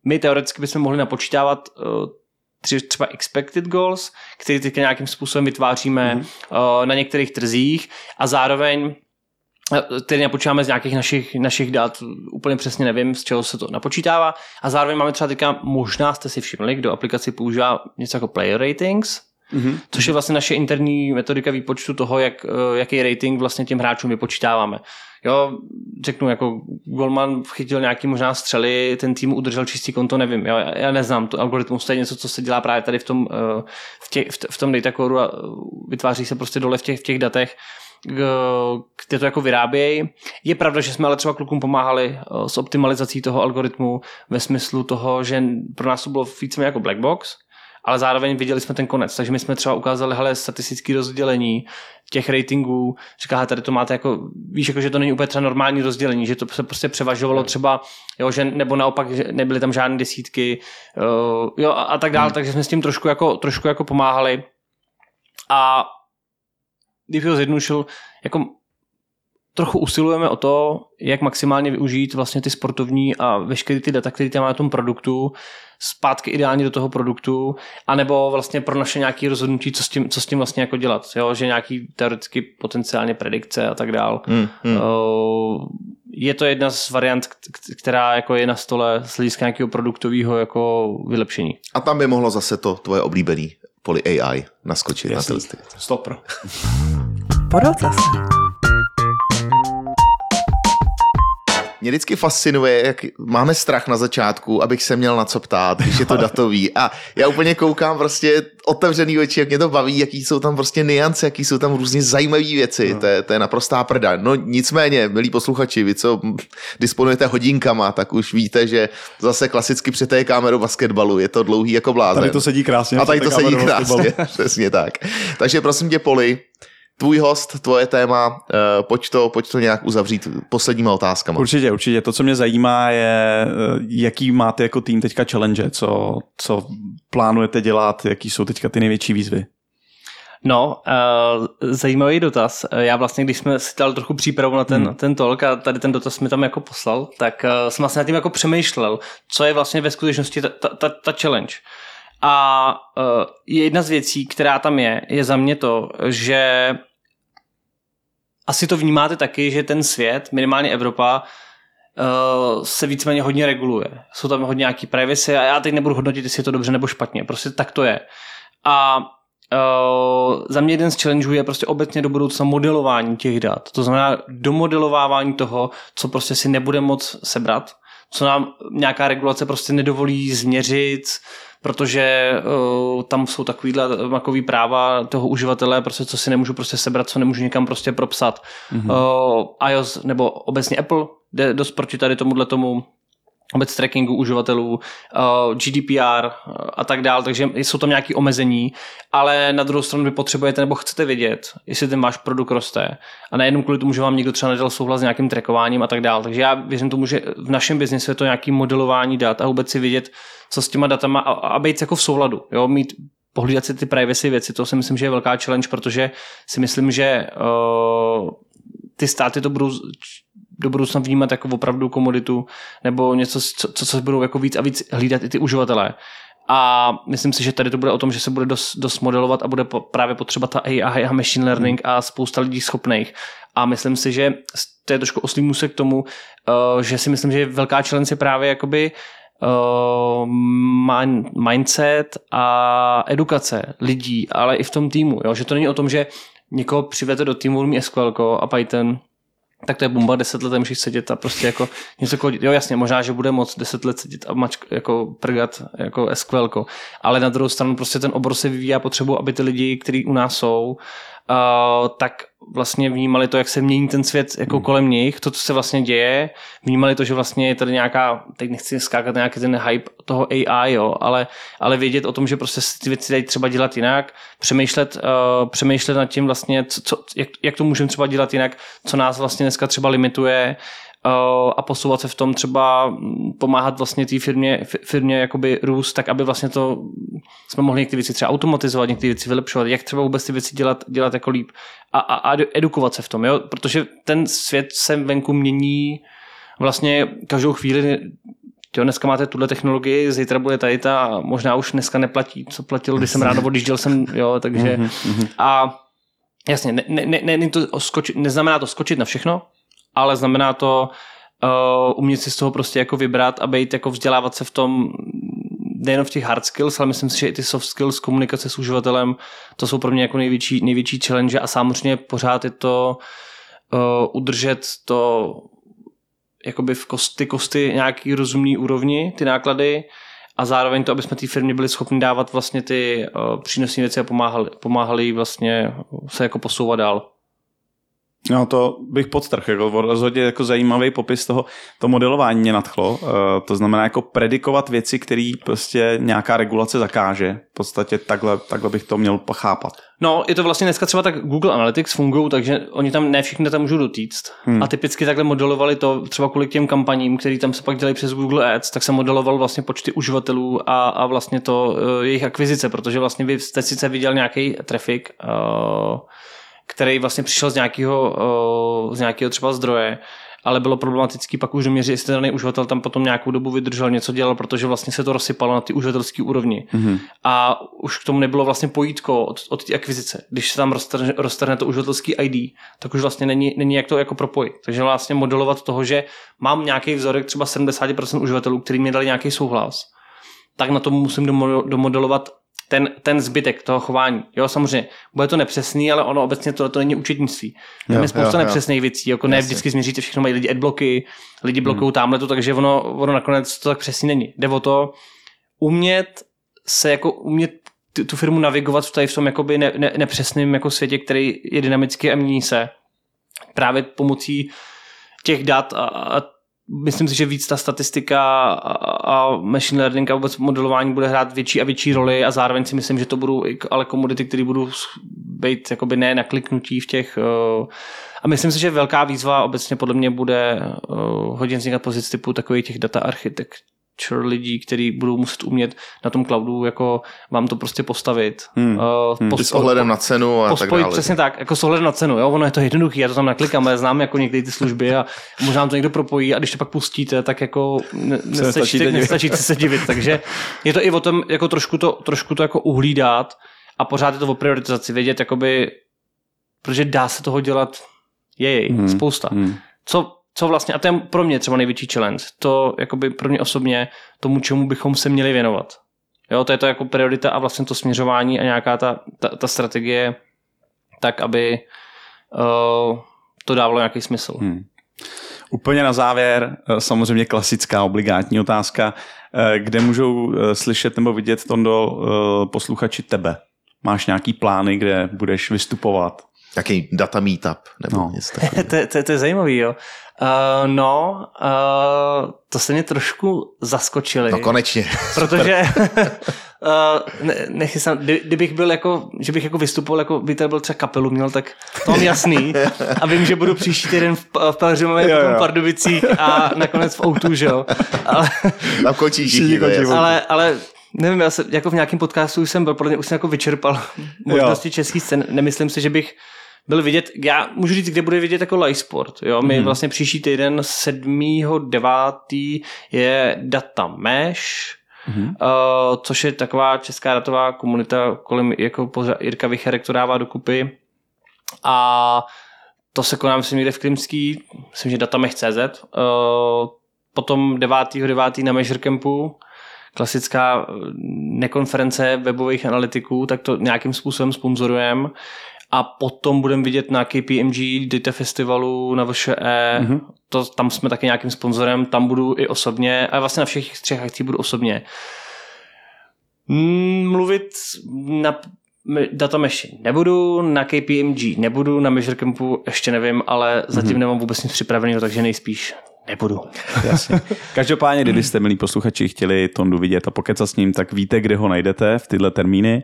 my teoreticky bychom mohli napočítávat uh, tři, třeba expected goals, který teď nějakým způsobem vytváříme mm-hmm. uh, na některých trzích a zároveň eh, který napočítáme z nějakých našich, našich dat, úplně přesně nevím, z čeho se to napočítává. A zároveň máme třeba teďka, možná jste si všimli, kdo aplikaci používá něco jako player ratings, mm-hmm. což je vlastně naše interní metodika výpočtu toho, jak, eh, jaký rating vlastně těm hráčům vypočítáváme. Jo, řeknu, jako Golman chytil nějaký možná střely, ten tým udržel čistý konto, nevím, jo, já neznám, to algoritmus, to je něco, co se dělá právě tady v tom, eh, v, tě, v, v tom data core a eh, vytváří se prostě dole v těch, v těch datech, kde to jako vyrábějí. Je pravda, že jsme ale třeba klukům pomáhali s optimalizací toho algoritmu ve smyslu toho, že pro nás to bylo víceméně jako black box, ale zároveň viděli jsme ten konec. Takže my jsme třeba ukázali, hele, statistické rozdělení těch ratingů, říká, hele, tady to máte jako, víš, jako, že to není úplně třeba normální rozdělení, že to se prostě převažovalo třeba, jo, že, nebo naopak, že nebyly tam žádné desítky, uh, jo, a, a tak dále, takže jsme s tím trošku jako, trošku jako pomáhali. A když ho zjednodušil, jako trochu usilujeme o to, jak maximálně využít vlastně ty sportovní a veškeré ty data, které tam má na tom produktu, zpátky ideálně do toho produktu, anebo vlastně pro naše nějaké rozhodnutí, co s tím, co s tím vlastně jako dělat. Jo? Že nějaký teoreticky potenciálně predikce a tak dál.
Hmm, hmm.
Uh, je to jedna z variant, která jako je na stole z hlediska nějakého produktového jako vylepšení.
A tam by mohlo zase to tvoje oblíbený poli AI naskočit
Jasný.
na ty listy.
Stopro.
Podotaz.
Mě vždycky fascinuje, jak máme strach na začátku, abych se měl na co ptát, když je to datový. A já úplně koukám prostě otevřený oči, jak mě to baví, jaký jsou tam prostě niance, jaký jsou tam různě zajímavé věci. No. To, je, to je naprostá prda. No nicméně, milí posluchači, vy co disponujete hodinkama, tak už víte, že zase klasicky přetékáme do basketbalu. Je to dlouhý jako blázen.
Tady to sedí krásně.
A tady to sedí krásně, přesně tak. Takže prosím tě, Poli, tvůj host, tvoje téma, eh, pojď to, pojď to nějak uzavřít posledníma otázkama.
Určitě, určitě. To, co mě zajímá, je, eh, jaký máte jako tým teďka challenge, co, co plánujete dělat, jaký jsou teďka ty největší výzvy.
No, uh, zajímavý dotaz. Já vlastně, když jsme si dali trochu přípravu na ten, hmm. ten talk a tady ten dotaz mi tam jako poslal, tak uh, jsem vlastně nad tím jako přemýšlel, co je vlastně ve skutečnosti ta, ta, ta, ta challenge. A uh, jedna z věcí, která tam je, je za mě to, že asi to vnímáte taky, že ten svět, minimálně Evropa, uh, se víceméně hodně reguluje. Jsou tam hodně nějaký privacy a já teď nebudu hodnotit, jestli je to dobře nebo špatně. Prostě tak to je. A Uh, za mě jeden z challengeů je prostě obecně do budoucna modelování těch dat. To znamená domodelovávání toho, co prostě si nebude moc sebrat, co nám nějaká regulace prostě nedovolí změřit, protože uh, tam jsou takovýhle takový práva toho uživatele, prostě co si nemůžu prostě sebrat, co nemůžu někam prostě propsat. Mm-hmm. Uh, iOS nebo obecně Apple jde dost proti tady tomuhle tomu vůbec trackingu uživatelů, uh, GDPR uh, a tak dále, takže jsou tam nějaké omezení, ale na druhou stranu vy potřebujete nebo chcete vědět, jestli ten váš produkt roste a nejenom kvůli tomu, že vám někdo třeba nedal souhlas s nějakým trackováním a tak dále. Takže já věřím tomu, že v našem biznesu je to nějaký modelování dat a vůbec si vědět, co s těma datama a, a být jako v souladu, jo, mít pohlídat si ty privacy věci, to si myslím, že je velká challenge, protože si myslím, že uh, ty státy to budou do budoucna vnímat jako opravdu komoditu nebo něco, co, co se budou jako víc a víc hlídat i ty uživatelé. A myslím si, že tady to bude o tom, že se bude dost, dost modelovat a bude po, právě potřeba ta AI a machine learning a spousta lidí schopných. A myslím si, že to je trošku oslý můsek k tomu, uh, že si myslím, že velká challenge je právě jakoby uh, mindset a edukace lidí, ale i v tom týmu. Jo? Že to není o tom, že někoho přivete do týmu, umí SQL a Python, tak to je bomba, deset let můžeš sedět a prostě jako něco kodit. Jo, jasně, možná, že bude moc deset let sedět a mač, jako prgat jako SQL, ale na druhou stranu prostě ten obor se vyvíjí a potřebu, aby ty lidi, kteří u nás jsou, uh, tak vlastně vnímali to, jak se mění ten svět jako hmm. kolem nich, to, co se vlastně děje, vnímali to, že vlastně je tady nějaká, teď nechci skákat nějaký ten hype toho AI, jo, ale, ale vědět o tom, že prostě ty věci dají třeba dělat jinak, přemýšlet, uh, přemýšlet nad tím vlastně, co, co, jak, jak to můžeme třeba dělat jinak, co nás vlastně dneska třeba limituje, a posouvat se v tom třeba mm, pomáhat vlastně té firmě, firmě jakoby růst, tak aby vlastně to jsme mohli některé věci třeba automatizovat, některé věci vylepšovat, jak třeba vůbec ty věci dělat, dělat jako líp. A, a, a edukovat se v tom, jo? protože ten svět se venku mění vlastně každou chvíli. Jo, dneska máte tuhle technologii, zítra bude tady ta a možná už dneska neplatí, co platilo, když jsem ráno odjížděl jsem, jo, takže
Mhm,
a jasně, ne, ne, ne, ne, to skočit, neznamená to skočit na všechno, ale znamená to uh, umět si z toho prostě jako vybrat a být jako vzdělávat se v tom nejen v těch hard skills, ale myslím si, že i ty soft skills, komunikace s uživatelem, to jsou pro mě jako největší, největší challenge a samozřejmě pořád je to uh, udržet to jakoby v kost, ty kosty nějaký rozumný úrovni, ty náklady a zároveň to, aby jsme té firmě byli schopni dávat vlastně ty uh, přínosné věci a pomáhali, pomáhali vlastně se jako posouvat dál.
No to bych podstrh, jako rozhodně jako zajímavý popis toho, to modelování mě nadchlo, uh, to znamená jako predikovat věci, které prostě nějaká regulace zakáže, v podstatě takhle, takhle bych to měl pochápat.
No, je to vlastně dneska třeba tak Google Analytics fungují, takže oni tam ne všichni tam můžou dotýct. Hmm. A typicky takhle modelovali to třeba kvůli těm kampaním, který tam se pak dělají přes Google Ads, tak se modeloval vlastně počty uživatelů a, a vlastně to uh, jejich akvizice, protože vlastně vy jste sice viděl nějaký trafik, uh, který vlastně přišel z nějakého, z nějakého třeba zdroje, ale bylo problematický pak už doměřit, jestli daný uživatel tam potom nějakou dobu vydržel, něco dělal, protože vlastně se to rozsypalo na ty uživatelské úrovni. Mm-hmm. A už k tomu nebylo vlastně pojítko od, od té akvizice. Když se tam roztrhne, roztrhne to uživatelský ID, tak už vlastně není, není jak to jako propojit. Takže vlastně modelovat toho, že mám nějaký vzorek třeba 70% uživatelů, který mi dali nějaký souhlas, tak na tom musím domodelovat ten, ten zbytek toho chování. Jo, samozřejmě, bude to nepřesný, ale ono obecně to, to není učetnictví. Tam je spousta jo, nepřesných jo. věcí, jako ne vždycky změříte všechno, mají lidi adbloky, lidi hmm. blokují hmm. tamhle to, takže ono, ono nakonec to tak přesný není. Jde o to umět se jako umět tu, tu firmu navigovat v, tady v tom jakoby ne, ne, nepřesným jako světě, který je dynamický a mění se. Právě pomocí těch dat a, a myslím si, že víc ta statistika a machine learning a vůbec modelování bude hrát větší a větší roli a zároveň si myslím, že to budou ale komodity, které budou být jakoby ne na kliknutí v těch uh, a myslím si, že velká výzva obecně podle mě bude uh, hodně vznikat pozic typu takových těch data architekt, lidí, kteří budou muset umět na tom cloudu jako vám to prostě postavit.
Hmm. Uh, hmm. Pos- s ohledem na cenu a
pospojit, tak dále. Přesně tak, jako s ohledem na cenu. Jo? Ono je to jednoduché, já to tam naklikám, ale znám jako někdy ty služby a možná to někdo propojí a když to pak pustíte, tak jako ne, nestačíte, nestačíte se divit. Takže je to i o tom jako trošku to, trošku to jako uhlídat a pořád je to o prioritizaci, vědět jakoby, protože dá se toho dělat jej, hmm. spousta. Hmm. Co co vlastně, a to je pro mě třeba největší challenge, to jakoby pro mě osobně tomu, čemu bychom se měli věnovat. Jo, to je to jako priorita a vlastně to směřování a nějaká ta, ta, ta strategie tak, aby uh, to dávalo nějaký smysl. Hmm.
Úplně na závěr, eh, samozřejmě klasická obligátní otázka, eh, kde můžou slyšet nebo vidět, Tondo, posluchači tebe? Máš nějaký plány, kde budeš vystupovat?
Jaký data meetup nebo no. něco
to, to, to je zajímavý, jo. Uh, no, uh, to se mě trošku zaskočili.
No konečně.
Protože uh, ne, nechysám, kdy, kdybych byl jako, že bych jako vystupoval, jako by tady byl třeba kapelu měl, tak to mám jasný. A vím, že budu příští týden v, v Pelřimově, v Pardubicích a nakonec v Outu, že jo. Ale,
Tam končí všichni.
Ale, ale nevím, já se, jako v nějakém podcastu už jsem byl, podle mě už jsem jako vyčerpal možnosti český scén. Nemyslím si, že bych byl vidět, já můžu říct, kde bude vidět jako live sport. Jo? My hmm. vlastně příští týden 7.9. je Data Mesh, hmm. uh, což je taková česká datová komunita, kolem jako Jirka Vicherek to dává dokupy. A to se koná, myslím, někde v Krymský, myslím, že datamech.cz. Uh, potom 9.9. na Measure Campu, klasická nekonference webových analytiků, tak to nějakým způsobem sponzorujeme a potom budeme vidět na KPMG Data Festivalu na VŠE, mm-hmm. to, tam jsme taky nějakým sponzorem, tam budu i osobně, a vlastně na všech třech akcích budu osobně. Mm, mluvit na Data Meshi nebudu, na KPMG nebudu, na Measure Campu ještě nevím, ale zatím mm-hmm. nemám vůbec nic připraveného, takže nejspíš nebudu.
Jasně. Každopádně, kdybyste, milí posluchači, chtěli Tondu vidět a pokecat s ním, tak víte, kde ho najdete v tyhle termíny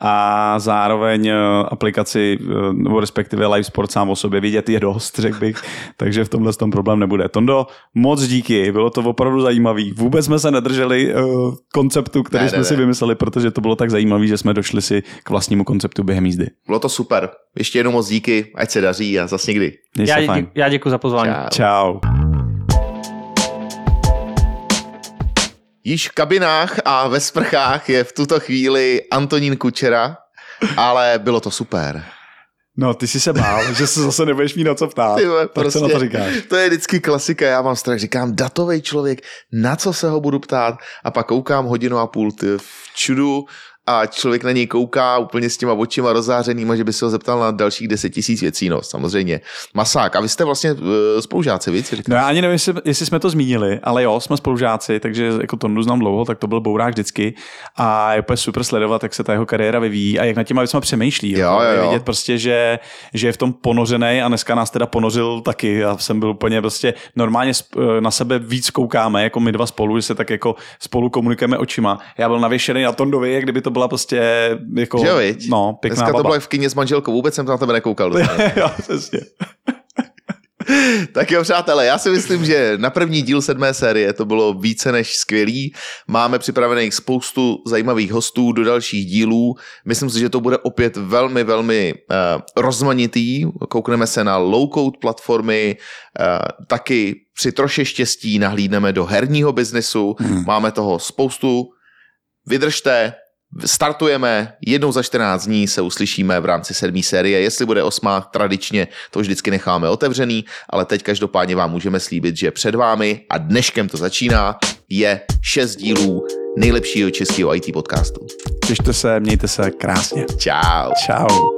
a zároveň eh, aplikaci, eh, nebo respektive Live Sport sám o sobě vidět je dost, řekl bych, takže v tomhle tom problém nebude. Tondo, moc díky, bylo to opravdu zajímavý. Vůbec jsme se nedrželi uh, konceptu, který ne, jsme ne, si ne. vymysleli, protože to bylo tak zajímavý, že jsme došli si k vlastnímu konceptu během jízdy.
Bylo to super. Ještě jednou moc díky, ať se daří a zas někdy.
Já, dě, já děkuji za pozvání.
Čau. Čau.
Již v kabinách a ve sprchách je v tuto chvíli Antonín Kučera, ale bylo to super.
No, ty jsi se bál, že se zase nebudeš mít na co ptát. Ty, tak prostě, co na to říkáš?
To je vždycky klasika, já mám strach, říkám, datový člověk, na co se ho budu ptát a pak koukám hodinu a půl ty, v čudu a člověk na něj kouká úplně s těma očima rozzářenýma, že by se ho zeptal na dalších 10 tisíc věcí, no samozřejmě. Masák, a vy jste vlastně uh, spolužáci, víc?
No já ani nevím, jestli, jestli, jsme to zmínili, ale jo, jsme spolužáci, takže jako Tondu znám dlouho, tak to byl Bourák vždycky a je úplně super sledovat, jak se ta jeho kariéra vyvíjí a jak na těma věcma přemýšlí. Jo, jo, jo. vidět prostě, že, že je v tom ponořený a dneska nás teda ponořil taky. Já jsem byl úplně prostě normálně eh, na sebe víc koukáme, jako my dva spolu, že se tak jako spolu komunikujeme očima. Já byl navěšený na Tondovi, jak kdyby to byla prostě jako,
že jo,
no, pěkná
Dneska
baba.
to bylo v kině s manželkou, vůbec jsem na tebe nekoukal.
jo, přesně.
tak jo, přátelé, já si myslím, že na první díl sedmé série to bylo více než skvělý. Máme připravených spoustu zajímavých hostů do dalších dílů. Myslím si, že to bude opět velmi, velmi uh, rozmanitý. Koukneme se na low-code platformy, uh, taky při troše štěstí nahlídneme do herního biznesu. Hmm. Máme toho spoustu. Vydržte, Startujeme, jednou za 14 dní se uslyšíme v rámci sedmé série, jestli bude osmá, tradičně to vždycky necháme otevřený, ale teď každopádně vám můžeme slíbit, že před vámi a dneškem to začíná, je šest dílů nejlepšího českého IT podcastu.
Těšte se, mějte se krásně.
Čau.
Čau.